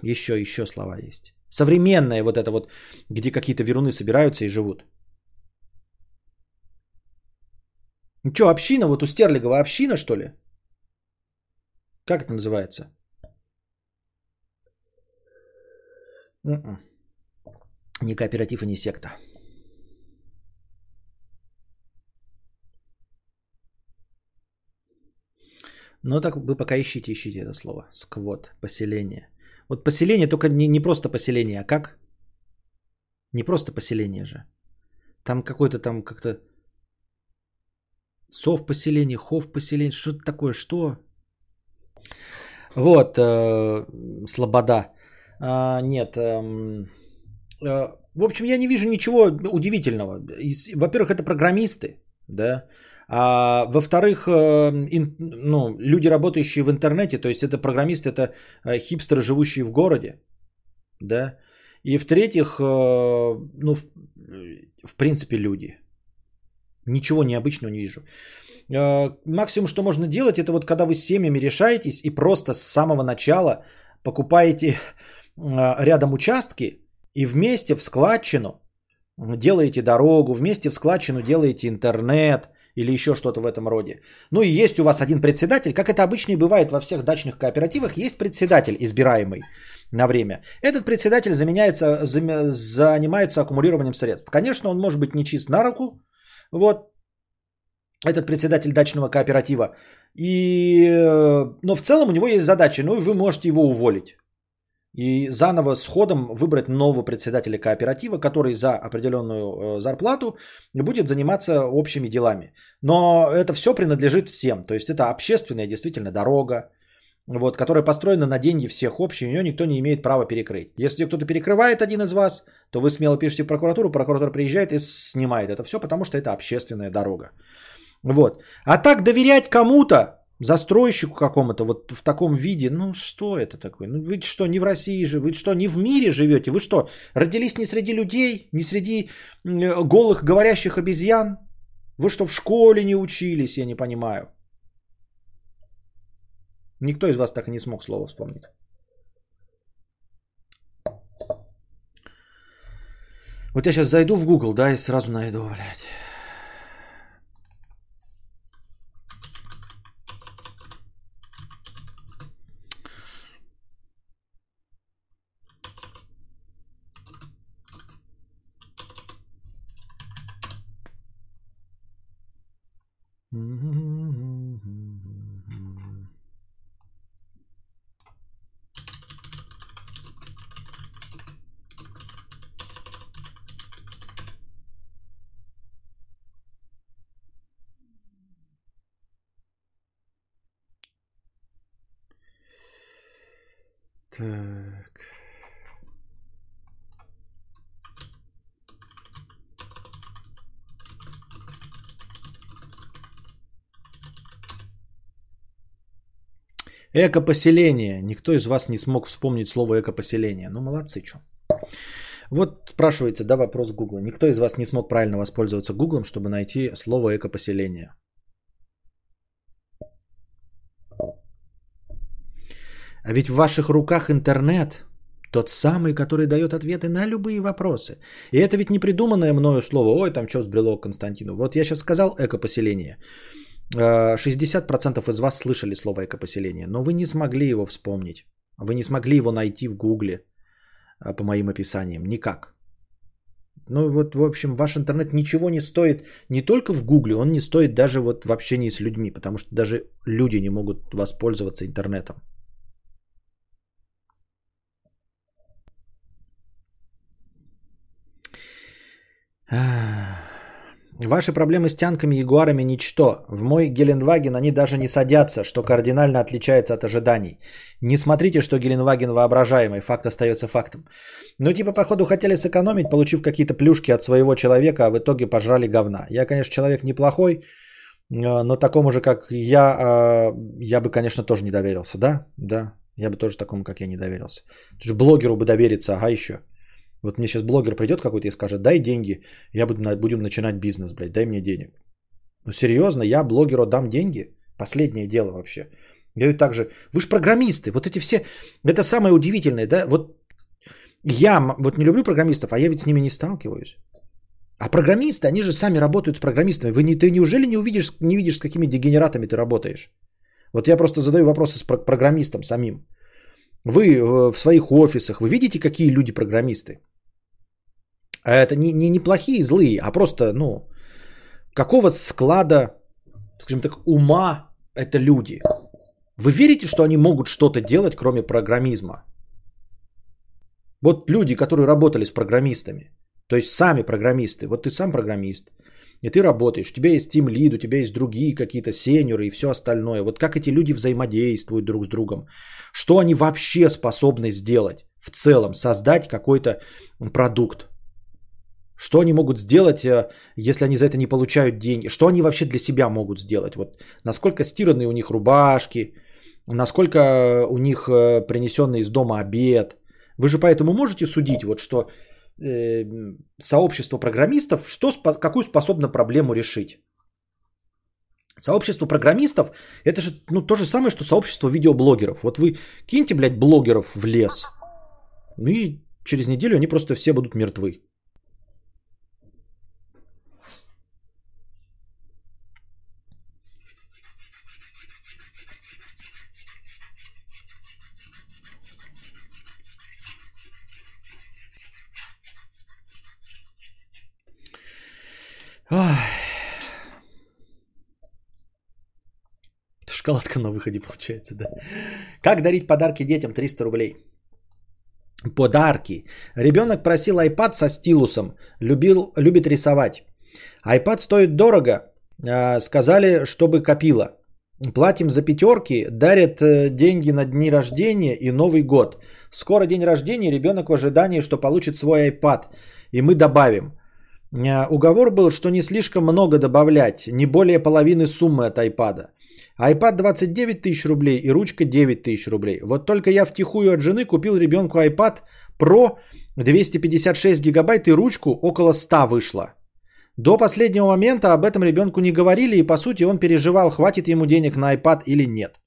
Еще, еще слова есть. Современное вот это вот, где какие-то веруны собираются и живут. Ну что, община? Вот у Стерлигова община, что ли? Как это называется? М-м. Не кооператив и не секта. Но так вы пока ищите, ищите это слово. Сквот, поселение. Вот поселение только не, не просто поселение, а как? Не просто поселение же. Там какой-то там как-то сов поселение, хов поселение, что-то такое, что? Вот, э, слобода. А, нет, э, э, в общем, я не вижу ничего удивительного. Во-первых, это программисты, да, а, во-вторых, э, ну, люди, работающие в интернете, то есть это программисты, это э, хипстеры, живущие в городе, да. И в-третьих, э, ну, в, в принципе, люди. Ничего необычного не вижу. Максимум, что можно делать, это вот когда вы с семьями решаетесь и просто с самого начала покупаете рядом участки и вместе в складчину делаете дорогу, вместе в складчину делаете интернет – или еще что-то в этом роде. Ну и есть у вас один председатель, как это обычно и бывает во всех дачных кооперативах, есть председатель, избираемый на время. Этот председатель заменяется, занимается аккумулированием средств. Конечно, он может быть не чист на руку, вот, этот председатель дачного кооператива. И, но в целом у него есть задача, ну и вы можете его уволить и заново с ходом выбрать нового председателя кооператива, который за определенную э, зарплату будет заниматься общими делами. Но это все принадлежит всем. То есть это общественная действительно дорога, вот, которая построена на деньги всех общие, ее никто не имеет права перекрыть. Если кто-то перекрывает один из вас, то вы смело пишете в прокуратуру, прокуратура приезжает и снимает это все, потому что это общественная дорога. Вот. А так доверять кому-то, застройщику какому-то вот в таком виде, ну что это такое? Ну вы что, не в России же, вы что, не в мире живете? Вы что, родились не среди людей, не среди голых говорящих обезьян? Вы что, в школе не учились, я не понимаю. Никто из вас так и не смог слово вспомнить. Вот я сейчас зайду в Google, да, и сразу найду, блядь. Hmm. Экопоселение. Никто из вас не смог вспомнить слово экопоселение. Ну, молодцы, что. Вот спрашивается, да, вопрос Гугла. Никто из вас не смог правильно воспользоваться Гуглом, чтобы найти слово экопоселение. А ведь в ваших руках интернет. Тот самый, который дает ответы на любые вопросы. И это ведь не придуманное мною слово. Ой, там что сбрело Константину. Вот я сейчас сказал экопоселение. 60% из вас слышали слово экопоселение, но вы не смогли его вспомнить. Вы не смогли его найти в Гугле а, по моим описаниям. Никак. Ну вот, в общем, ваш интернет ничего не стоит не только в Гугле, он не стоит даже вот в общении с людьми, потому что даже люди не могут воспользоваться интернетом. Ваши проблемы с тянками и ягуарами ничто. В мой Геленваген они даже не садятся, что кардинально отличается от ожиданий. Не смотрите, что Геленваген воображаемый, факт остается фактом. Ну типа походу хотели сэкономить, получив какие-то плюшки от своего человека, а в итоге пожрали говна. Я, конечно, человек неплохой, э, но такому же, как я, э, я бы, конечно, тоже не доверился. Да, да, я бы тоже такому, как я, не доверился. Тоже блогеру бы довериться, ага еще. Вот мне сейчас блогер придет какой-то и скажет, дай деньги, я буду, будем начинать бизнес, блядь, дай мне денег. Ну серьезно, я блогеру дам деньги? Последнее дело вообще. Говорю так же, вы же программисты, вот эти все, это самое удивительное, да, вот я вот не люблю программистов, а я ведь с ними не сталкиваюсь. А программисты, они же сами работают с программистами. Вы не, ты неужели не увидишь, не видишь, с какими дегенератами ты работаешь? Вот я просто задаю вопросы с программистом самим. Вы э, в своих офисах, вы видите, какие люди программисты? А это не, не, не плохие, злые, а просто, ну, какого склада, скажем так, ума это люди? Вы верите, что они могут что-то делать, кроме программизма? Вот люди, которые работали с программистами, то есть сами программисты, вот ты сам программист, и ты работаешь, у тебя есть Team Lead, у тебя есть другие какие-то сеньоры и все остальное. Вот как эти люди взаимодействуют друг с другом, что они вообще способны сделать в целом, создать какой-то продукт. Что они могут сделать, э, если они за это не получают деньги? Что они вообще для себя могут сделать? Вот насколько стираны у них рубашки, насколько у них э, принесенный из дома обед. Вы же поэтому можете судить, вот что э, сообщество программистов, что, какую способно проблему решить? Сообщество программистов – это же ну, то же самое, что сообщество видеоблогеров. Вот вы киньте, блядь, блогеров в лес, ну и через неделю они просто все будут мертвы. Ой. Шоколадка на выходе получается, да. Как дарить подарки детям 300 рублей? Подарки. Ребенок просил iPad со стилусом. Любил, любит рисовать. iPad стоит дорого. А, сказали, чтобы копила. Платим за пятерки, дарят э, деньги на дни рождения и Новый год. Скоро день рождения, ребенок в ожидании, что получит свой iPad. И мы добавим. Э, уговор был, что не слишком много добавлять, не более половины суммы от iPad. iPad 29 тысяч рублей и ручка 9 тысяч рублей. Вот только я втихую от жены купил ребенку iPad Pro 256 гигабайт и ручку около 100 вышло. До последнего момента об этом ребенку не говорили, и по сути он переживал, хватит ему денег на iPad или нет.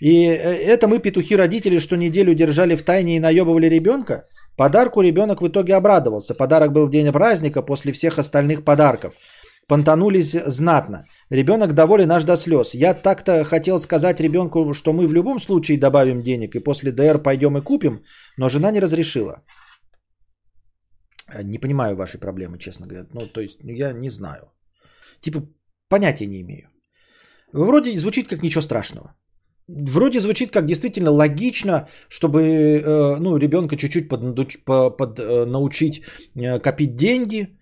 И э, это мы, петухи родители, что неделю держали в тайне и наебывали ребенка. Подарку ребенок в итоге обрадовался. Подарок был в день праздника после всех остальных подарков. Понтанулись знатно. Ребенок доволен аж до слез. Я так-то хотел сказать ребенку, что мы в любом случае добавим денег и после ДР пойдем и купим, но жена не разрешила. Не понимаю вашей проблемы, честно говоря. Ну, то есть, я не знаю. Типа, понятия не имею. Вроде звучит как ничего страшного. Вроде звучит как действительно логично, чтобы э, ну, ребенка чуть-чуть под, под, под, э, научить э, копить деньги.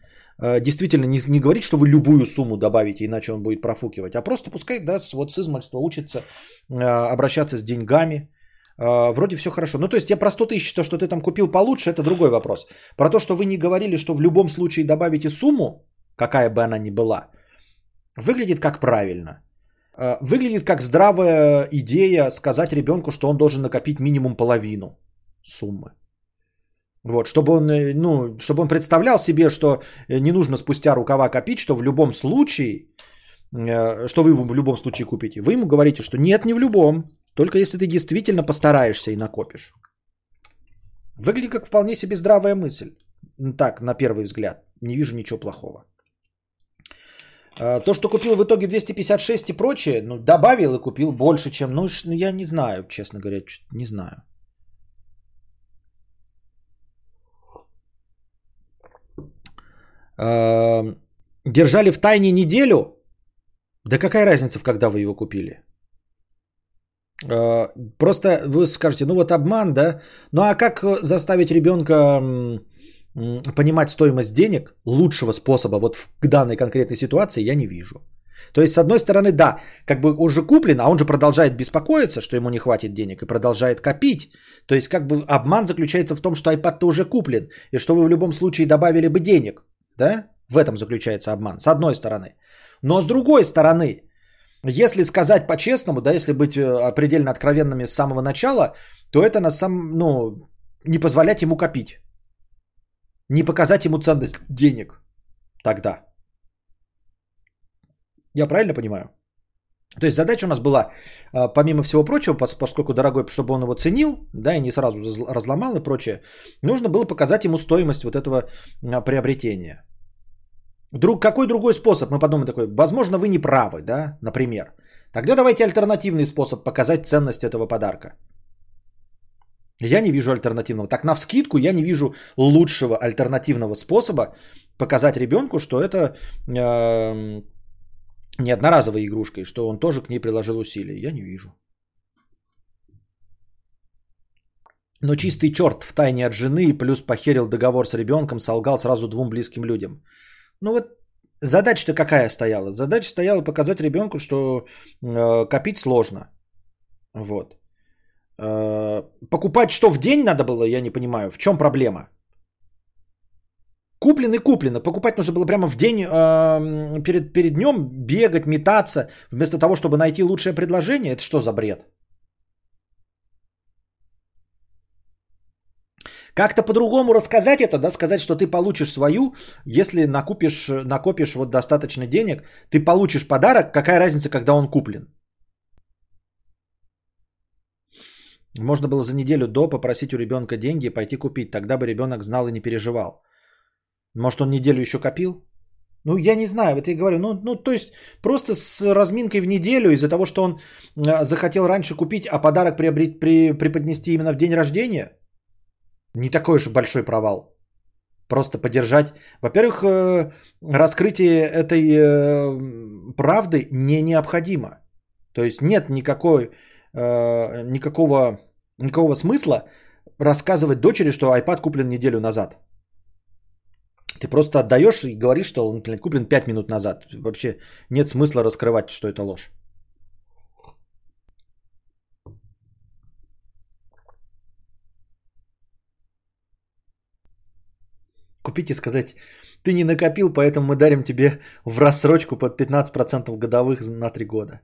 Действительно, не, не говорить, что вы любую сумму добавите, иначе он будет профукивать, а просто пускай да, вот с измальства учится обращаться с деньгами. Вроде все хорошо. Ну, то есть я про 100 тысяч, то, что ты там купил получше, это другой вопрос. Про то, что вы не говорили, что в любом случае добавите сумму, какая бы она ни была, выглядит как правильно. Э, выглядит как здравая идея сказать ребенку, что он должен накопить минимум половину суммы. Вот, чтобы он, э, ну, чтобы он представлял себе, что э, не нужно спустя рукава копить, что в любом случае, что вы ему в любом случае купите. Вы ему говорите, что нет, не в любом, только если ты действительно постараешься и накопишь. Выглядит как вполне себе здравая мысль. Так, на первый взгляд. Не вижу ничего плохого. А, то, что купил в итоге 256 и прочее, ну, добавил и купил больше, чем... Ну, ну я не знаю, честно говоря, не знаю. А, держали в тайне неделю? Да какая разница, когда вы его купили? А, просто вы скажете, ну вот обман, да? Ну а как заставить ребенка понимать стоимость денег лучшего способа вот в данной конкретной ситуации я не вижу. То есть, с одной стороны, да, как бы уже куплен, а он же продолжает беспокоиться, что ему не хватит денег и продолжает копить. То есть, как бы обман заключается в том, что iPad-то уже куплен, и что вы в любом случае добавили бы денег. Да? В этом заключается обман, с одной стороны. Но с другой стороны, если сказать по-честному, да, если быть э, предельно откровенными с самого начала, то это на самом, ну, не позволять ему копить не показать ему ценность денег тогда. Я правильно понимаю? То есть задача у нас была, а, помимо всего прочего, поскольку дорогой, чтобы он его ценил, да, и не сразу разломал и прочее, нужно было показать ему стоимость вот этого а, приобретения. Друг, какой другой способ? Мы подумаем такой, возможно, вы не правы, да, например. Тогда давайте альтернативный способ показать ценность этого подарка. Я не вижу альтернативного. Так на вскидку я не вижу лучшего альтернативного способа показать ребенку, что это э, не одноразовая игрушка, и что он тоже к ней приложил усилия. Я не вижу. Но чистый черт в тайне от жены, плюс похерил договор с ребенком, солгал сразу двум близким людям. Ну вот задача-то какая стояла? Задача стояла показать ребенку, что э, копить сложно. Вот. Э, покупать что в день надо было, я не понимаю. В чем проблема? Куплено и куплено. Покупать нужно было прямо в день э, перед, перед днем бегать, метаться, вместо того, чтобы найти лучшее предложение. Это что за бред? Как-то по-другому рассказать это, да, сказать, что ты получишь свою, если накупишь, накопишь вот достаточно денег, ты получишь подарок, какая разница, когда он куплен? Можно было за неделю до попросить у ребенка деньги и пойти купить. Тогда бы ребенок знал и не переживал. Может, он неделю еще копил? Ну, я не знаю, это я говорю. Ну, ну, то есть, просто с разминкой в неделю из-за того, что он э, захотел раньше купить, а подарок приобрет, при, преподнести именно в день рождения, не такой уж большой провал. Просто поддержать. Во-первых, э, раскрытие этой э, правды не необходимо. То есть нет никакой э, никакого, никакого смысла рассказывать дочери, что iPad куплен неделю назад. Ты просто отдаешь и говоришь, что он куплен 5 минут назад. Вообще нет смысла раскрывать, что это ложь. Купить и сказать, ты не накопил, поэтому мы дарим тебе в рассрочку под 15% годовых на 3 года.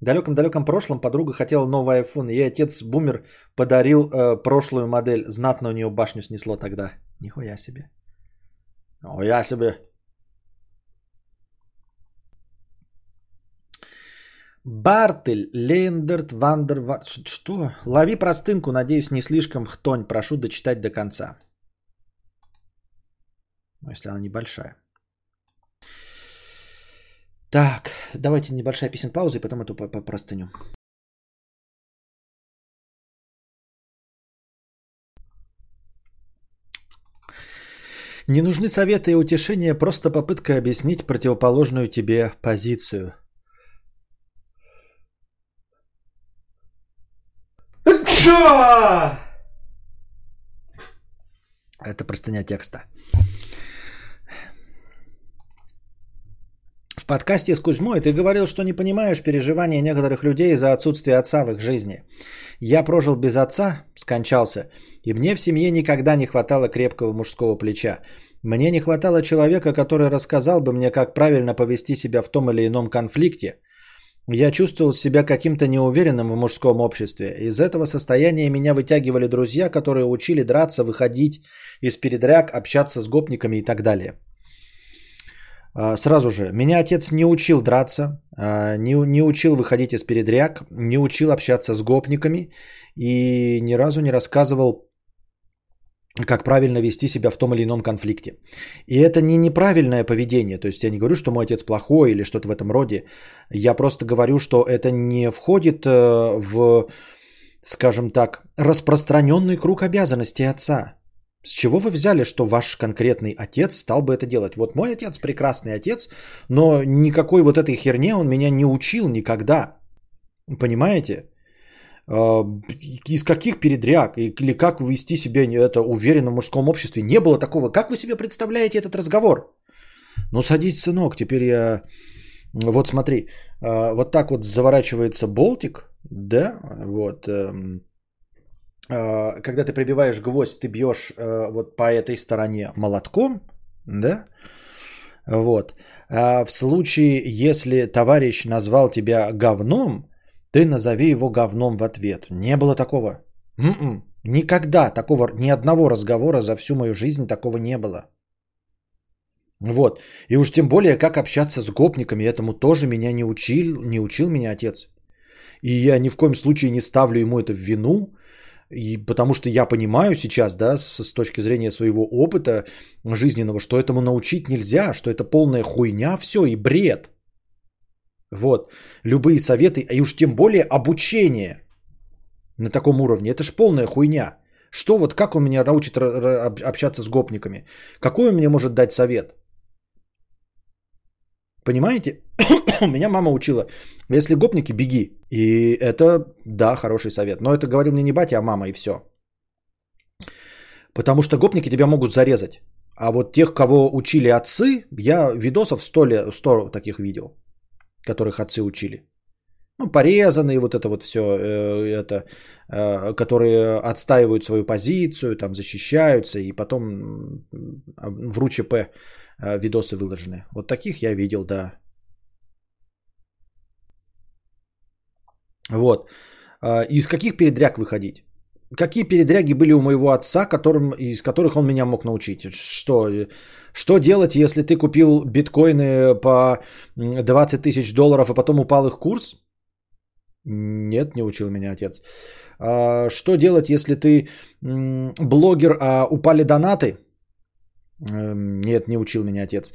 В далеком-далеком прошлом подруга хотела новый iPhone, ей отец бумер подарил э, прошлую модель. Знатно у нее башню снесло тогда. Нихуя себе. Нихуя себе. Бартель, Лендерт, Вандер... Что? Лови простынку, надеюсь, не слишком хтонь. Прошу дочитать до конца. Ну, если она небольшая. Так, давайте небольшая песен пауза и потом эту по, по простыню. Не нужны советы и утешения, просто попытка объяснить противоположную тебе позицию. Это простыня текста. В подкасте с Кузьмой ты говорил, что не понимаешь переживания некоторых людей за отсутствие отца в их жизни. Я прожил без отца, скончался, и мне в семье никогда не хватало крепкого мужского плеча. Мне не хватало человека, который рассказал бы мне, как правильно повести себя в том или ином конфликте. Я чувствовал себя каким-то неуверенным в мужском обществе. Из этого состояния меня вытягивали друзья, которые учили драться, выходить из передряг, общаться с гопниками и так далее. А, сразу же, меня отец не учил драться, а, не, не учил выходить из передряг, не учил общаться с гопниками и ни разу не рассказывал как правильно вести себя в том или ином конфликте. И это не неправильное поведение. То есть я не говорю, что мой отец плохой или что-то в этом роде. Я просто говорю, что это не входит э, в, скажем так, распространенный круг обязанностей отца. С чего вы взяли, что ваш конкретный отец стал бы это делать? Вот мой отец прекрасный отец, но никакой вот этой херне он меня не учил никогда. Понимаете? А, из каких передряг или как вести себя это уверенно в мужском обществе. Не было такого. Как вы себе представляете этот разговор? Ну садись, сынок, теперь я... Вот смотри, а, вот так вот заворачивается болтик, да, вот, эм, когда ты прибиваешь гвоздь, ты бьешь э, вот по этой стороне молотком, да, вот. А в случае, если товарищ назвал тебя говном, ты назови его говном в ответ. Не было такого. м Никогда такого, ни одного разговора за всю мою жизнь такого не было. Вот. И уж тем более, как общаться с гопниками, этому тоже меня не учил, не учил меня отец. И я ни в коем случае не ставлю ему это в вину, и потому что я понимаю сейчас, да, с, с точки зрения своего опыта жизненного, что этому научить нельзя, что это полная хуйня, все и бред. Вот. Любые советы, и уж тем более обучение на таком уровне. Это ж полная хуйня. Что вот, как он меня научит общаться с гопниками? Какой он мне может дать совет? Понимаете? меня мама учила, если гопники, беги. И это, да, хороший совет. Но это говорил мне не батя, а мама, и все. Потому что гопники тебя могут зарезать. А вот тех, кого учили отцы, я видосов 100, 100 таких видел которых отцы учили. Ну, порезанные, вот это вот все, э, это, э, которые отстаивают свою позицию, там защищаются, и потом в РУЧП видосы выложены. Вот таких я видел, да. Вот. Из каких передряг выходить? Какие передряги были у моего отца, которым, из которых он меня мог научить? Что, что делать, если ты купил биткоины по 20 тысяч долларов, а потом упал их курс? Нет, не учил меня отец. А, что делать, если ты блогер, а упали донаты? Эм, нет, не учил меня отец.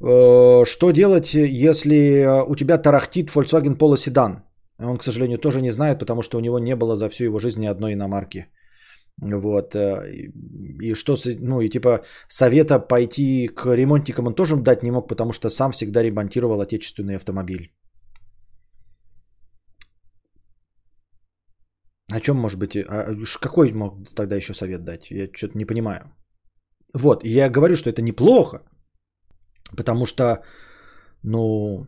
Э, что делать, если у тебя тарахтит Volkswagen Polo седан? Он, к сожалению, тоже не знает, потому что у него не было за всю его жизнь ни одной иномарки. Вот. Э, и что, ну и типа совета пойти к ремонтникам он тоже дать не мог, потому что сам всегда ремонтировал отечественный автомобиль. О чем может быть? А какой мог тогда еще совет дать? Я что-то не понимаю. Вот, я говорю, что это неплохо, потому что, ну,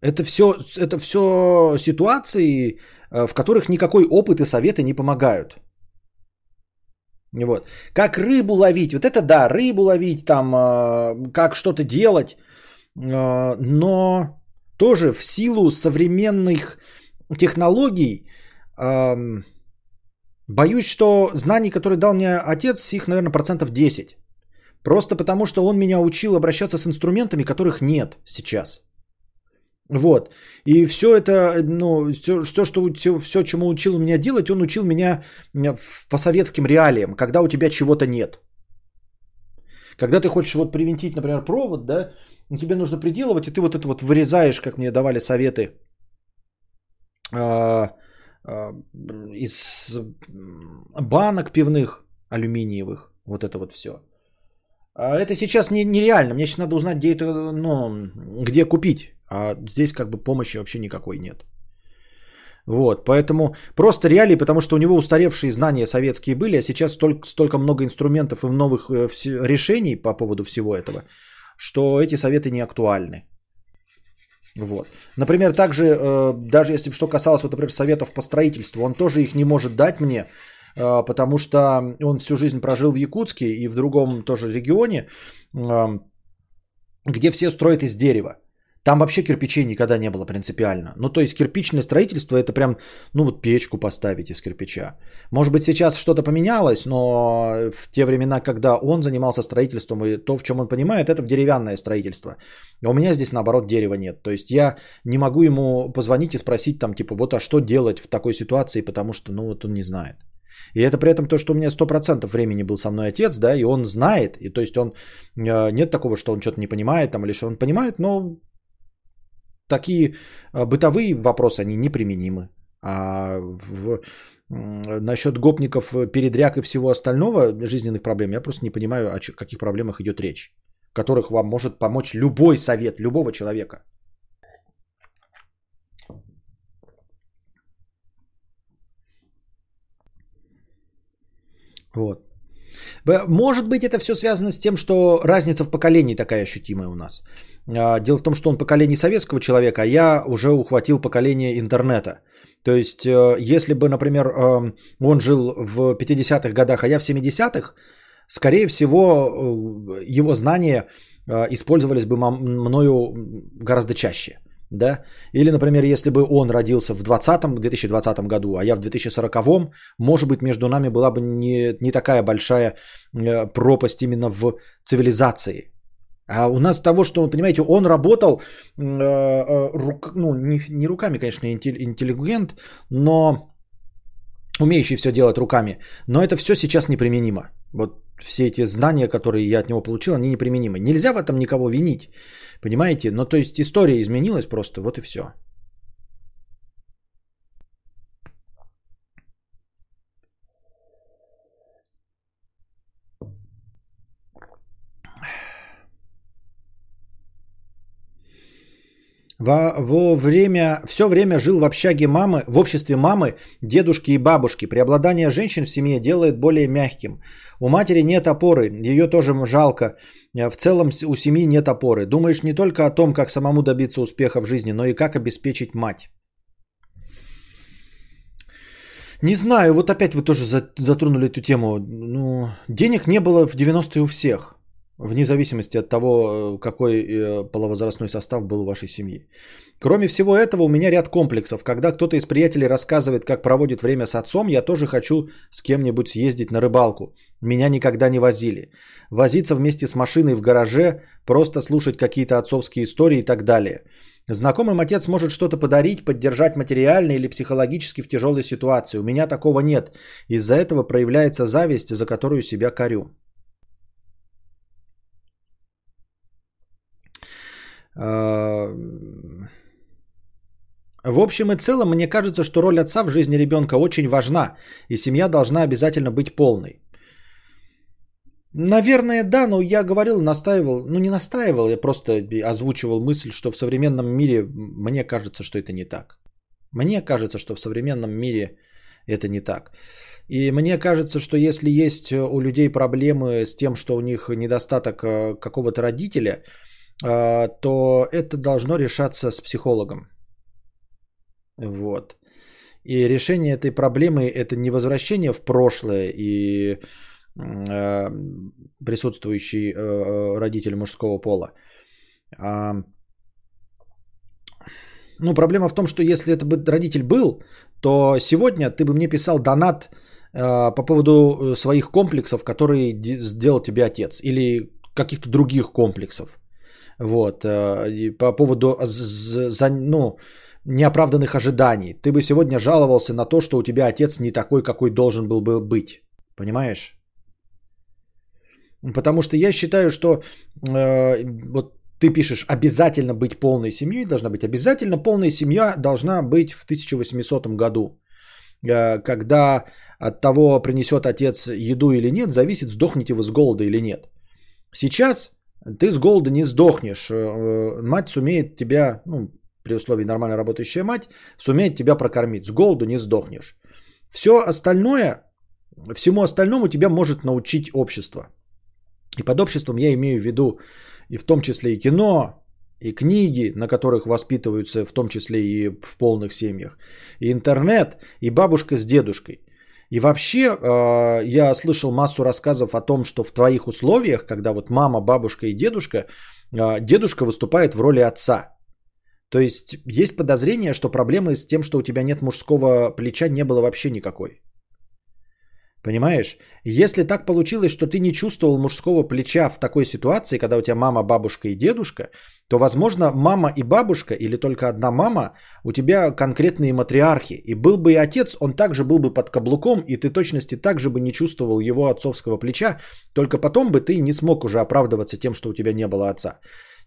это все, это все ситуации, э, в которых никакой опыт и советы не помогают. Вот. Как рыбу ловить, вот это да, рыбу ловить, там, э, как что-то делать, э, но тоже в силу современных технологий, эм, боюсь, что знаний, которые дал мне отец, их, наверное, процентов 10. Просто потому, что он меня учил обращаться с инструментами, которых нет сейчас. Вот. И все это, ну, все, все, что, все, все, чему учил меня делать, он учил меня по советским реалиям, когда у тебя чего-то нет. Когда ты хочешь вот привинтить, например, провод, да, тебе нужно приделывать, и ты вот это вот вырезаешь, как мне давали советы, а, а, из банок пивных алюминиевых, вот это вот все. А это сейчас не, нереально. Мне сейчас надо узнать, где это, ну, где купить. А здесь как бы помощи вообще никакой нет. Вот, поэтому просто реалии, потому что у него устаревшие знания советские были, а сейчас столько, столько много инструментов и новых э, решений по поводу всего этого, что эти советы не актуальны. Вот. Например, также, э, даже если что касалось, вот, например, советов по строительству, он тоже их не может дать мне, потому что он всю жизнь прожил в Якутске и в другом тоже регионе, где все строят из дерева. Там вообще кирпичей никогда не было принципиально. Ну, то есть кирпичное строительство это прям, ну вот печку поставить из кирпича. Может быть сейчас что-то поменялось, но в те времена, когда он занимался строительством и то, в чем он понимает, это деревянное строительство. А у меня здесь наоборот дерева нет. То есть я не могу ему позвонить и спросить там типа вот а что делать в такой ситуации, потому что ну вот он не знает. И это при этом то, что у меня 100% времени был со мной отец, да, и он знает, и то есть он, э, нет такого, что он что-то не понимает там или что он понимает, но такие э, бытовые вопросы, они неприменимы. А в, насчет гопников, передряг и всего остального, жизненных проблем, я просто не понимаю, о каких проблемах идет речь, которых вам может помочь любой совет, любого человека. Вот. Может быть, это все связано с тем, что разница в поколении такая ощутимая у нас. А, дело в том, что он поколение советского человека, а я уже ухватил поколение интернета. То есть, э, если бы, например, эм, он жил в 50-х годах, а я в 70-х, скорее всего, э, его знания э, использовались бы мною гораздо чаще. Да? Или, например, если бы он родился в 20 2020 году, а я в 2040, может быть, между нами была бы не, не такая большая пропасть именно в цивилизации. А у нас того, что, понимаете, он работал, э, э, рук, ну, не, не руками, конечно, интеллигент, но умеющий все делать руками. Но это все сейчас неприменимо. Вот все эти знания, которые я от него получил, они неприменимы. Нельзя в этом никого винить, понимаете? Но то есть история изменилась просто, вот и все. Во, во время, все время жил в общаге мамы, в обществе мамы, дедушки и бабушки. Преобладание женщин в семье делает более мягким. У матери нет опоры, ее тоже жалко. В целом у семьи нет опоры. Думаешь не только о том, как самому добиться успеха в жизни, но и как обеспечить мать. Не знаю, вот опять вы тоже затронули эту тему. Ну, денег не было в 90-е у всех. Вне зависимости от того, э, какой э, половозрастной состав был у вашей семьи. Кроме всего этого, у меня ряд комплексов. Когда кто-то из приятелей рассказывает, как проводит время с отцом, я тоже хочу с кем-нибудь съездить на рыбалку. Меня никогда не возили. Возиться вместе с машиной в гараже, просто слушать какие-то отцовские истории и так далее. Знакомым отец может что-то подарить, поддержать материально или психологически в тяжелой ситуации. У меня такого нет. Из-за этого проявляется зависть, за которую себя корю. В общем и целом, мне кажется, что роль отца в жизни ребенка очень важна, и семья должна обязательно быть полной. Наверное, да, но я говорил, настаивал, ну не настаивал, я просто озвучивал мысль, что в современном мире мне кажется, что это не так. Мне кажется, что в современном мире это не так. И мне кажется, что если есть у людей проблемы с тем, что у них недостаток э, какого-то родителя, то это должно решаться с психологом. Вот. И решение этой проблемы это не возвращение в прошлое и э, присутствующий э, родитель мужского пола. А, ну, проблема в том, что если это бы родитель был, то сегодня ты бы мне писал донат э, по поводу своих комплексов, которые сделал тебе отец, или каких-то других комплексов. Вот. Э, по поводу за, ну, неоправданных ожиданий. Ты бы сегодня жаловался на то, что у тебя отец не такой, какой должен был бы быть. Понимаешь? Потому что я считаю, что э, вот ты пишешь обязательно быть полной семьей, должна быть обязательно полная семья должна быть в 1800 году, э, когда от того принесет отец еду или нет, зависит сдохнете вы с голода или нет. Сейчас ты с голода не сдохнешь. Э, мать сумеет тебя, ну, при условии нормально работающая мать, сумеет тебя прокормить. С голоду не сдохнешь. Все остальное, всему остальному тебя может научить общество. И под обществом я имею в виду и в том числе и кино, и книги, на которых воспитываются в том числе и в полных семьях, и интернет, и бабушка с дедушкой. И вообще э, я слышал массу рассказов о том, что в твоих условиях, когда вот мама, бабушка и дедушка, э, дедушка выступает в роли отца. То есть есть подозрение, что проблемы с тем, что у тебя нет мужского плеча, не было вообще никакой. Понимаешь? Если так получилось, что ты не чувствовал мужского плеча в такой ситуации, когда у тебя мама, бабушка и дедушка, то, возможно, мама и бабушка или только одна мама у тебя конкретные матриархи. И был бы и отец, он также был бы под каблуком, и ты точности также бы не чувствовал его отцовского плеча, только потом бы ты не смог уже оправдываться тем, что у тебя не было отца.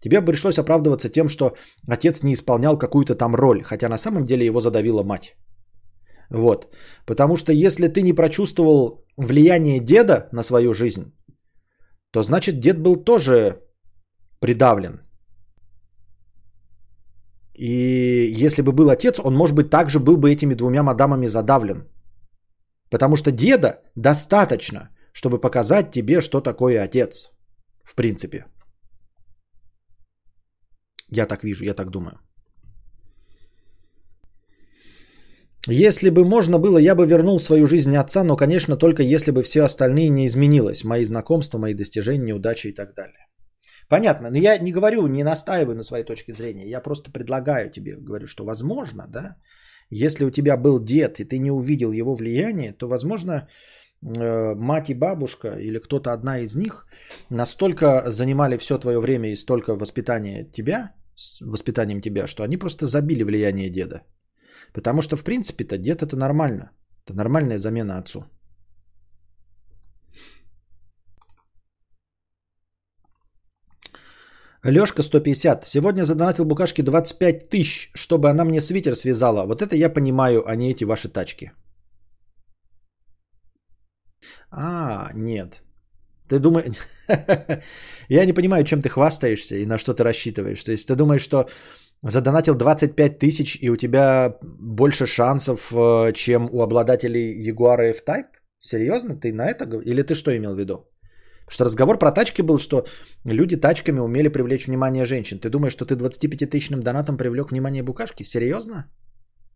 Тебе бы пришлось оправдываться тем, что отец не исполнял какую-то там роль, хотя на самом деле его задавила мать. Вот. Потому что если ты не прочувствовал влияние деда на свою жизнь, то значит дед был тоже придавлен. И если бы был отец, он, может быть, также был бы этими двумя мадамами задавлен. Потому что деда достаточно, чтобы показать тебе, что такое отец. В принципе. Я так вижу, я так думаю. Если бы можно было, я бы вернул свою жизнь отца, но, конечно, только если бы все остальные не изменилось. Мои знакомства, мои достижения, неудачи и так далее. Понятно, но я не говорю, не настаиваю на своей точке зрения. Я просто предлагаю тебе, говорю, что возможно, да, если у тебя был дед, и ты не увидел его влияние, то, возможно, э, мать и бабушка или кто-то одна из них настолько занимали все твое время и столько воспитания тебя, воспитанием тебя, что они просто забили влияние деда. Потому что, в принципе-то, дед это нормально. Это нормальная замена отцу. Лешка 150. Сегодня задонатил Букашке 25 тысяч, чтобы она мне свитер связала. Вот это я понимаю, а не эти ваши тачки. А, нет. Ты думаешь... я не понимаю, чем ты хвастаешься и на что ты рассчитываешь. То есть ты думаешь, что задонатил 25 тысяч и у тебя больше шансов, э, чем у обладателей Jaguar F-Type? Серьезно? Ты на это? Или ты что имел в виду? Что разговор про тачки был, что люди тачками умели привлечь внимание женщин. Ты думаешь, что ты 25-тысячным донатом привлек внимание букашки? Серьезно?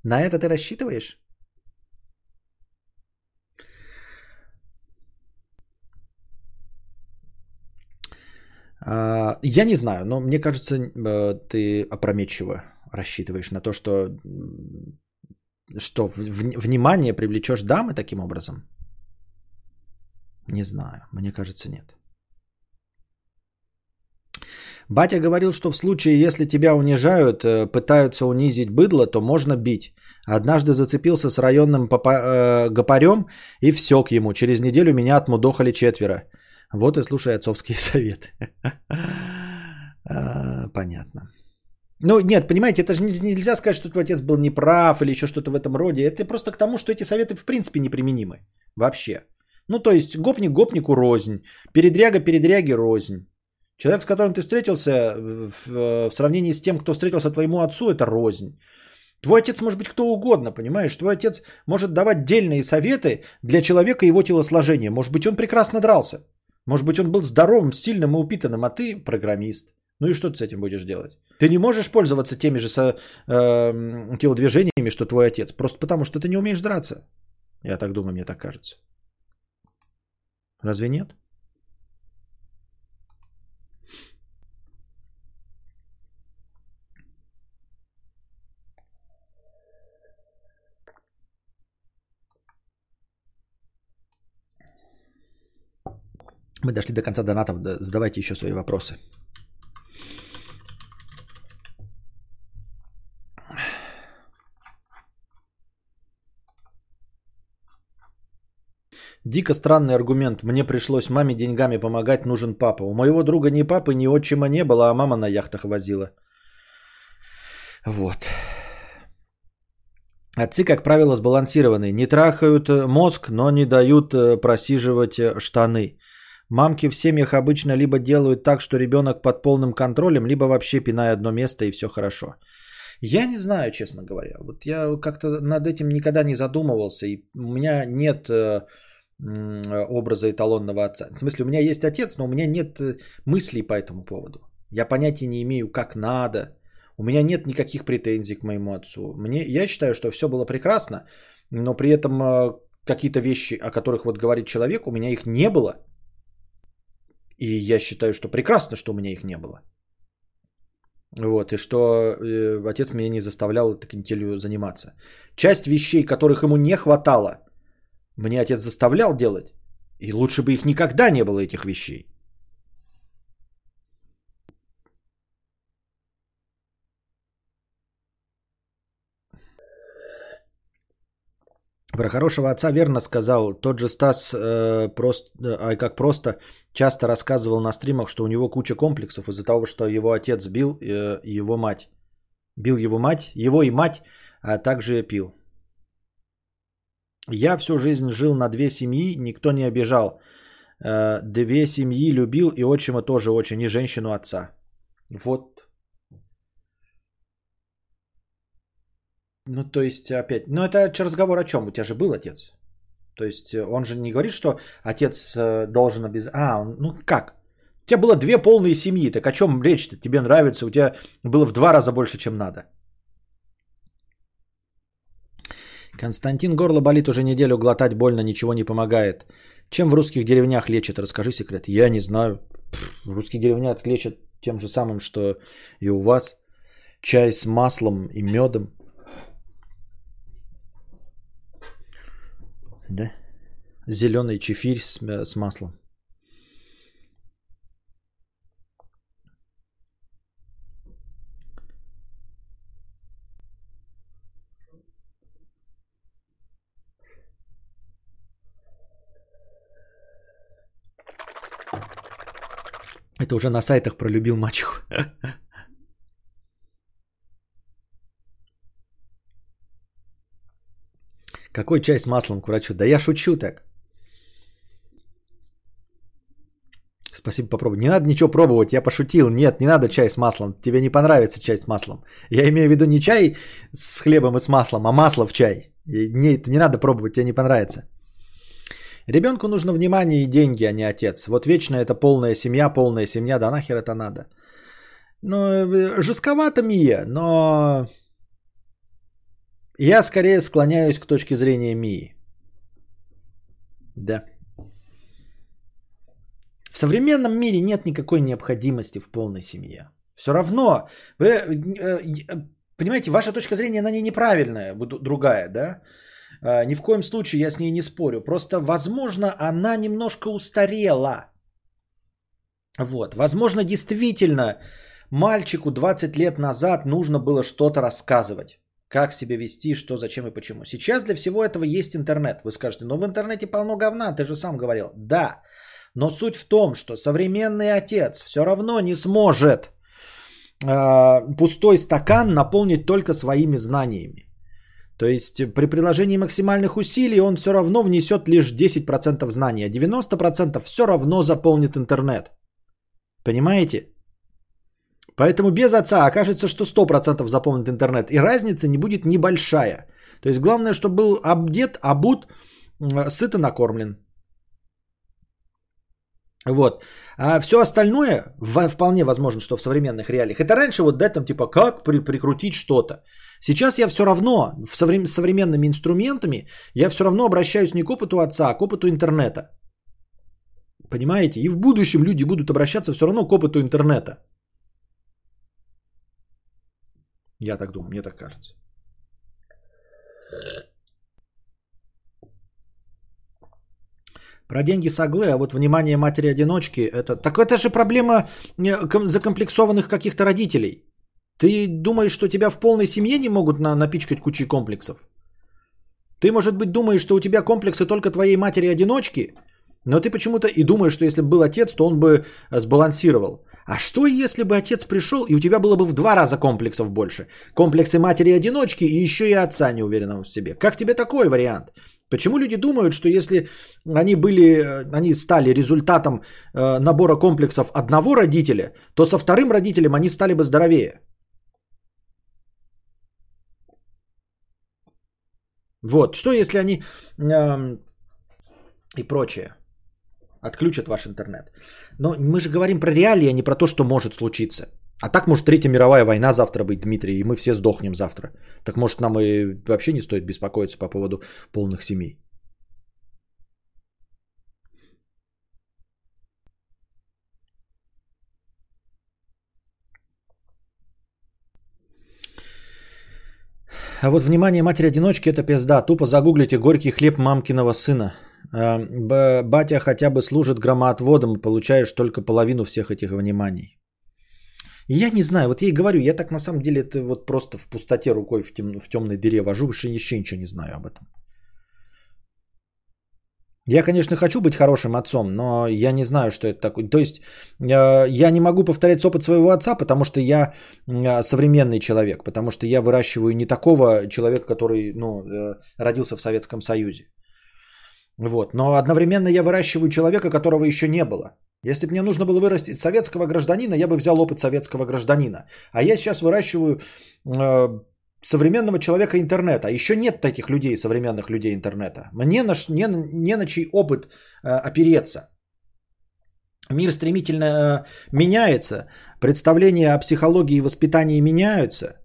На это ты рассчитываешь? А, я не знаю, но мне кажется, э, ты опрометчиво рассчитываешь на то, что, что внимание привлечешь дамы таким образом. Не знаю, мне кажется, нет. Батя говорил, что в случае, если тебя унижают, э, пытаются унизить быдло, то можно бить. Однажды зацепился с районным попа- э, гопарем и всек ему. Через неделю меня отмудохали четверо. Вот и слушай отцовские советы. А, понятно. Ну, нет, понимаете, это же нельзя сказать, что твой отец был неправ или еще что-то в этом роде. Это просто к тому, что эти советы в принципе неприменимы. Вообще. Ну, то есть, гопник гопнику рознь, передряга передряги рознь. Человек, с которым ты встретился, в, в сравнении с тем, кто встретился твоему отцу, это рознь. Твой отец может быть кто угодно, понимаешь? Твой отец может давать дельные советы для человека и его телосложения. Может быть, он прекрасно дрался. Может быть, он был здоровым, сильным и упитанным, а ты программист. Ну и что ты с этим будешь делать? Ты не можешь пользоваться теми же со, э, телодвижениями, что твой отец, просто потому что ты не умеешь драться. Я так думаю, мне так кажется. Разве нет? Мы дошли до конца донатов. Задавайте еще свои вопросы. Дико странный аргумент. Мне пришлось маме деньгами помогать, нужен папа. У моего друга ни папы, ни отчима не было, а мама на яхтах возила. Вот. Отцы, как правило, сбалансированные. Не трахают мозг, но не дают э, просиживать э, штаны. Мамки в семьях обычно либо делают так, что ребенок под полным контролем, либо вообще пиная одно место и все хорошо. Я не знаю, честно говоря. Вот я как-то над этим никогда не задумывался. И у меня нет э, образа эталонного отца. В смысле, у меня есть отец, но у меня нет э, мыслей по этому поводу. Я понятия не имею, как надо. У меня нет никаких претензий к моему отцу. Мне, я считаю, что все было прекрасно, но при этом э, какие-то вещи, о которых вот говорит человек, у меня их не было. И я считаю, что прекрасно, что у меня их не было. Вот, и что э, отец меня не заставлял таким телю заниматься. Часть вещей, которых ему не хватало, мне отец заставлял делать. И лучше бы их никогда не было, этих вещей. Про хорошего отца верно сказал. Тот же Стас, э, просто, э, а как просто, часто рассказывал на стримах, что у него куча комплексов из-за того, что его отец бил э, его мать. Бил его мать, его и мать, а также пил. Я всю жизнь жил на две семьи, никто не обижал. Э, две семьи любил и отчима тоже очень, и женщину отца. Вот. Ну, то есть, опять, ну это разговор о чем? У тебя же был отец. То есть, он же не говорит, что отец э, должен обязательно... А, ну как? У тебя было две полные семьи, так о чем речь-то? Тебе нравится, у тебя было в два раза больше, чем надо. Константин горло болит уже неделю, глотать больно, ничего не помогает. Чем в русских деревнях лечат? Расскажи секрет. Я не знаю. в русских деревнях лечат тем же самым, что и у вас. Чай с маслом и медом. Да? Зеленый чефирь с, с маслом. Это уже на сайтах пролюбил мачеху. Какой чай с маслом к врачу? Да я шучу так. Спасибо, попробуй. Не надо ничего пробовать, я пошутил. Нет, не надо чай с маслом. Тебе не понравится чай с маслом. Я имею в виду не чай с хлебом и с маслом, а масло в чай. Не, это не надо пробовать, тебе не понравится. Ребенку нужно внимание и деньги, а не отец. Вот вечно это полная семья, полная семья, да нахер это надо. Ну, э, жестковато Мия, но я скорее склоняюсь к точке зрения Мии. Да. В современном мире нет никакой необходимости в полной семье. Все равно, вы, э, э, понимаете, ваша точка зрения, она не неправильная, другая, да? А, ни в коем случае я с ней не спорю. Просто, возможно, она немножко устарела. Вот. Возможно, действительно, мальчику 20 лет назад нужно было что-то рассказывать. Как себя вести, что, зачем и почему. Сейчас для всего этого есть интернет. Вы скажете, ну в интернете полно говна, ты же сам говорил. Да, но суть в том, что современный отец все равно не сможет э, пустой стакан наполнить только своими знаниями. То есть э, при приложении максимальных усилий он все равно внесет лишь 10% знаний, а 90% все равно заполнит интернет. Понимаете? Поэтому без отца окажется, что 100% заполнит интернет. И разница не будет небольшая. То есть главное, чтобы был обдет, обут, сыто накормлен. Вот. А все остальное, вполне возможно, что в современных реалиях, это раньше вот да, там типа как при, прикрутить что-то. Сейчас я все равно соврем, современными инструментами, я все равно обращаюсь не к опыту отца, а к опыту интернета. Понимаете? И в будущем люди будут обращаться все равно к опыту интернета. Я так думаю, мне так кажется. Про деньги соглы, а вот внимание матери-одиночки, это... Так это же проблема э, закомплексованных каких-то родителей. Ты думаешь, что тебя в полной семье не могут на, напичкать кучей комплексов? Ты, может быть, думаешь, что у тебя комплексы только твоей матери-одиночки, но ты почему-то и думаешь, что если бы был отец, то он бы э, сбалансировал. А что если бы отец пришел, и у тебя было бы в два раза комплексов больше? Комплексы матери-одиночки и еще и отца неуверенного в себе. Как тебе такой вариант? Почему люди думают, что если они были, э, они стали результатом э, набора комплексов одного родителя, то со вторым родителем они стали бы здоровее? Вот, что если они э, и прочее отключат ваш интернет? Но мы же говорим про реалии, а не про то, что может случиться. А так может Третья мировая война завтра быть, Дмитрий, и мы все сдохнем завтра. Так может нам и вообще не стоит беспокоиться по поводу полных семей. А вот внимание матери-одиночки это пизда. Тупо загуглите горький хлеб мамкиного сына. А, батя хотя бы служит громоотводом получаешь только половину всех этих вниманий. Я не знаю, вот я и говорю, я так на самом деле это вот просто в пустоте рукой в, тем, в темной дыре вожу, еще, еще ничего не знаю об этом. Я, конечно, хочу быть хорошим отцом, но я не знаю, что это такое. То есть э, я не могу повторять опыт своего отца, потому что я э, современный человек, потому что я выращиваю не такого человека, который ну, э, родился в Советском Союзе. Вот. Но одновременно я выращиваю человека, которого еще не было. Если бы мне нужно было вырастить советского гражданина, я бы взял опыт советского гражданина. А я сейчас выращиваю современного человека интернета. Еще нет таких людей, современных людей интернета. Мне на, не, не на чей опыт э, опереться. Мир стремительно э, меняется, представления о психологии и воспитании меняются.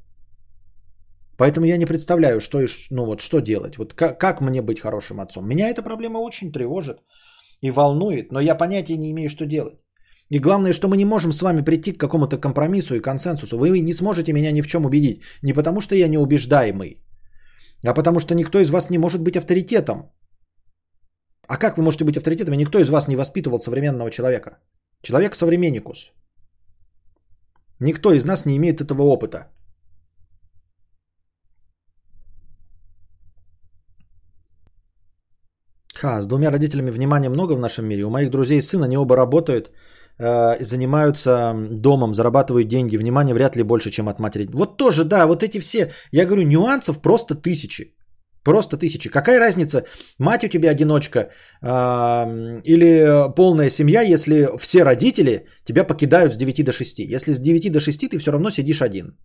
Поэтому я не представляю, что, ну вот, что делать. Вот как, как мне быть хорошим отцом? Меня эта проблема очень тревожит и волнует, но я понятия не имею, что делать. И главное, что мы не можем с вами прийти к какому-то компромиссу и консенсусу. Вы не сможете меня ни в чем убедить. Не потому, что я неубеждаемый, а потому, что никто из вас не может быть авторитетом. А как вы можете быть авторитетом? Никто из вас не воспитывал современного человека. Человек современникус. Никто из нас не имеет этого опыта. Ха, с двумя родителями внимания много в нашем мире. У моих друзей сын, они оба работают, э, занимаются домом, зарабатывают деньги. Внимание вряд ли больше, чем от матери. Вот тоже, да, вот эти все, я говорю, нюансов просто тысячи. Просто тысячи. Какая разница, мать у тебя одиночка э, или полная семья, если все родители тебя покидают с 9 до 6. Если с 9 до 6 ты все равно сидишь один.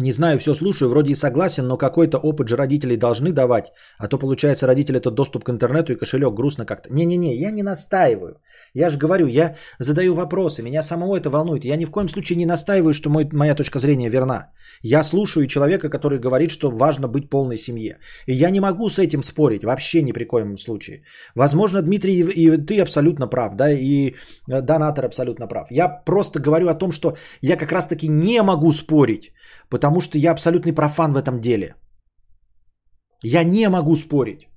Не знаю, все слушаю, вроде и согласен, но какой-то опыт же родители должны давать. А то, получается, родители это доступ к интернету и кошелек грустно как-то. Не-не-не, я не настаиваю. Я же говорю, я задаю вопросы, меня самого это волнует. Я ни в коем случае не настаиваю, что мой, моя точка зрения верна. Я слушаю человека, который говорит, что важно быть полной семье. И я не могу с этим спорить, вообще ни при коем случае. Возможно, Дмитрий, и ты абсолютно прав, да, и э, донатор абсолютно прав. Я просто говорю о том, что я как раз-таки не могу спорить потому что я абсолютный профан в этом деле. Я не могу спорить,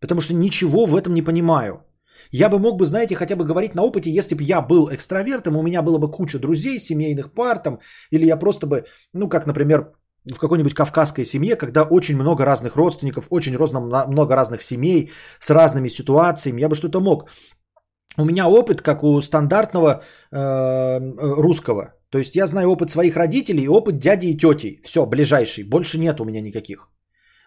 потому что ничего в этом не понимаю. Я бы мог бы, знаете, хотя бы говорить на опыте, если бы я был экстравертом, у меня было бы куча друзей, семейных пар там, или я просто бы, ну, как, например, в какой-нибудь кавказской семье, когда очень много разных родственников, очень много разных семей с разными ситуациями, я бы что-то мог. У меня опыт, как у стандартного э, русского. То есть я знаю опыт своих родителей и опыт дяди и тети. Все, ближайший. Больше нет у меня никаких.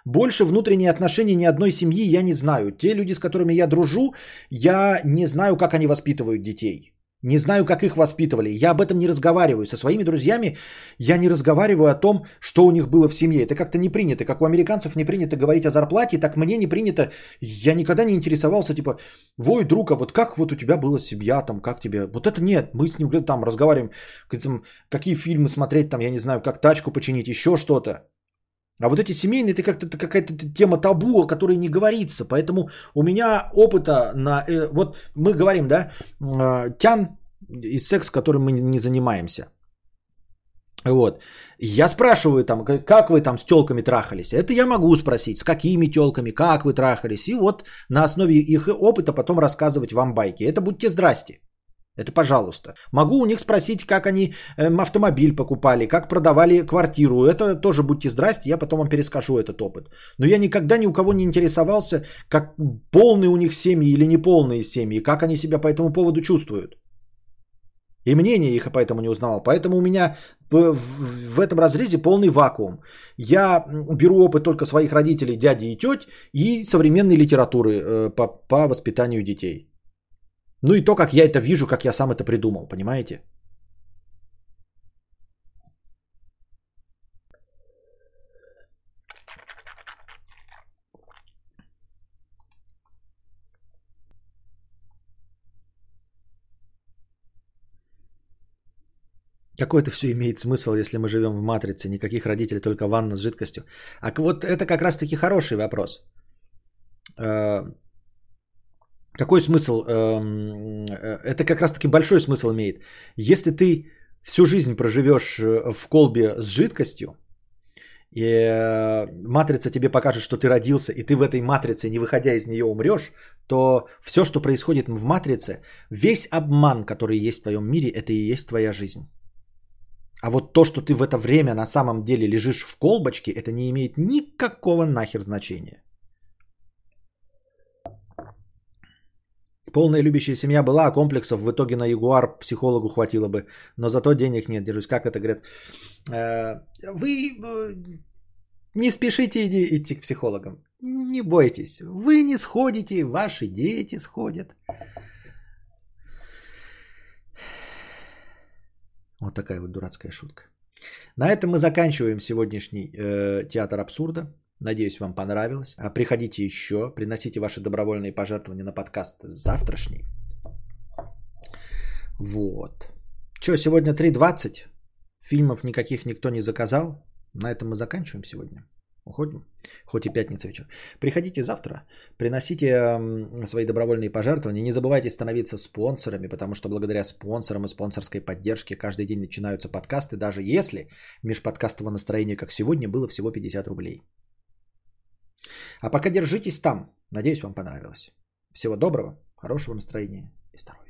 Больше внутренние отношения ни одной семьи я не знаю. Те люди, с которыми я дружу, я не знаю, как они воспитывают детей. Не знаю, как их воспитывали. Я об этом не разговариваю. Со своими друзьями я не разговариваю о том, что у них было в семье. Это как-то не принято. Как у американцев не принято говорить о зарплате, так мне не принято. Я никогда не интересовался, типа, вой, друг, а вот как вот у тебя была семья, там, как тебе... Вот это нет. Мы с ним там разговариваем, там, какие фильмы смотреть, там, я не знаю, как тачку починить, еще что-то. А вот эти семейные, это как-то какая-то тема табу, о которой не говорится. Поэтому у меня опыта на... Э, вот мы говорим, да, э, тян и секс, которым мы не занимаемся. Вот. Я спрашиваю там, как вы там с телками трахались. Это я могу спросить, с какими телками, как вы трахались. И вот на основе их опыта потом рассказывать вам байки. Это будьте здрасте. Это пожалуйста. Могу у них спросить, как они эм, автомобиль покупали, как продавали квартиру. Это тоже будьте здрасте, я потом вам перескажу этот опыт. Но я никогда ни у кого не интересовался, как полные у них семьи или неполные семьи, как они себя по этому поводу чувствуют. И мнение их поэтому не узнавал. Поэтому у меня в, этом разрезе полный вакуум. Я беру опыт только своих родителей, дяди и теть и современной литературы э, по воспитанию детей. Ну и то, как я это вижу, как я сам это придумал, понимаете? Какой это все имеет смысл, если мы живем в матрице, никаких родителей, только ванна с жидкостью? А вот это как раз-таки хороший вопрос. Какой смысл? Эм, э, это как раз-таки большой смысл имеет. Если ты всю жизнь проживешь э, в колбе с жидкостью, и э, матрица тебе покажет, что ты родился, и ты в этой матрице, не выходя из нее, умрешь, то все, что происходит в матрице, весь обман, который есть в твоем мире, это и есть твоя жизнь. А вот то, что ты в это время на самом деле лежишь в колбочке, это не имеет никакого нахер значения. Полная любящая семья была, а комплексов в итоге на Ягуар психологу хватило бы. Но зато денег нет, держусь. Как это говорят? Э, вы э, не спешите идти к психологам. Не бойтесь. Вы не сходите, ваши дети сходят. Вот такая вот дурацкая шутка. На этом мы заканчиваем сегодняшний э, театр абсурда. Надеюсь, вам понравилось. А приходите еще, приносите ваши добровольные пожертвования на подкаст завтрашний. Вот. Что, сегодня 3.20. Фильмов никаких никто не заказал. На этом мы заканчиваем сегодня. Уходим. Хоть и пятница вечер. Приходите завтра, приносите э, свои добровольные пожертвования. Не забывайте становиться спонсорами, потому что благодаря спонсорам и спонсорской поддержке каждый день начинаются подкасты, даже если межподкастовое настроение, как сегодня, было всего 50 рублей. А пока держитесь там. Надеюсь, вам понравилось. Всего доброго, хорошего настроения и здоровья.